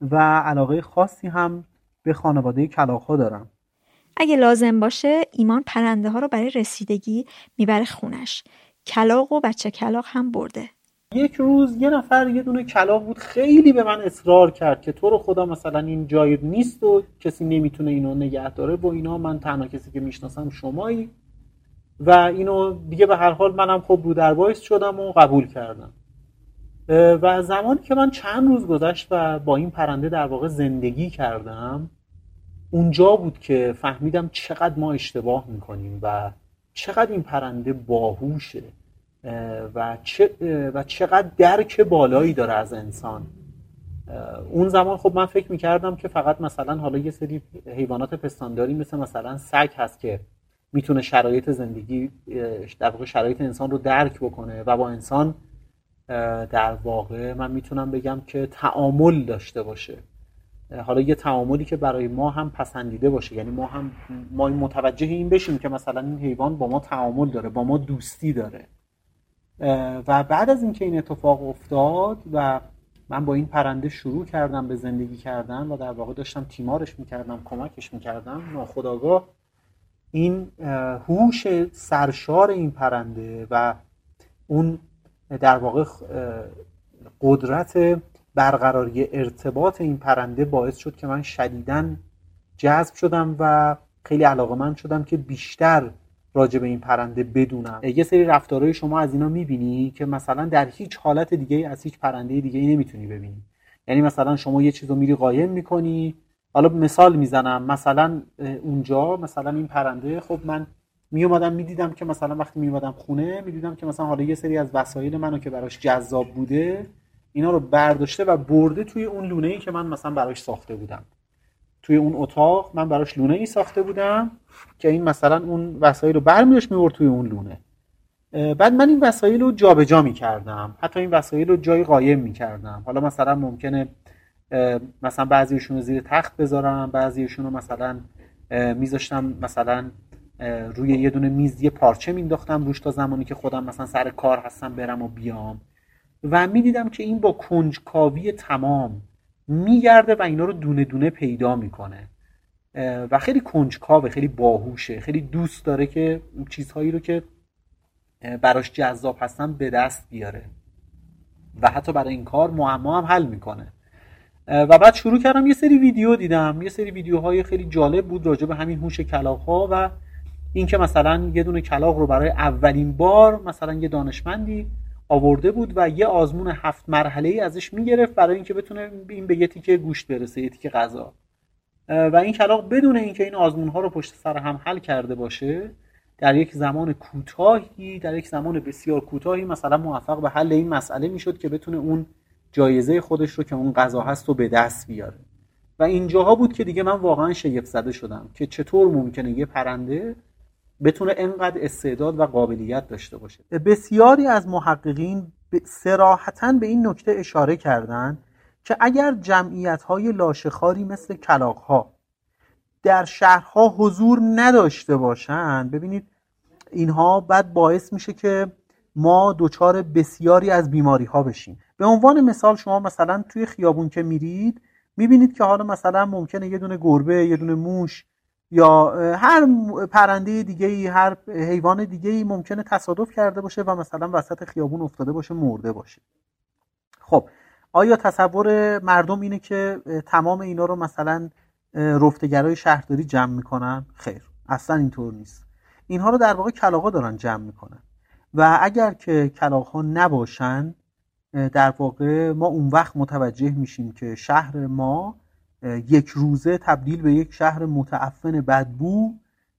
و علاقه خاصی هم به خانواده کلاق ها دارم. اگه لازم باشه ایمان پرنده ها رو برای رسیدگی می‌بره خونش. کلاق و بچه کلاق هم برده. یک روز یه نفر یه دونه کلاق بود خیلی به من اصرار کرد که تو رو خدا مثلا این جای نیست و کسی نمی‌تونه اینو نگه داره و اینا. من تنها کسی که می‌شناسم شمایی. و اینو دیگه به هر حال منم خب رو در باعث شدم و قبول کردم. و زمانی که من چند روز گذشت و با این پرنده در واقع زندگی کردم اونجا بود که فهمیدم چقدر ما اشتباه می‌کنیم و چقدر این پرنده باهوشه و, و چقدر درک بالایی داره از انسان. اون زمان خب من فکر می‌کردم که فقط مثلا حالا یه سری حیوانات پستانداری مثل مثلا سگ هست که می‌تونه شرایط زندگی در واقع شرایط انسان رو درک بکنه و با انسان در واقع من می‌تونم بگم که تعامل داشته باشه. حالا یه تعاملی که برای ما هم پسندیده باشه. یعنی ما هم ما متوجه این بشیم که مثلا این حیوان با ما تعامل داره با ما دوستی داره. و بعد از اینکه این اتفاق افتاد و من با این پرنده شروع کردم به زندگی کردن و در واقع داشتم تیمارش می‌کردم کمکش می‌کردم ناخداگاه این هوش سرشار این پرنده و اون در واقع قدرت برقراری ارتباط این پرنده باعث شد که من شدیدا جذب شدم و خیلی علاقه من شدم که بیشتر راجع به این پرنده بدونم. یه سری رفتارهای شما از اینا می‌بینی که مثلا در هیچ حالت دیگه از هیچ پرنده دیگه ای نمی‌تونی ببینی. یعنی مثلا شما یه چیزو میری قایم می‌کنی حالا مثال می‌زنم. مثلا اونجا مثلا این پرنده خب من می اومدم می‌دیدم که مثلا وقتی می اومدم خونه می‌دیدم که مثلا حالا یه سری از وسایل منو که براش جذاب بوده اینا رو برداشته و برده توی اون لونه ای که من مثلا براش ساخته بودم. توی اون اتاق من براش لونه ای ساخته بودم که این مثلا اون وسایل رو برمیداشت میورد توی اون لونه. بعد من این وسایل رو جابجا می‌کردم. حتی این وسایل رو جای قایم می‌کردم. حالا مثلا ممکنه مثلا بعضیشون رو زیر تخت بذارم بعضیشون رو مثلا میذاشتم مثلا روی یه دونه میز یه پارچه مینداختم روش تا زمانی که خودم مثلا سر کار هستم برم و بیام. و می‌دیدم که این با کنجکاوی تمام میگرده و اینا رو دونه دونه پیدا می‌کنه. و خیلی کنجکاوه خیلی باهوشه خیلی دوست داره که چیزهایی رو که براش جذاب هستن به دست بیاره. و حتی برای این کار معما هم حل می‌کنه. و بعد شروع کردم یه سری ویدیو دیدم. یه سری ویدیوهای خیلی جالب بود راجع به همین هوش کلاق ها و اینکه مثلا یه دونه کلاق رو برای اولین بار مثلا یه دانشمندی آورده بود و یه آزمون هفت مرحله ای ازش می‌گرفت برای اینکه بتونه این به یه تیکه گوشت برسه یه تیکه غذا. و این کلاق بدون اینکه این آزمون ها رو پشت سر هم حل کرده باشه در یک زمان کوتاهی در یک زمان بسیار کوتاهی مثلا موفق به حل این مسئله می‌شد که بتونه اون جایزه خودش رو که اون غذا هست رو به دست بیاره. و اینجاها بود که دیگه من واقعا شگفت زده شدم که چطور ممکنه یه پرنده بتونه انقدر استعداد و قابلیت داشته باشه. بسیاری از محققین سراحتا به این نکته اشاره کردند که اگر جمعیت های لاشخاری مثل کلاق ها در شهرها حضور نداشته باشند ببینید اینها بعد باعث میشه که ما دچار بسیاری از بیماری ها بشیم. به عنوان مثال شما مثلا توی خیابون که میرید می‌بینید که حالا مثلا ممکنه یه دونه گربه یه دونه موش یا هر پرنده دیگه ای هر حیوان دیگه ای ممکنه تصادف کرده باشه و مثلا وسط خیابون افتاده باشه مرده باشه. خب آیا تصور مردم اینه که تمام اینا رو مثلا رفتگرای شهرداری جمع می‌کنن؟ خیر اصلا اینطور نیست. اینها رو در واقع کلاغا دارن جمع می‌کنن. و اگر که کلاغ نباشن در واقع ما اون وقت متوجه میشیم که شهر ما یک روزه تبدیل به یک شهر متعفن بدبو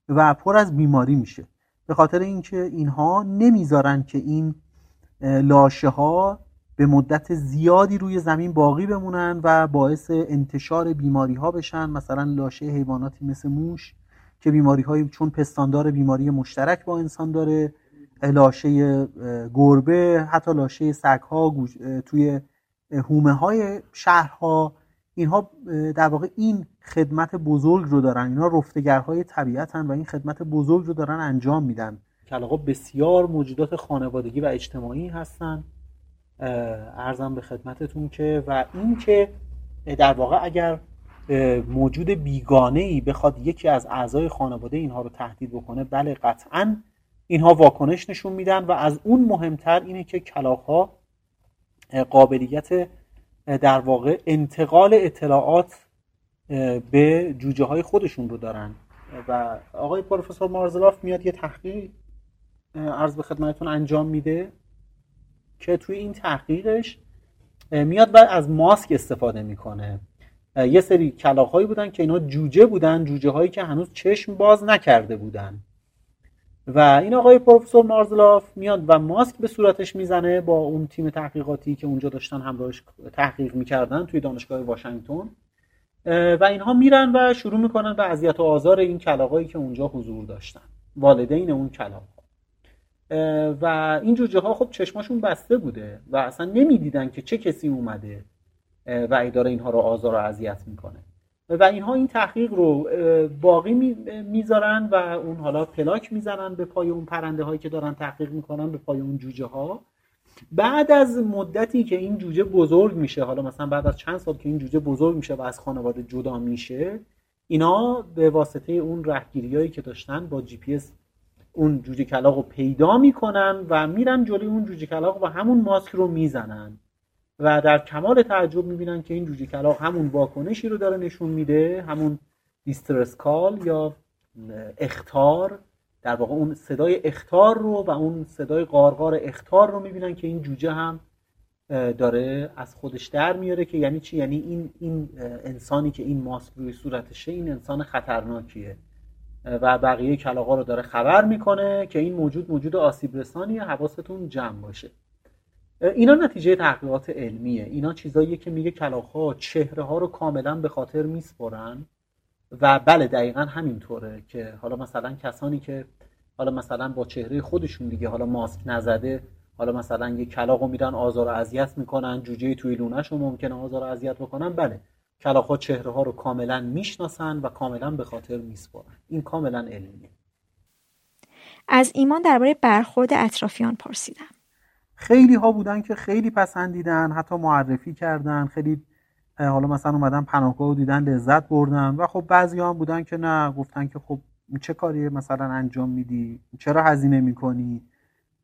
و پر از بیماری میشه. به خاطر اینکه اینها نمی‌ذارن که این لاشه ها به مدت زیادی روی زمین باقی بمونن و باعث انتشار بیماری ها بشن. مثلا لاشه حیواناتی مثل موش که بیماری های چون پستاندار بیماری مشترک با انسان داره لاشه گربه حتی لاشه سگ ها توی هومه های شهرها اینها در واقع این خدمت بزرگ رو دارن. اینها رفتگرهای طبیعتن و این خدمت بزرگ رو دارن انجام میدن. کلاغا بسیار موجودات خانوادگی و اجتماعی هستن ارزم به خدمتتون که و این که در واقع اگر موجود بیگانه ای بخواد یکی از اعضای خانواده اینها رو تهدید بکنه بله قطعا اینها واکنش نشون میدن و از اون مهمتر اینه که کلاغ ها قابلیت در واقع انتقال اطلاعات به جوجه های خودشون رو دارن. و آقای پروفسور مارزلاف میاد یه تحقیق عرض به خدمتتون انجام میده که توی این تحقیقش میاد و از ماسک استفاده می‌کنه. یه سری کلاقهایی بودن که اینا جوجه بودن جوجه هایی که هنوز چشم باز نکرده بودن. و این آقای پروفسور مارزلاف میاد و ماسک به صورتش می‌زنه با اون تیم تحقیقاتی که اونجا داشتن همراهش تحقیق می‌کردن توی دانشگاه واشنگتن. و اینها میرن و شروع می‌کنن به اذیت و آزار این کلاقایی که اونجا حضور داشتن. والدین اون کلاق و این جوجه ها خب چشماشون بسته بوده و اصلا نمی‌دیدن که چه کسی اومده و اداره اینها رو آزار و اذیت می‌کنه. و اینها این تحقیق رو باقی می‌ذارن و اون حالا پلاک می‌زنن به پای اون پرنده هایی که دارن تحقیق می‌کنن به پای اون جوجه ها بعد از مدتی که این جوجه بزرگ میشه حالا مثلا بعد از چند سال که این جوجه بزرگ میشه و از خانواده جدا میشه اینا به واسطه اون رهگیری هایی که داشتن با جی پی اون جوجه کلاق رو پیدا می‌کنن و میرن جلوی اون جوجه کلاق و همون ماسک رو می‌زنن. و در کمال تعجب می‌بینن که این جوجه کلاق همون واکنشی رو داره نشون میده همون دیسترس کال یا اختار. در واقع اون صدای اختار رو و اون صدای قارقار اختار رو می‌بینن که این جوجه هم داره از خودش در میاره که یعنی چی؟ یعنی این این انسانی که این ماسک روی صورتشه این انسان خطرناکیه. و بقیه کلاغا رو داره خبر می‌کنه که این موجود موجود آسیب رسانیه حواستون جمع باشه. اینا نتیجه تحقیقات علمیه. اینا چیزاییه که میگه کلاغها چهره ها رو کاملا به خاطر میسپرن. و بله دقیقا همینطوره که حالا مثلا کسانی که حالا مثلا با چهره خودشون دیگه حالا ماسک نزده حالا مثلا یه کلاغ رو میرن آزار و اذیت می‌کنن جوجه توی لونش رو ممکنه آزار و اذیت بکنن. بله کلاغ ها چهره ها رو کاملا می‌شناسن و کاملا به خاطر میسپرن. این کاملا علمیه. از ایمان درباره برخورد اطرافیان پرسیدم. خیلی ها بودن که خیلی پسندیدن حتی معرفی کردن. خیلی حالا مثلا اومدن پناهگاه دیدن لذت بردن. و خب بعضی هم بودن که نه گفتن که خب چه کاری مثلا انجام میدی؟ چرا هزینه می‌کنی؟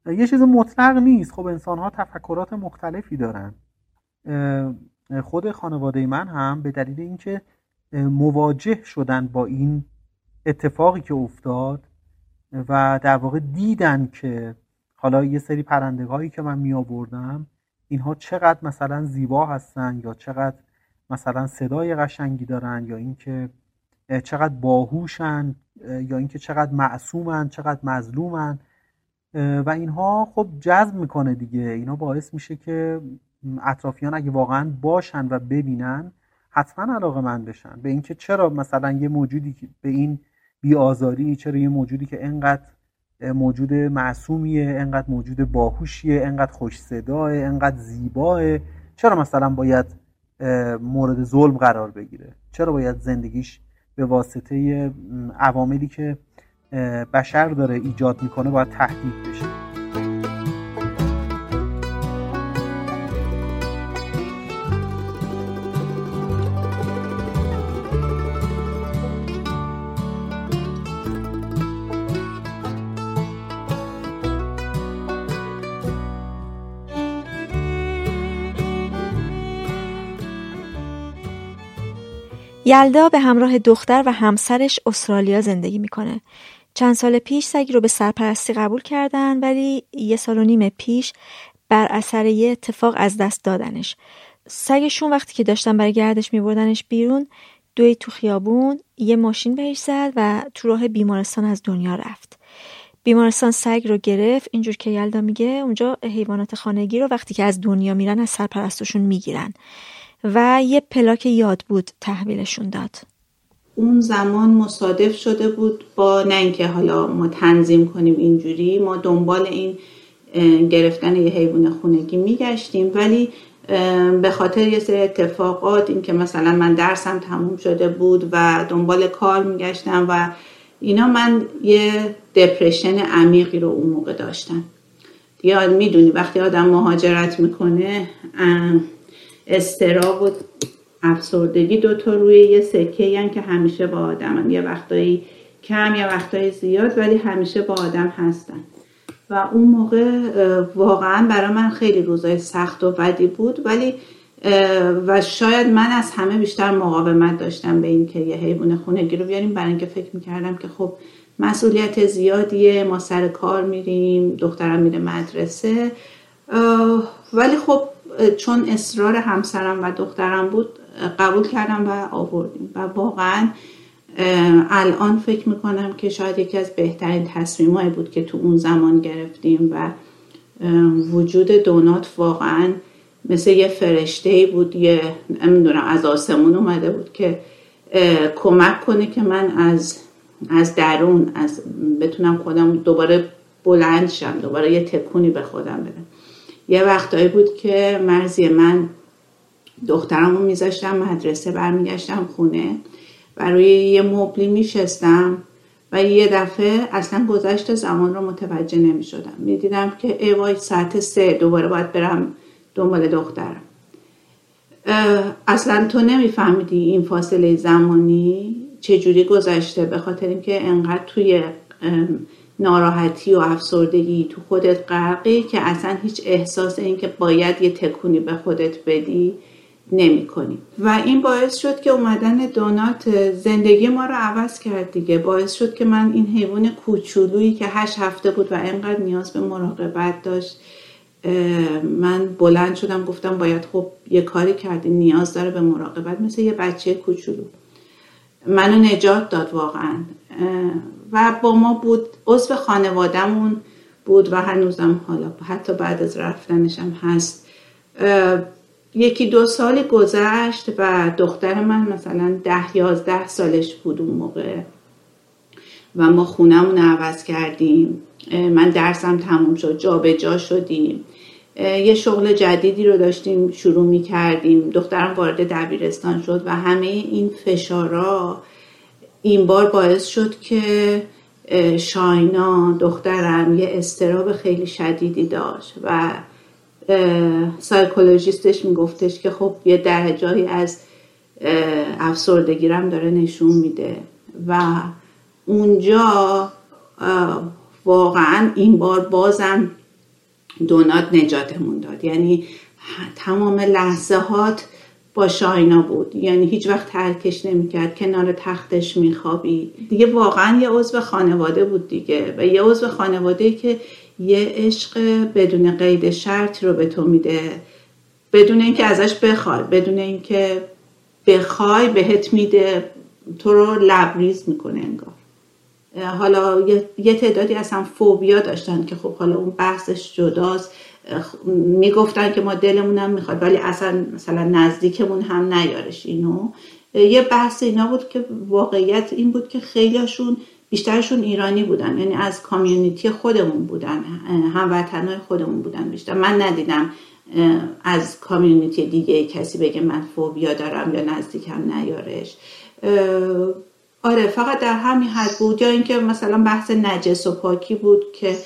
یه چیز مطلق نیست. خب انسان ها تفکرات مختلفی دارن. خود خانواده من هم به دلیل اینکه مواجه شدن با این اتفاقی که افتاد و در واقع دیدن که حالا یه سری پرندگاهی که من می آوردم اینها چقدر مثلا زیبا هستن یا چقدر مثلا صدای قشنگی دارن یا اینکه چقدر باهوشن یا اینکه چقدر معصومن چقدر مظلومن. و اینها خب جذب می‌کنه دیگه. اینا باعث میشه که اطرافیان اگه واقعا باشن و ببینن حتما علاقه من بشن. به اینکه چرا مثلا یه موجودی به این بیآزاری چرا یه موجودی که انقدر موجود معصومیه انقدر موجود باهوشیه انقدر خوش صداه انقدر زیباه. چرا مثلا باید مورد ظلم قرار بگیره؟ چرا باید زندگیش به واسطه عواملی که بشر داره ایجاد می‌کنه باید تهدید بشه؟ یلدا به همراه دختر و همسرش استرالیا زندگی می‌کنه. چند سال پیش سگی رو به سرپرستی قبول کردن ولی یه سال و نیم پیش بر اثر یه اتفاق از دست دادنش. سگشون وقتی که داشتن برای گردش میبردنش بیرون دوی تو خیابون یه ماشین بهش زد و تو راه بیمارستان از دنیا رفت. بیمارستان سگ رو گرفت اینجور که یلدا میگه اونجا حیوانات خانگی رو وقتی که از دنیا میرن از سرپرستشون می‌گیرن و یه پلاک یاد بود تحویلشون داد. اون زمان مصادف شده بود با نه اینکه حالا ما تنظیم کنیم اینجوری ما دنبال این گرفتن یه حیوان خونگی میگشتیم. ولی به خاطر یه سری اتفاقات اینکه مثلا من درسم تموم شده بود و دنبال کار میگشتم و اینا من یه دپرشن عمیقی رو اون موقع داشتم. یا می‌دونی وقتی آدم مهاجرت می‌کنه استراب و افسردگی دوتا روی یه سکه هم که همیشه با آدم یه وقتایی کم یا وقتایی زیاد ولی همیشه با آدم هستن. و اون موقع واقعا برای من خیلی روزای سخت و بدی بود. ولی و شاید من از همه بیشتر مقاومت داشتم به اینکه یه حیوان خونگی رو بیاریم برای اینکه فکر می‌کردم که خب مسئولیت زیادیه ما سر کار میریم دخترم میره مدرسه. ولی خب چون اصرار همسرم و دخترم بود قبول کردم و آوردیم. و واقعا الان فکر می‌کنم که شاید یکی از بهترین تصمیمایی بود که تو اون زمان گرفتیم و وجود دونات واقعا مثل یه فرشته بود یه نمی‌دونم از آسمون اومده بود که کمک کنه که من از از درون از بتونم خودم دوباره بلند شم دوباره یه تکونی به خودم بدم. یه وقتایی بود که مرزی من دخترمو میذاشتم مدرسه برمیگشتم خونه و روی یه مبلی میشستم و یه دفعه اصلا گذشت زمان رو متوجه نمی شدم می دیدم که ایوای ساعت سه دوباره باید برم دنبال دخترم. اصلا تو نمیفهمیدی این فاصله زمانی چجوری گذشته به خاطر اینکه انقدر توی ناراحتی و افسردگی تو خودت غرقی که اصلا هیچ احساس این که باید یه تکونی به خودت بدی نمی کنی. و این باعث شد که اومدن دونات زندگی ما رو عوض کرد دیگه. باعث شد که من این حیوان کوچولویی که هشت هفته بود و انقدر نیاز به مراقبت داشت من بلند شدم گفتم باید خب یه کاری کردی نیاز داره به مراقبت مثل یه بچه کوچولو. منو نجات داد واقعا. و با ما بود عضو خانوادهمون بود و هنوزم حالا حتی بعد از رفتنشم هست. یکی دو سالی گذشت و دختر من مثلا ده یازده سالش بود اون موقع و ما خونمون عوض کردیم. من درسم تموم شد جا به جا شدیم یه شغل جدیدی رو داشتیم شروع می کردیم دخترم وارد دبیرستان شد و همه این فشارا این بار باعث شد که شاینا دخترم یه استراب خیلی شدیدی داشت و سایکولوژیستش میگفتش که خب یه درجایی از افسردگیرم داره نشون میده و اونجا واقعا این بار بازم دونات نجاتمون داد. یعنی تمام لحظه هات با شاینا بود. یعنی هیچ وقت ترکش نمی‌کرد. کنار تختش میخوابی دیگه واقعا یه عضو خانواده بود دیگه. و یه عضو خانواده که یه عشق بدون قید شرط رو به تو میده. بدون اینکه ازش بخوای بدون اینکه بخوای بهت میده. تو رو لبریز می‌کنه انگار. حالا یه تعدادی اصلا فوبیا داشتن که خب حالا اون بحثش جداست. می‌گفتن که ما دلمونم می‌خواد ولی اصلا مثلا نزدیکمون هم نیارش اینو. یه بحث اینا بود که واقعیت این بود که خیلیشون بیشترشون ایرانی بودن یعنی از کامیونیتی خودمون بودن هموطنهای خودمون بودن بیشتر. من ندیدم از کامیونیتی دیگه کسی بگه من فوبیا دارم یا نزدیکم نیارش. آره فقط در همین حد بود یا اینکه مثلا بحث نجس و پاکی بود که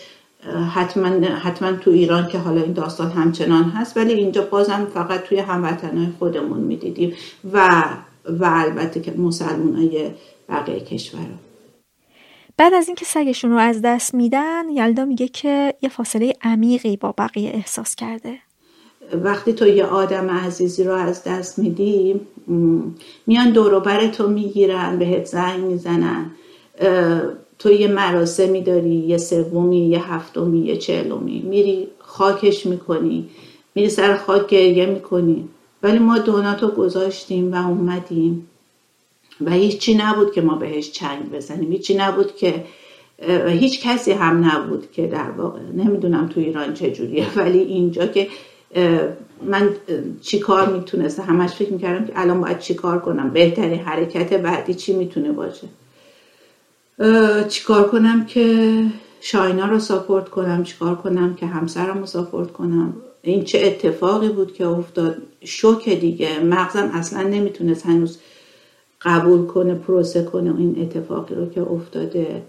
حتما حتما تو ایران که حالا این داستان همچنان هست ولی اینجا بازم فقط توی هموطنهای خودمون می‌دیدیم و و البته که مسلمان های بقیه کشورها بعد از اینکه سگشون رو از دست میدن یلدا میگه که یه فاصله عمیقی با بقیه احساس کرده. وقتی تو یه آدم عزیزی رو از دست میدی میان دوروبر تو می‌گیرن بهت زنگ می‌زنن تو یه مراسمی داری یه سومی یه هفتمی یه چهلمی. میری خاکش می‌کنی میری سر خاک گریه می‌کنی. ولی ما دوناتو گذاشتیم و اومدیم. و هیچی نبود که ما بهش چنگ بزنیم. هیچی نبود که و هیچ کسی هم نبود که در واقع نمی‌دونم تو ایران چجوریه ولی اینجا که من چی کار می‌تونسته همش فکر می‌کردم که الان باید چی کار کنم؟ بهترین حرکت بعدی چی می‌تونه باشه؟ چیکار کنم که شاینا رو ساپورت کنم؟ چیکار کنم که همسرم رو ساپورت کنم؟ این چه اتفاقی بود که افتاد؟ شوک دیگه. مغزم اصلا نمی‌تونست هنوز قبول کنه پروسه کنه این اتفاقی رو که افتاده.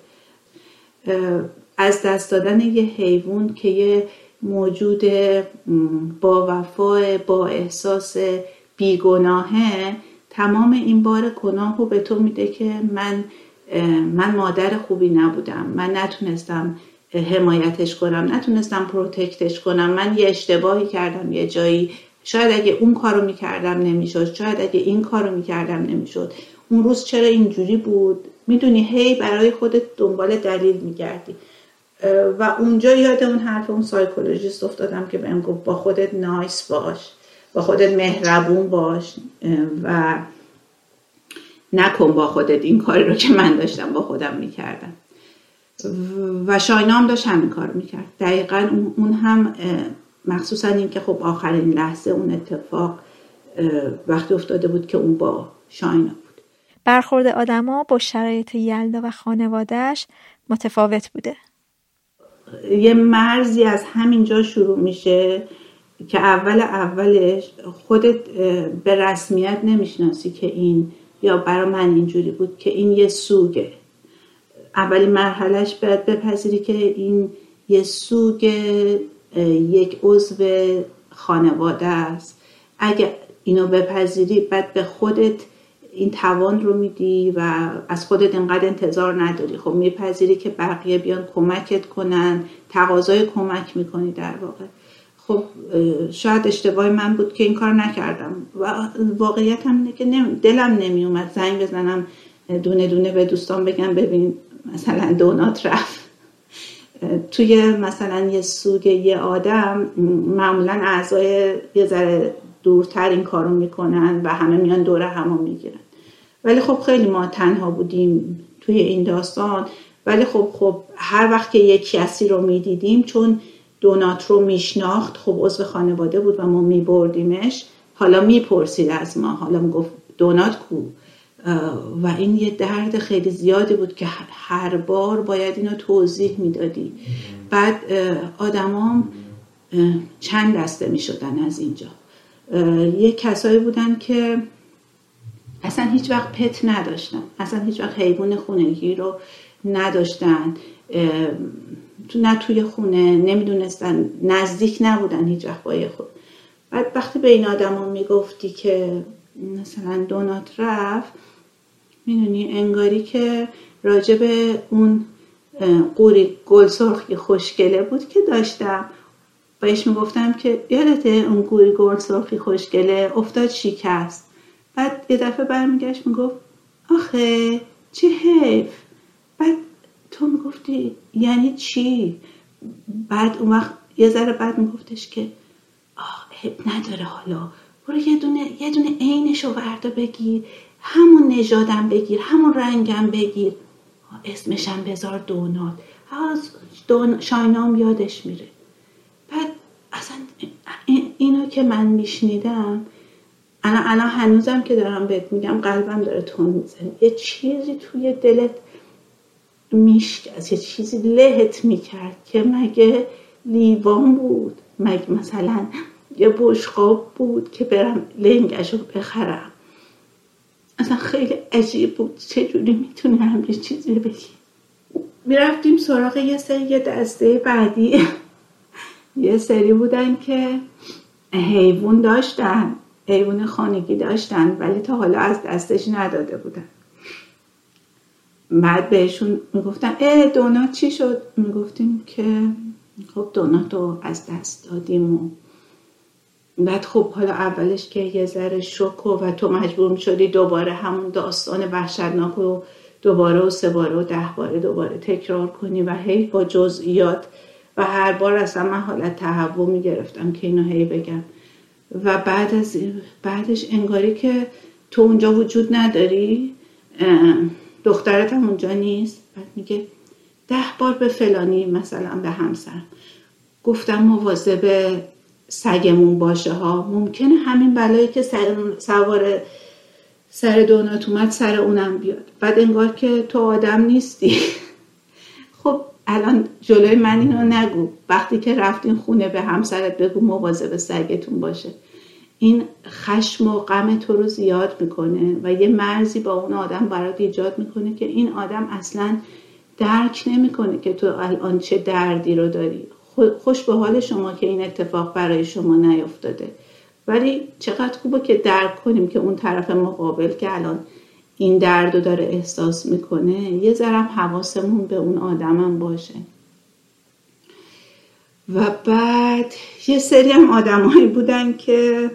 از دست دادن یه حیوان که یه موجود با وفای با احساس بیگناهه تمام این بار گناه رو به تو میده که من من مادر خوبی نبودم. من نتونستم حمایتش کنم نتونستم پروتکتش کنم. من یه اشتباهی کردم یه جایی. شاید اگه اون کارو می‌کردم نمی‌شد شاید اگه این کارو می‌کردم نمی‌شد. اون روز چرا اینجوری بود؟ می‌دونی هی برای خودت دنبال دلیل میگردی. و اونجا یاد اون حرف اون سایکولوژیست افتادم که بهم گفت با خودت نایس باش با خودت مهربون باش. و نکن با خودت این کاری رو که من داشتم با خودم می‌کردم. و شاینا هم داشت همین کار می‌کرد. دقیقا اون هم مخصوصا این که خب آخرین لحظه اون اتفاق وقتی افتاده بود که اون با شاینا بود. برخورد آدما با شرایط یلدا و خانوادهش متفاوت بوده. یه مرزی از همینجا شروع میشه که اول اولش خودت به رسمیت نمی‌شناسی که این یا برای من اینجوری بود که این یه سوگه. اولین مرحلهش باید بپذیری که این یه سوگ یک عضو خانواده است. اگه اینو بپذیری بعد به خودت این توان رو میدی و از خودت اینقدر انتظار نداری. خب میپذیری که بقیه بیان کمکت کنن تقاضای کمک می‌کنی در واقع. خب شاید اشتباه من بود که این کار نکردم. و واقعیت هم اینه که دلم نمی اومد زنگ بزنم دونه دونه به دوستان بگم ببین مثلا دونات رفت. توی مثلا یه سوگ یه آدم معمولا اعضای یه ذره دورتر این کارو می‌کنن و همه میان دوره همو می‌گیرن. ولی خب خیلی ما تنها بودیم توی این داستان. ولی خب خب هر وقت که یک کسی رو می‌دیدیم چون دونات رو میشناخت. خب عضو خانواده بود و ما میبردیمش. حالا می‌پرسید از ما. حالا می‌گفت دونات کو؟ و این یه درد خیلی زیادی بود که هر بار باید اینو توضیح می‌دادی. بعد آدمام چند دسته می‌شدن از اینجا. یه کسایی بودن که اصلا هیچ وقت پت نداشتن. اصلا هیچ وقت حیوان خونگی رو نداشتن. تو نه توی خونه نمی‌دونستن نزدیک نبودن هیچ وقت با خود بعد وقتی به این آدما می‌گفتی که مثلا دونات رفت می‌دونی انگاری که راجب اون قوری گل سرخی خوشگله بود که داشتم. بهش می‌گفتم که یادته اون گوری گل سرخی خوشگله افتاد شکست. بعد یه دفعه برمیگشت می‌گفت آخه چه حیف. بعد تو می‌گفتی یعنی چی؟ بعد اون وقت یه ذره بعد میگفتش که آه نداره حالا. برو یه دونه یه دونه عینشو وردا بگیر همون نژادم بگیر همون رنگم بگیر. اسمشم بذار دونات. از دون شاینام یادش میره. بعد اصلا اینو که من میشنیدم الان الان هنوزم که دارم بهت میگم قلبم داره تون می‌زنه. یه چیزی توی دلت از یه چیزی لهت می‌کرد که مگه لیوان بود مگه مثلا یه بشقاب بود که برم لنگش رو بخرم. اصلا خیلی عجیب بود چجوری می‌تونی همچین چیزی بگی؟ می‌رفتیم سراغ یه سری یه دسته بعدی. یه سری بودن که حیوان داشتن حیوان خانگی داشتن ولی تا حالا از دستش نداده بودن. بعد بهشون می‌گفتن اه دونات چی شد؟ می‌گفتیم که خب دونات رو از دست دادیم و بعد خب حالا اولش که یه ذره شک و تو مجبور شدی دوباره همون داستان وحشتناک رو دوباره و سه باره و ده باره دوباره تکرار کنی و هی با جزئیات و هر بار اصلا من حالت تهوع می‌گرفتم که اینو هی بگم. و بعد از بعدش انگاری که تو اونجا وجود نداری دخترت هم اونجا نیست؟ بعد میگه ده بار به فلانی مثلا به همسر گفتم مواظب سگمون باشه ها. ممکنه همین بلایی که سوار سر دونات اومد سر اونم بیاد. بعد انگار که تو آدم نیستی. خب الان جلوی من اینو نگو. وقتی که رفتین خونه به همسرت بگو مواظب سگتون باشه. این خشم و غم تو رو زیاد می‌کنه و یه مرزی با اون آدم برات ایجاد می‌کنه که این آدم اصلا درک نمی‌کنه که تو الان چه دردی رو داری. خوش به حال شما که این اتفاق برای شما نیفتاده. ولی چقدر خوبه که درک کنیم که اون طرف مقابل که الان این درد رو داره احساس می‌کنه یه ذرم حواسمون به اون آدمم باشه. و بعد یه سری هم آدمایی بودن که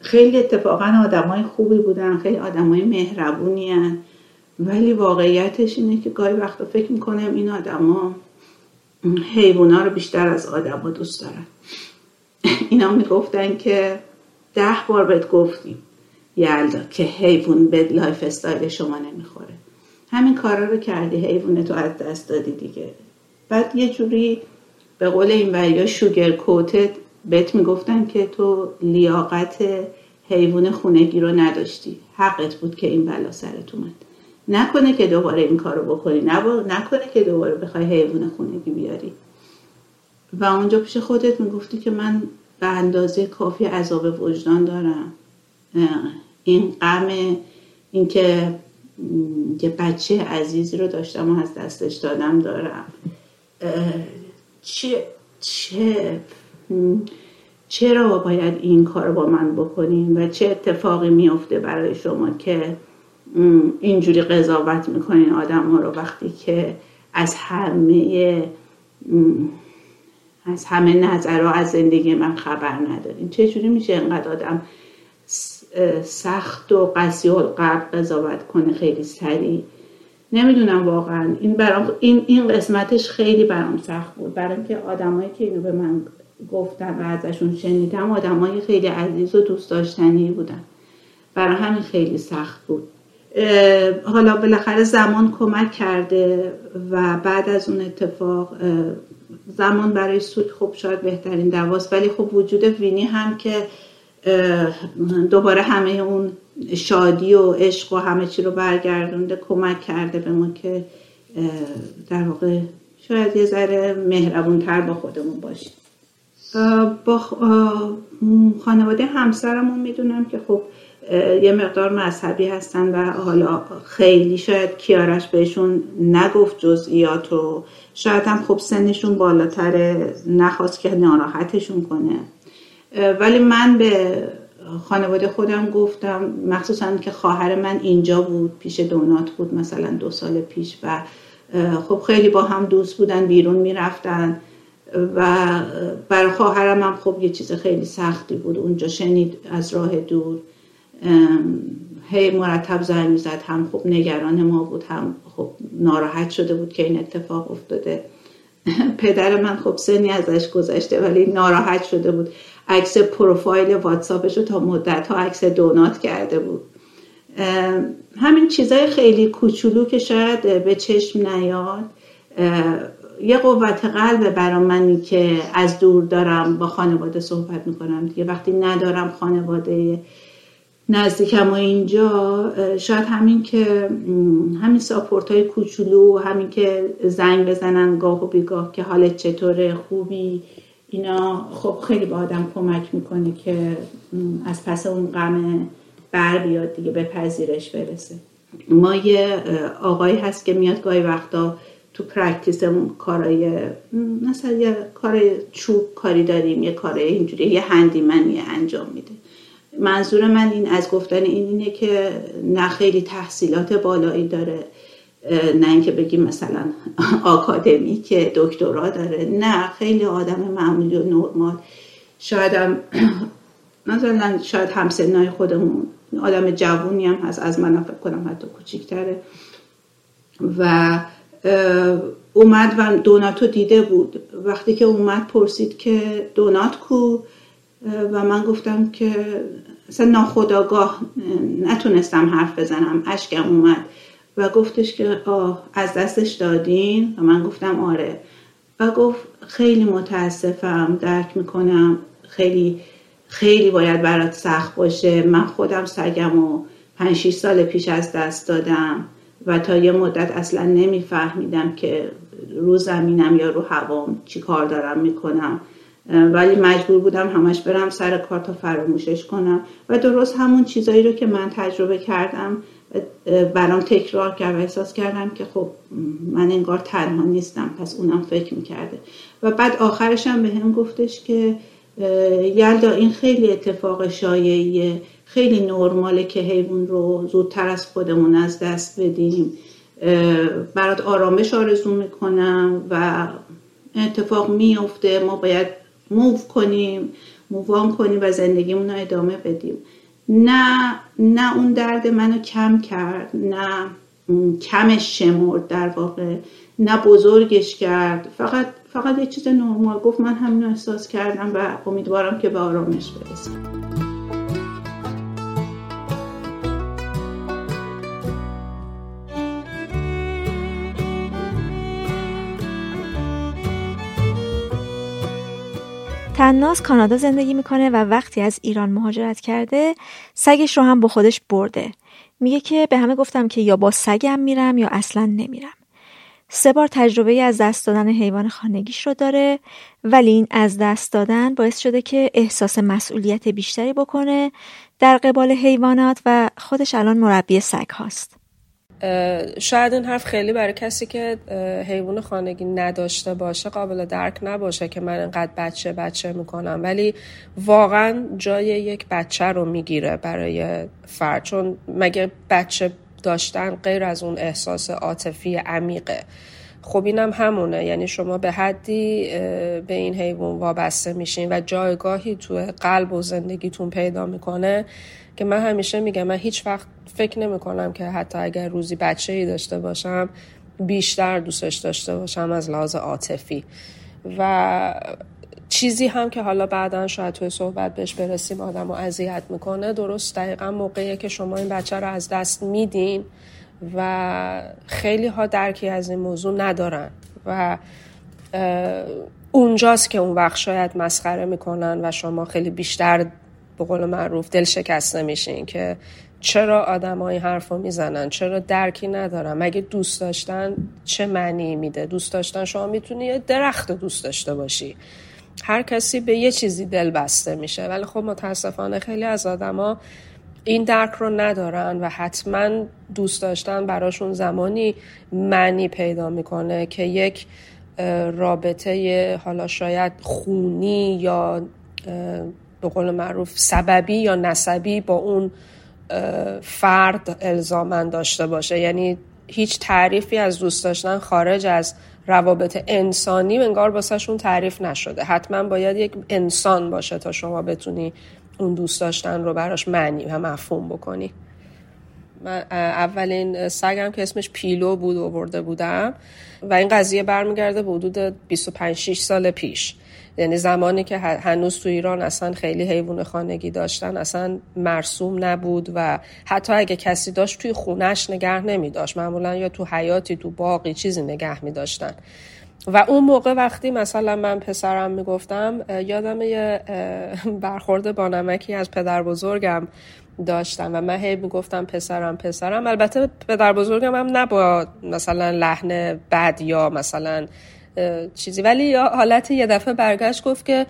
خیلی اتفاقا آدمای خوبی بودن خیلی آدمای مهربونی هن. ولی واقعیتش اینه که گاهی وقتا فکر می‌کنم این آدما حیوانا رو بیشتر از آدما دوست دارن. اینا می‌گفتن که ده بار بهت گفتیم یلدا که حیوان به lifestyle شما نمی‌خوره. همین کارا رو کردی حیوان تو از دست دادی دیگه. بعد یه جوری به قول این وریا sugarcoated بهت می‌گفتن که تو لیاقت حیوان خونگی رو نداشتی. حقت بود که این بلا سرت اومد. نکنه که دوباره این کارو بکنی. نکنه که دوباره بخوای حیوان خونگی بیاری. و اونجا پیش خودت می‌گفتی که من به اندازه کافی عذاب وجدان دارم. این غم اینکه یه بچه عزیزی رو داشتم و از دستش دادم دارم. چه چه چرا باید این کار با من بکنیم و چه اتفاقی میافته برای شما که اینجوری قضاوت می‌کنین آدم ها رو وقتی که از همه از همه نظرها از زندگی من خبر ندارین؟ چجوری میشه اینقدر آدم سخت و قسی و قضاوت کنه خیلی سریع؟ نمی‌دونم واقعا. این برام این این قسمتش خیلی برام سخت بود. برای اینکه آدمایی که اینو به من گفتن و ازشون شنیدم آدمای خیلی عزیز و دوست داشتنی بودن. برای همین خیلی سخت بود. حالا بالاخره زمان کمک کرده و بعد از اون اتفاق زمان برای سود خوب شاید بهترین دواست. ولی خب وجود وینی هم که دوباره همه اون شادی و عشق و همه چی رو برگردونده کمک کرده به ما که در واقع شاید یه ذره مهربون تر با خودمون باشیم. با خانواده همسرمون می‌دونم که خب یه مقدار مذهبی هستن و حالا خیلی شاید کیارش بهشون نگفت جزئیات رو شاید هم خب سنشون بالاتره نخواست که ناراحتشون کنه. ولی من به خانواده خودم گفتم مخصوصا که خواهر من اینجا بود پیش دونات بود مثلا دو سال پیش و خب خیلی با هم دوست بودن بیرون می‌رفتن. و برای خواهرم هم خب یه چیز خیلی سختی بود. اونجا شنید از راه دور هی مرتب زنگ می‌زد. هم خب نگران ما بود هم خب ناراحت شده بود که این اتفاق افتاده. پدر من خب سنی ازش گذشته ولی ناراحت شده بود. عکس پروفایل واتساپش رو تا مدت ها عکس دونات کرده بود. همین چیزای خیلی کوچولو که شاید به چشم نیاد یه قوت قلب برا منی که از دور دارم با خانواده صحبت می‌کنم دیگه. وقتی ندارم خانواده نزدیکم و اینجا شاید همین که همین ساپورت های کوچولو همین که زنگ بزنن گاه و بیگاه که حالت چطوره خوبی اینا. خب خیلی با آدم کمک می‌کنه که از پس اون غم بر بیاد دیگه به پذیرش برسه. ما یه آقایی هست که میاد گاهی وقتا تو پرکتیسمون کارای مثلا یه کار چوب کاری داریم یه کارای اینجوری یه هندیمنی انجام میده. منظور من این از گفتن این اینه که نه خیلی تحصیلات بالایی داره نه اینکه بگیم مثلا آکادمی که دکترا داره نه خیلی آدم معمولی و نرمال. شاید هم مثلا شاید همسنای خودمون آدم جوونی هم هست از من فکر کنم حتی کوچیکتره. و اومد و دوناتو دیده بود. وقتی که اومد پرسید که دونات کو؟ و من گفتم که اصلا ناخداگاه نتونستم حرف بزنم اشکم اومد. و گفتش که آه از دستش دادین؟ و من گفتم آره. و گفت خیلی متاسفم درک می‌کنم خیلی خیلی باید برات سخت باشه. من خودم سگم و پنج سال پیش از دست دادم. و تا یه مدت اصلا نمیفهمیدم که رو زمینم یا رو هوام چی کار دارم می‌کنم. ولی مجبور بودم همش برم سر کار تا فراموشش کنم. و درست همون چیزایی رو که من تجربه کردم برام تکرار کرد و احساس کردم که خب من انگار تنها نیستم پس اونم فکر می‌کرده. و بعد آخرش هم به هم گفتش که یلدا این خیلی اتفاق شایعیه. خیلی نرماله که حیوان رو زودتر از خودمون از دست بدیم. برات آرامش آرزو می‌کنم و اتفاق میفته ما باید موو کنیم مووان کنیم و زندگیمون رو ادامه بدیم. نه نه اون درد منو کم کرد نه کمش شمرد در واقع نه بزرگش کرد. فقط فقط یه چیز نرمال. گفت من همین احساس کردم و امیدوارم که به آرامش برسم. تناس کانادا زندگی می‌کنه و وقتی از ایران مهاجرت کرده سگش رو هم با خودش برده. میگه که به همه گفتم که یا با سگم میرم یا اصلا نمیرم. سه بار تجربه از دست دادن حیوان خانگیش رو داره ولی این از دست دادن باعث شده که احساس مسئولیت بیشتری بکنه در قبال حیوانات و خودش الان مربی سگ هاست. شاید این حرف خیلی برای کسی که حیوان خانگی نداشته باشه قابل درک نباشه که من انقدر بچه بچه می‌کنم. ولی واقعا جای یک بچه رو می‌گیره برای فرد. چون مگه بچه داشتن غیر از اون احساس عاطفی عمیقه. خب اینم همونه. یعنی شما به حدی به این حیوان وابسته میشین و جایگاهی تو قلب و زندگیتون پیدا می‌کنه که من همیشه میگم من هیچ وقت فکر نمی کنم که حتی اگر روزی بچه ای داشته باشم بیشتر دوستش داشته باشم از لحاظ عاطفی. و چیزی هم که حالا بعدا شاید توی صحبت بهش برسیم آدم رو اذیت می‌کنه درست دقیقا موقعیه که شما این بچه رو از دست میدین و خیلی ها درکی از این موضوع ندارن و اونجاست که اون وقت شاید مسخره می‌کنن و شما خیلی بیشتر به قول معروف دل شکسته میشین که چرا آدم این حرف می‌زنن؟ چرا درکی ندارن؟ مگه دوست داشتن چه معنی میده؟ دوست داشتن شما می‌تونی یه درخت دوست داشته باشی. هر کسی به یه چیزی دل بسته میشه. ولی خب متاسفانه خیلی از آدما این درک رو ندارن و حتما دوست داشتن براشون زمانی معنی پیدا می‌کنه که یک رابطه حالا شاید خونی یا به قول معروف سببی یا نسبی با اون فرد الزامن داشته باشه. یعنی هیچ تعریفی از دوست داشتن خارج از روابط انسانی انگار واسهشون تعریف نشده. حتما باید یک انسان باشه تا شما بتونی اون دوست داشتن رو براش معنی و مفهوم بکنی. من اولین سگم که اسمش پیلو بود آورده بودم. و این قضیه برمیگرده به حدود 25 6 سال پیش. یعنی زمانی که هنوز تو ایران اصلا خیلی حیوان خانگی داشتن اصلا مرسوم نبود و حتی اگه کسی داشت توی خونش نگه نمی داشت معمولا یا تو حیاتی تو باقی چیزی نگه می داشتن و اون موقع وقتی مثلا من پسرم می‌گفتم یادم یه برخورد با نمکی از پدر بزرگم داشتم و من هی می‌گفتم پسرم پسرم. البته پدر بزرگم هم نه مثلا لحن بد یا مثلا چیزی. ولی یا حالت یه دفعه برگشت گفت که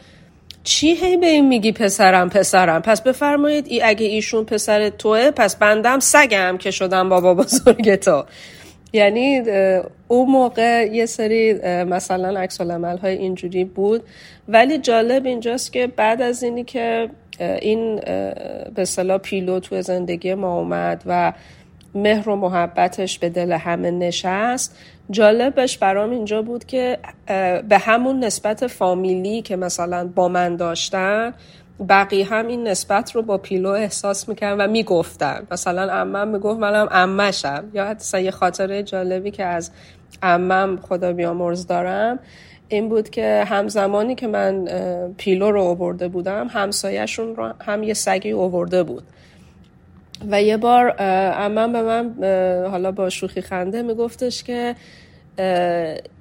چی هی به این میگی پسرم پسرم؟ پس بفرمایید ای اگه ایشون پسر توه پس بندم سگم که شدم بابا بزرگ تو. یعنی اون موقع یه سری مثلا عکس های اینجوری بود. ولی جالب اینجاست که بعد از اینی که این به صلاح پیلو تو زندگی ما اومد و مهر و محبتش به دل همه نشست جالبش برام اینجا بود که به همون نسبت فامیلی که مثلا با من داشتن بقیه هم این نسبت رو با پیلو احساس می‌کردن و می‌گفتن. مثلا امم می‌گفت منم امشم یا حتی یه خاطره جالبی که از امم خدا بیامرز دارم این بود که همزمانی که من پیلو رو اوورده بودم همسایهشون رو هم یه سگی اوورده بود. و یه بار امم به من حالا با شوخی خنده میگفتش که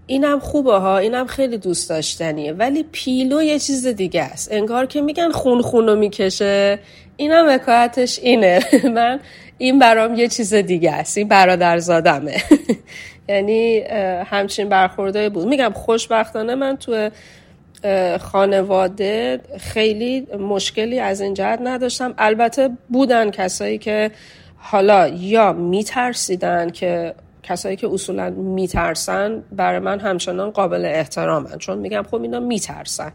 اینم خوبه ها اینم خیلی دوست داشتنیه ولی پیلو یه چیز دیگه است. انگار که میگن خون خونو می‌کشه اینم وکایتش اینه. من این برام یه چیز دیگه است این برادر زادمه. یعنی همچین برخورده بود. میگم خوشبختانه من تو خانواده خیلی مشکلی از این جهت نداشتم. البته بودن کسایی که حالا یا میترسیدن که کسایی که اصولا میترسن برای من همچنان قابل احترامن. چون میگم خب اینا میترسن.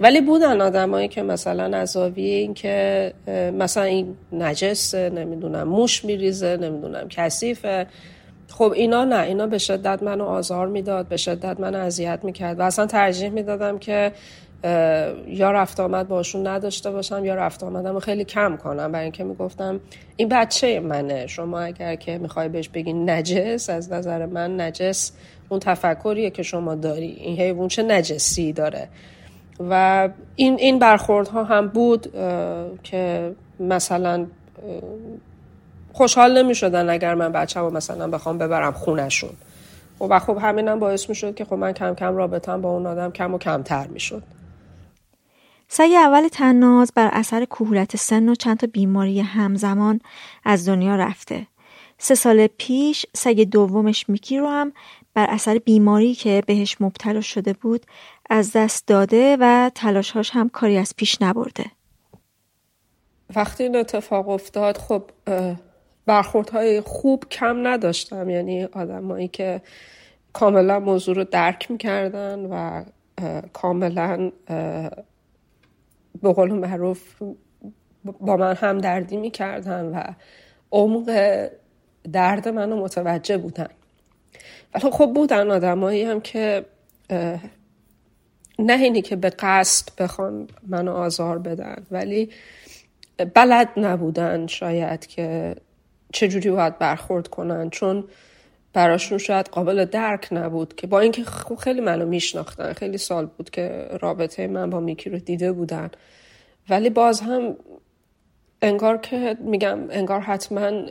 ولی بودن آدمایی که مثلا از این که مثلا این نجس نمی‌دونم موش میریزه نمی‌دونم کثیفه. خب اینا نه اینا به شدت منو آزار می‌داد به شدت منو اذیت می‌کرد و اصلا ترجیح می‌دادم که یا رفت آمد باشون نداشته باشم یا رفت آمدم خیلی کم کنم. برای اینکه می‌گفتم این بچه منه شما اگر که می‌خوای بهش بگی نجس از نظر من نجس اون تفکریه که شما داری. این حیوان چه نجسی داره. و این این برخوردها هم بود که مثلا خوشحال نمی شدن اگر من بچه رو مثلا بخوام ببرم خونشون و خب همینم باعث می شد که خب من کم کم رابطم با اون آدم کم و کمتر می شد سگ اول تناز بر اثر کهولت سن و چند تا بیماری همزمان از دنیا رفته. سه سال پیش سگ دومش میکی رو هم بر اثر بیماری که بهش مبتلا شده بود از دست داده و تلاشهاش هم کاری از پیش نبرده. وقتی این اتفاق افتاد خب برخوردهای خوب کم نداشتم. یعنی آدمایی که کاملا موضوع رو درک می‌کردن و کاملا به قول معروف با من هم دردی می‌کردن و عمق درد منو متوجه بودن. ولی خب بودن آدمایی هم که نه اینی که به قصد بخوان منو آزار بدن ولی بلد نبودن شاید که چجوری باید برخورد کنن؟ چون براشون شاید قابل درک نبود که با اینکه خیلی منو میشناختن خیلی سال بود که رابطه من با میکی رو دیده بودن. ولی باز هم انگار که میگم انگار حتما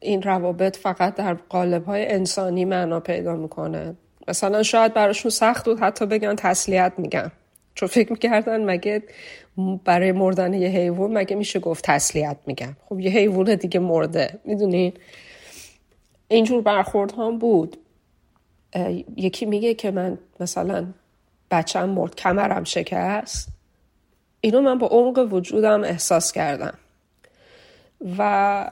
این روابط فقط در قالب های انسانی معنا پیدا می‌کنه. مثلا شاید براشون سخت بود حتی بگن تسلیت میگن چون فکر می‌کردن مگه برای مردن یه حیوان مگه میشه گفت تسلیت میگن خب یه حیوان دیگه مرده می‌دونین؟ اینجور برخورد هم بود. یکی میگه که من مثلا بچم مرد کمرم شکست. اینو من با عمق وجودم احساس کردم. و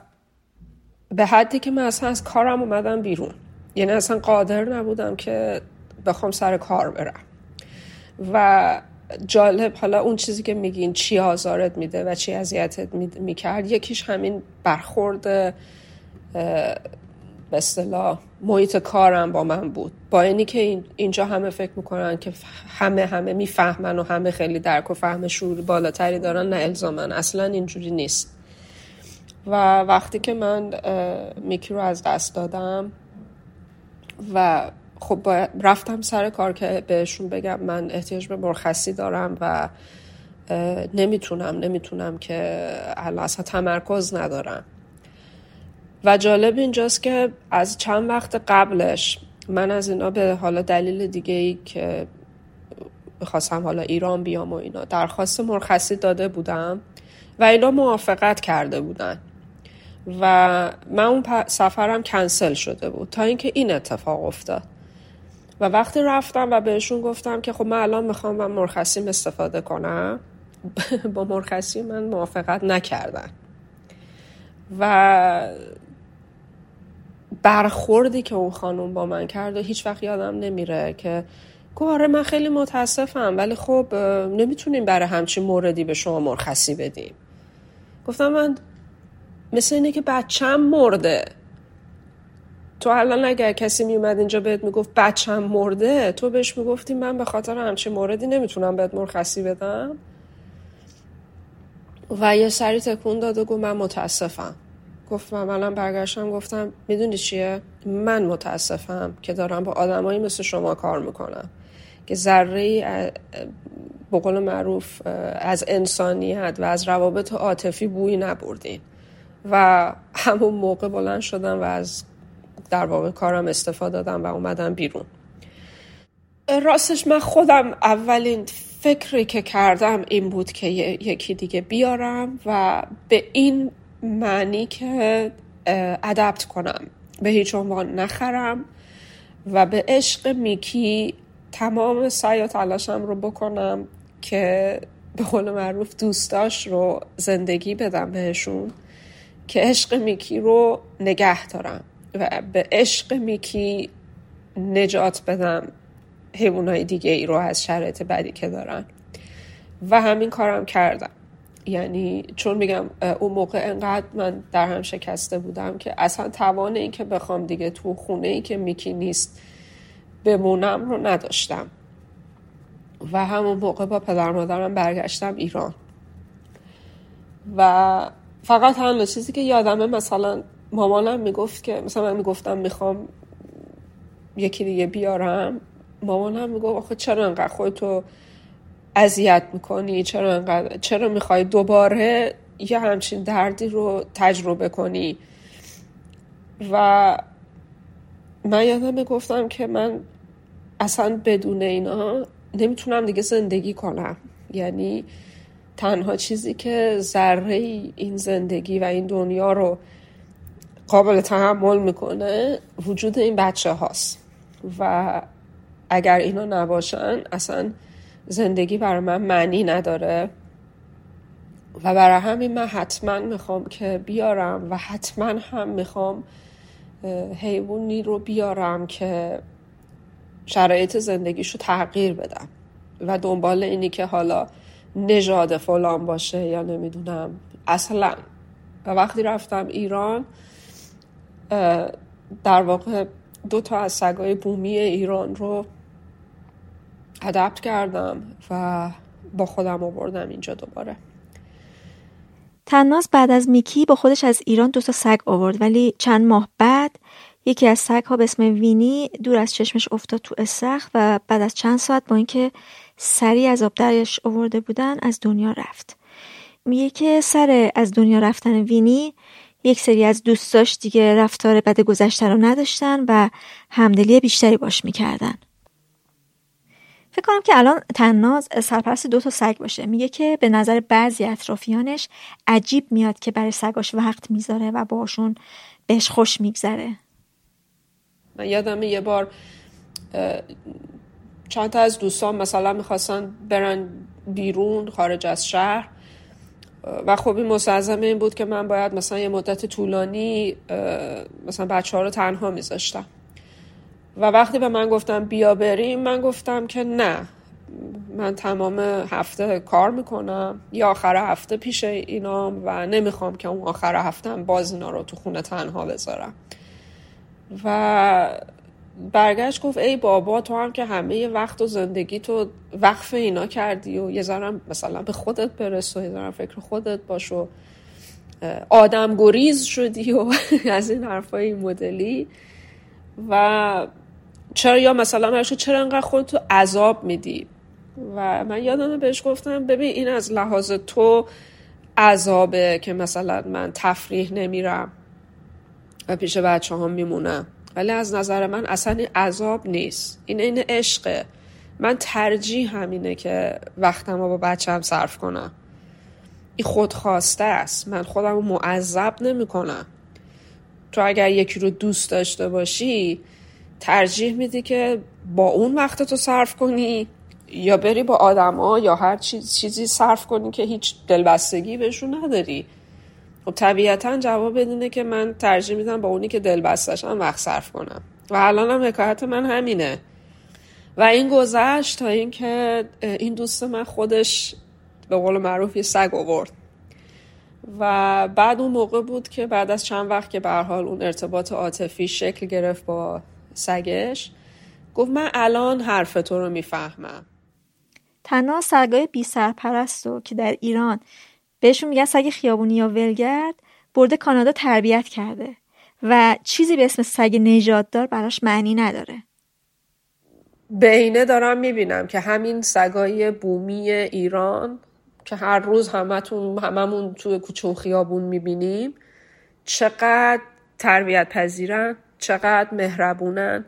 به حدی که من اصلا از کارم اومدم بیرون. یعنی اصلا قادر نبودم که بخوام سر کار برم. و جالب حالا اون چیزی که میگین چی آزارت میده و چی اذیتت می‌کرد یکیش همین برخورد به اصطلاح محیط کارم با من بود. با اینی که اینجا همه فکر می‌کنن که همه همه می‌فهمن و همه خیلی درک و فهم شعوری بالاتری دارن نه الزامن اصلا اینجوری نیست. و وقتی که من میکی رو از دست دادم و خب رفتم سر کار که بهشون بگم من احتیاج به مرخصی دارم و نمی‌تونم نمی‌تونم که الان اصلا تمرکز ندارم. و جالب اینجاست که از چند وقت قبلش من از اینا به حالا دلیل دیگه ای که می‌خواستم حالا ایران بیام و اینا درخواست مرخصی داده بودم و اینا موافقت کرده بودن. و من اون سفرم کنسل شده بود تا اینکه این اتفاق افتاد. و وقتی رفتم و بهشون گفتم که خب من الان می‌خوام من مرخصیم استفاده کنم با مرخصی من موافقت نکردن. و برخوردی که اون خانم با من کرد و هیچ وقت یادم نمیره که آره من خیلی متاسفم ولی خب نمی‌تونیم برای همچین موردی به شما مرخصی بدیم. گفتم من مثل اینه که بچم مرده. تو الان اگر کسی میومد اینجا بهت می‌گفت بچم مرده تو بهش می‌گفتی من به خاطر همچین موردی نمی‌تونم بهت مرخصی بدم؟ و یه سری تکون داد و گفت من متاسفم. گفتم منم برگشتم گفتم می‌دونی چیه؟ من متاسفم که دارم با آدمایی مثل شما کار می‌کنم که ذره به قول معروف از انسانیت و از روابط عاطفی بویی نبردین. و همون موقع بلند شدم و از در واقع کارم استفاده دادم و اومدم بیرون. راستش من خودم اولین فکری که کردم این بود که یکی دیگه بیارم و به این معنی که ادپت کنم. به هیچ عنوان نخرم و به عشق میکی تمام سعی و تلاشم رو بکنم که به قول معروف دوستاش رو زندگی بدم بهشون که عشق میکی رو نگه دارم. و به عشق میکی نجات بدم حیوانای دیگه ای رو از شرایط بدی که دارن. و همین کارم کردم. یعنی چون میگم اون موقع انقدر من در هم شکسته بودم که اصلا توان این که بخوام دیگه تو خونه ای که میکی نیست بمونم رو نداشتم. و همون موقع با پدر مادرم برگشتم ایران. و فقط تنها چیزی که یادمه مثلا مامانم می‌گفت که مثلا من می‌گفتم می‌خوام یکی دیگه بیارم. مامانم می‌گفت آخه چرا انقدر خودتو اذیت می‌کنی؟ چرا انقدر چرا می‌خوای دوباره یه همچین دردی رو تجربه کنی؟ و من یادم می‌گفتم که من اصلا بدون اینا نمی‌تونم دیگه زندگی کنم. یعنی تنها چیزی که ذره این زندگی و این دنیا رو قابل تحمل می‌کنه وجود این بچه هاست. و اگر اینا نباشن اصلا زندگی برای من معنی نداره. و برای همین من حتما می‌خوام که بیارم و حتما هم می‌خوام حیوانی رو بیارم که شرایط زندگیشو تغییر بدم. و دنبال اینی که حالا نژاد فلان باشه یا نمی‌دونم اصلا. و وقتی رفتم ایران در واقع دو تا از سگای بومی ایران رو ادپت کردم و با خودم آوردم اینجا دوباره. تناز بعد از میکی با خودش از ایران دو تا سگ آورد ولی چند ماه بعد یکی از سگ ها به اسم وینی دور از چشمش افتاد تو استخ و بعد از چند ساعت با اینکه سری از آب درش آورده بودن از دنیا رفت. میگه که سر از دنیا رفتن وینی یک سری از دوستاش دیگه رفتار بد گذشته رو نداشتن و همدلی بیشتری باش می‌کردن. فکر کنم که الان تناز سرپرست دو تا سگ باشه. میگه که به نظر بعضی اطرافیانش عجیب میاد که برای سگاش وقت می‌ذاره و باشون بهش خوش میگذره. من یادم یه بار چند تا از دوستان مثلا می‌خواستن برن بیرون خارج از شهر. و خب این مستلزم این بود که من باید مثلا یه مدت طولانی مثلا بچه ها رو تنها میذاشتم. و وقتی به من گفتم بیا بریم من گفتم که نه. من تمام هفته کار می‌کنم. یا آخر هفته پیش اینام و نمی‌خوام که اون آخر هفته باز اینا رو تو خونه تنها بذارم. و برگشت گفت ای بابا تو هم که همه وقت و زندگی تو وقف اینا کردی و یه ذرم مثلا به خودت برس و یه ذرم فکر خودت باش و آدم گریز شدی و از این حرفای مدلی. و چرا یا مثلا چرا انقدر خودتو عذاب میدی؟ و من یادمه بهش گفتم ببین این از لحاظ تو عذابه که مثلا من تفریح نمیرم و پیش بچه هم میمونم. ولی از نظر من اصلا این عذاب نیست. این این عشقه. من ترجیح همینه که وقتم با بچه هم صرف کنم. این خودخواسته است. من خودم رو معذب نمی کنم تو اگر یکی رو دوست داشته باشی ترجیح میدی که با اون وقت تو صرف کنی یا بری با آدما یا هر چیز چیزی صرف کنی که هیچ دلبستگی بهشون نداری. خب طبیعتا جواب بدینه که من ترجیح میدم با اونی که دل بستشم وقت صرف کنم. و الان هم حکایت من همینه. و این گذشت تا اینکه این دوست من خودش به قول معروف یه سگ آورد. و بعد اون موقع بود که بعد از چند وقت که به حال اون ارتباط عاطفی شکل گرفت با سگش گفت من الان حرف تو رو می‌فهمم. تنها سگای بی سرپرست که در ایران بهشون میگن سگ خیابونی یا ولگرد برده کانادا تربیت کرده و چیزی به اسم سگ نژاددار براش معنی نداره. بینه دارم می‌بینم که همین سگای بومی ایران که هر روز همتون هممون توی کوچه خیابون می‌بینیم چقدر تربیت پذیرن چقدر مهربونن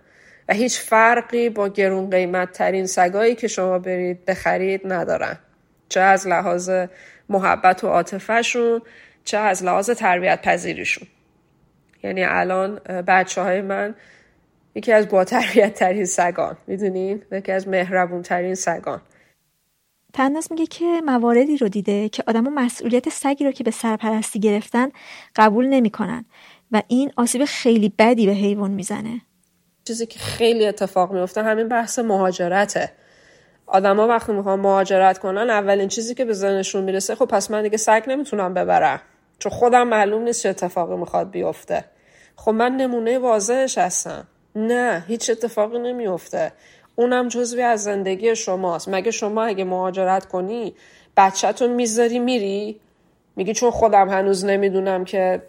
و هیچ فرقی با گرون قیمت ترین سگایی که شما برید بخرید ندارن. چه از لحاظ محبت و عاطفهشون چه از لحاظ تربیت پذیریشون یعنی الان بچه های من یکی از با تربیت ترین سگان می‌دونین یکی از مهربون ترین سگان. تنداس میگه که مواردی رو دیده که آدم مسئولیت سگی رو که به سرپرستی گرفتن قبول نمی‌کنن و این آسیب خیلی بدی به حیوان می‌زنه. چیزی که خیلی اتفاق میفته همین بحث مهاجرته. آدما وقتی می‌خوان مهاجرت کنن اولین چیزی که به ذهنشون می‌رسه خب پس من دیگه سگ نمی‌تونم ببرم. چون خودم معلوم نیست چه اتفاقی می‌خواد بیفته. خب من نمونه واضحش هستم. نه هیچ اتفاقی نمیفته اونم جزوی از زندگی شماست. مگه شما اگه مهاجرت کنی بچهتون می‌ذاری میری؟ میگی چون خودم هنوز نمی‌دونم که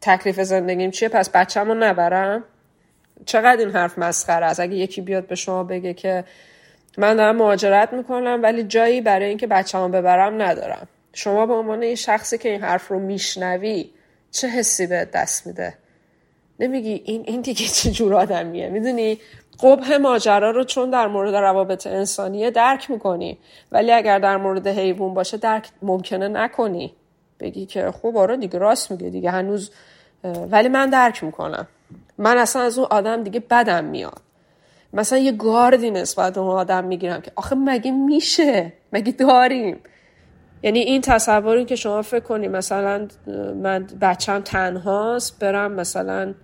تکلیف زندگیم چیه پس بچه‌مو نبرم؟ چقدر این حرف مسخره است؟ اگه یکی بیاد به شما بگه که من دارم مهاجرت می‌کنم ولی جایی برای اینکه بچه‌مو ببرم ندارم. شما به عنوان یه شخصی که این حرف رو میشنوی چه حسی به دست میده؟ نمیگی این این دیگه چه جور آدمیه؟ می‌دونی؟ قبه ماجرا رو چون در مورد روابط انسانیه درک می‌کنی ولی اگر در مورد حیوان باشه درک ممکنه نکنی. بگی که خب آره دیگه راست میگه دیگه هنوز ولی من درک می‌کنم. من اصلا از اون آدم دیگه بدم میاد. مثلا یه گاردی نسبت اون آدم می‌گیرم که آخه مگه میشه مگه داریم یعنی این تصوری که شما فکر کنی مثلا من بچم تنهاست برم مثلا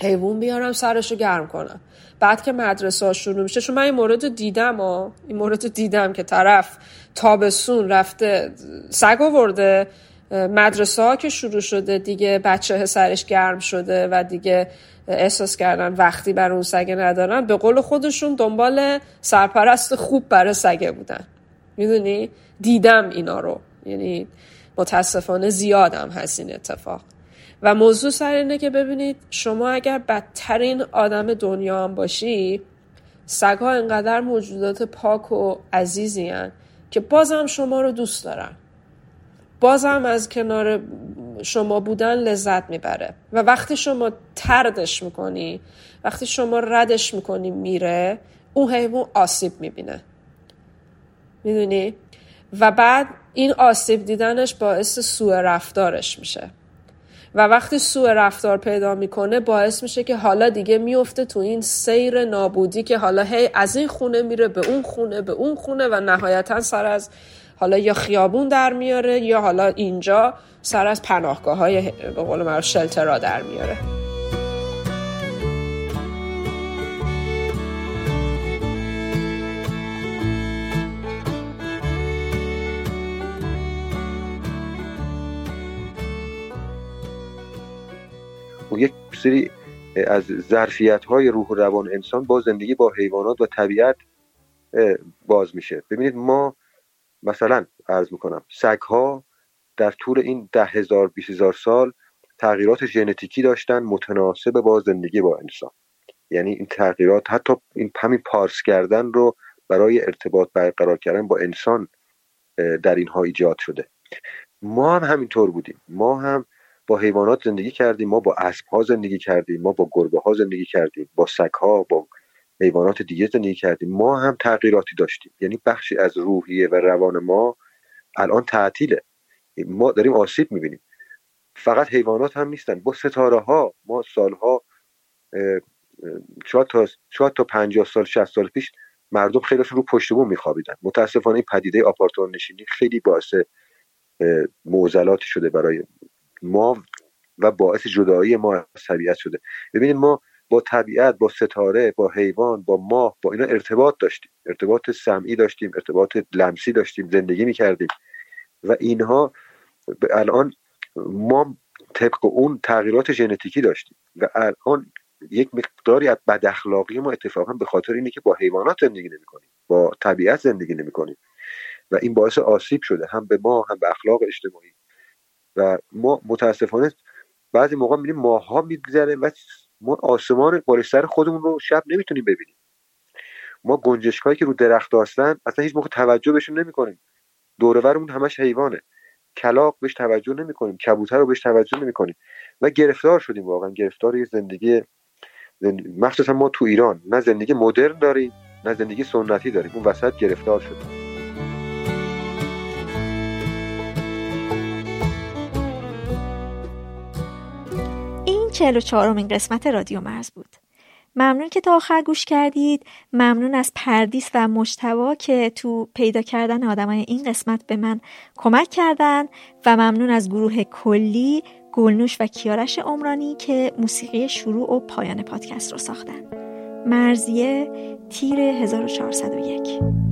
حیوان بیارم سرش رو گرم کنم بعد که مدرسه ها شروع میشه چون من این مورد دیدم ها. این مورد دیدم که طرف تابستون رفته سگ آورده مدرسه ها که شروع شده دیگه بچه سرش گرم شده و دیگه احساس کردن وقتی بر اون سگه ندارن. به قول خودشون دنبال سرپرست خوب برای سگه بودن. می‌دونی؟ دیدم اینا رو. یعنی متاسفانه زیادم هست این اتفاق. و موضوع سر اینه که ببینید شما اگر بدترین آدم دنیا هم باشی سگها انقدر موجودات پاک و عزیزی هن که بازم شما رو دوست دارن. بازم از کنار شما بودن لذت می‌بره. و وقتی شما تردش می‌کنی وقتی شما ردش می‌کنی میره اون حیوان آسیب می‌بینه. می‌دونی؟ و بعد این آسیب دیدنش باعث سوء رفتارش میشه. و وقتی سوء رفتار پیدا می‌کنه باعث میشه که حالا دیگه میفته تو این سیر نابودی که حالا هی از این خونه میره به اون خونه به اون خونه و نهایتا سر از حالا یا خیابون در میاره یا حالا اینجا سر از پناهگاه های به قول معروف شلترا در میاره. یک سری از ظرفیت های روح و روان انسان با زندگی با حیوانات و طبیعت باز میشه. ببینید ما مثلا عرض می‌کنم سگ ها در طول این ده هزار بیس هزار سال تغییرات ژنتیکی داشتن متناسب با زندگی با انسان. یعنی این تغییرات حتی این همین پارس کردن رو برای ارتباط برقرار کردن با انسان در اینها ایجاد شده. ما هم همینطور بودیم. ما هم با حیوانات زندگی کردیم ما با اسب ها زندگی کردیم ما با گربه ها زندگی کردیم با سگ ها با حیوانات دیگه زندگی کردیم. ما هم تغییراتی داشتیم. یعنی بخشی از روحیه و روان ما الان تعطیله. ما داریم آسیب می‌بینیم. فقط حیوانات هم نیستن. با ستاره ها ما سالها شاید تا شاید تا 50 سال 60 سال پیش مردم خیلیشون رو پشت بوم میخوابیدن. متاسفانه این پدیده آپارتمان نشینی خیلی باعث معضلاتی شده برای ما و باعث جدایی ما از طبیعت شده. ببینید ما با طبیعت با ستاره با حیوان با ماه با اینا ارتباط داشتیم. ارتباط سمعی داشتیم ارتباط لمسی داشتیم زندگی می‌کردیم. و اینها الان ما طبق اون تغییرات ژنتیکی داشتیم. و الان یک مقداری از بد اخلاقی ما اتفاقا به خاطر اینه که با حیوانات زندگی نمی‌کنیم. با طبیعت زندگی نمی‌کنیم. و این باعث آسیب شده هم به ما هم به اخلاق اجتماعی. و ما متاسفانه بعضی موقع می‌بینیم ماها میگذره و ما آسمان بالای خودمون رو شب نمی‌تونیم ببینیم. ما گنجشکایی که رو درخت هستن اصلا هیچ موقع توجه بهشون نمی‌کنیم. دورورمون همش حیوانه. کلاق بهش توجه نمی‌کنیم. کبوتر رو بهش توجه نمی‌کنیم. و گرفتار شدیم واقعا. گرفتار یه زندگی مخصوصا ما تو ایران. نه زندگی مدرن داریم نه زندگی سنتی داریم. اون وسط گرفتار شدیم. چهل و چهارمین قسمت رادیو مرز بود. ممنون که تا آخر گوش کردید. ممنون از پردیس و مشتوا که تو پیدا کردن آدمای این قسمت به من کمک کردن و ممنون از گروه کلی گلنوش و کیارش عمرانی که موسیقی شروع و پایان پادکست رو ساختن. مرزیه تیر 1401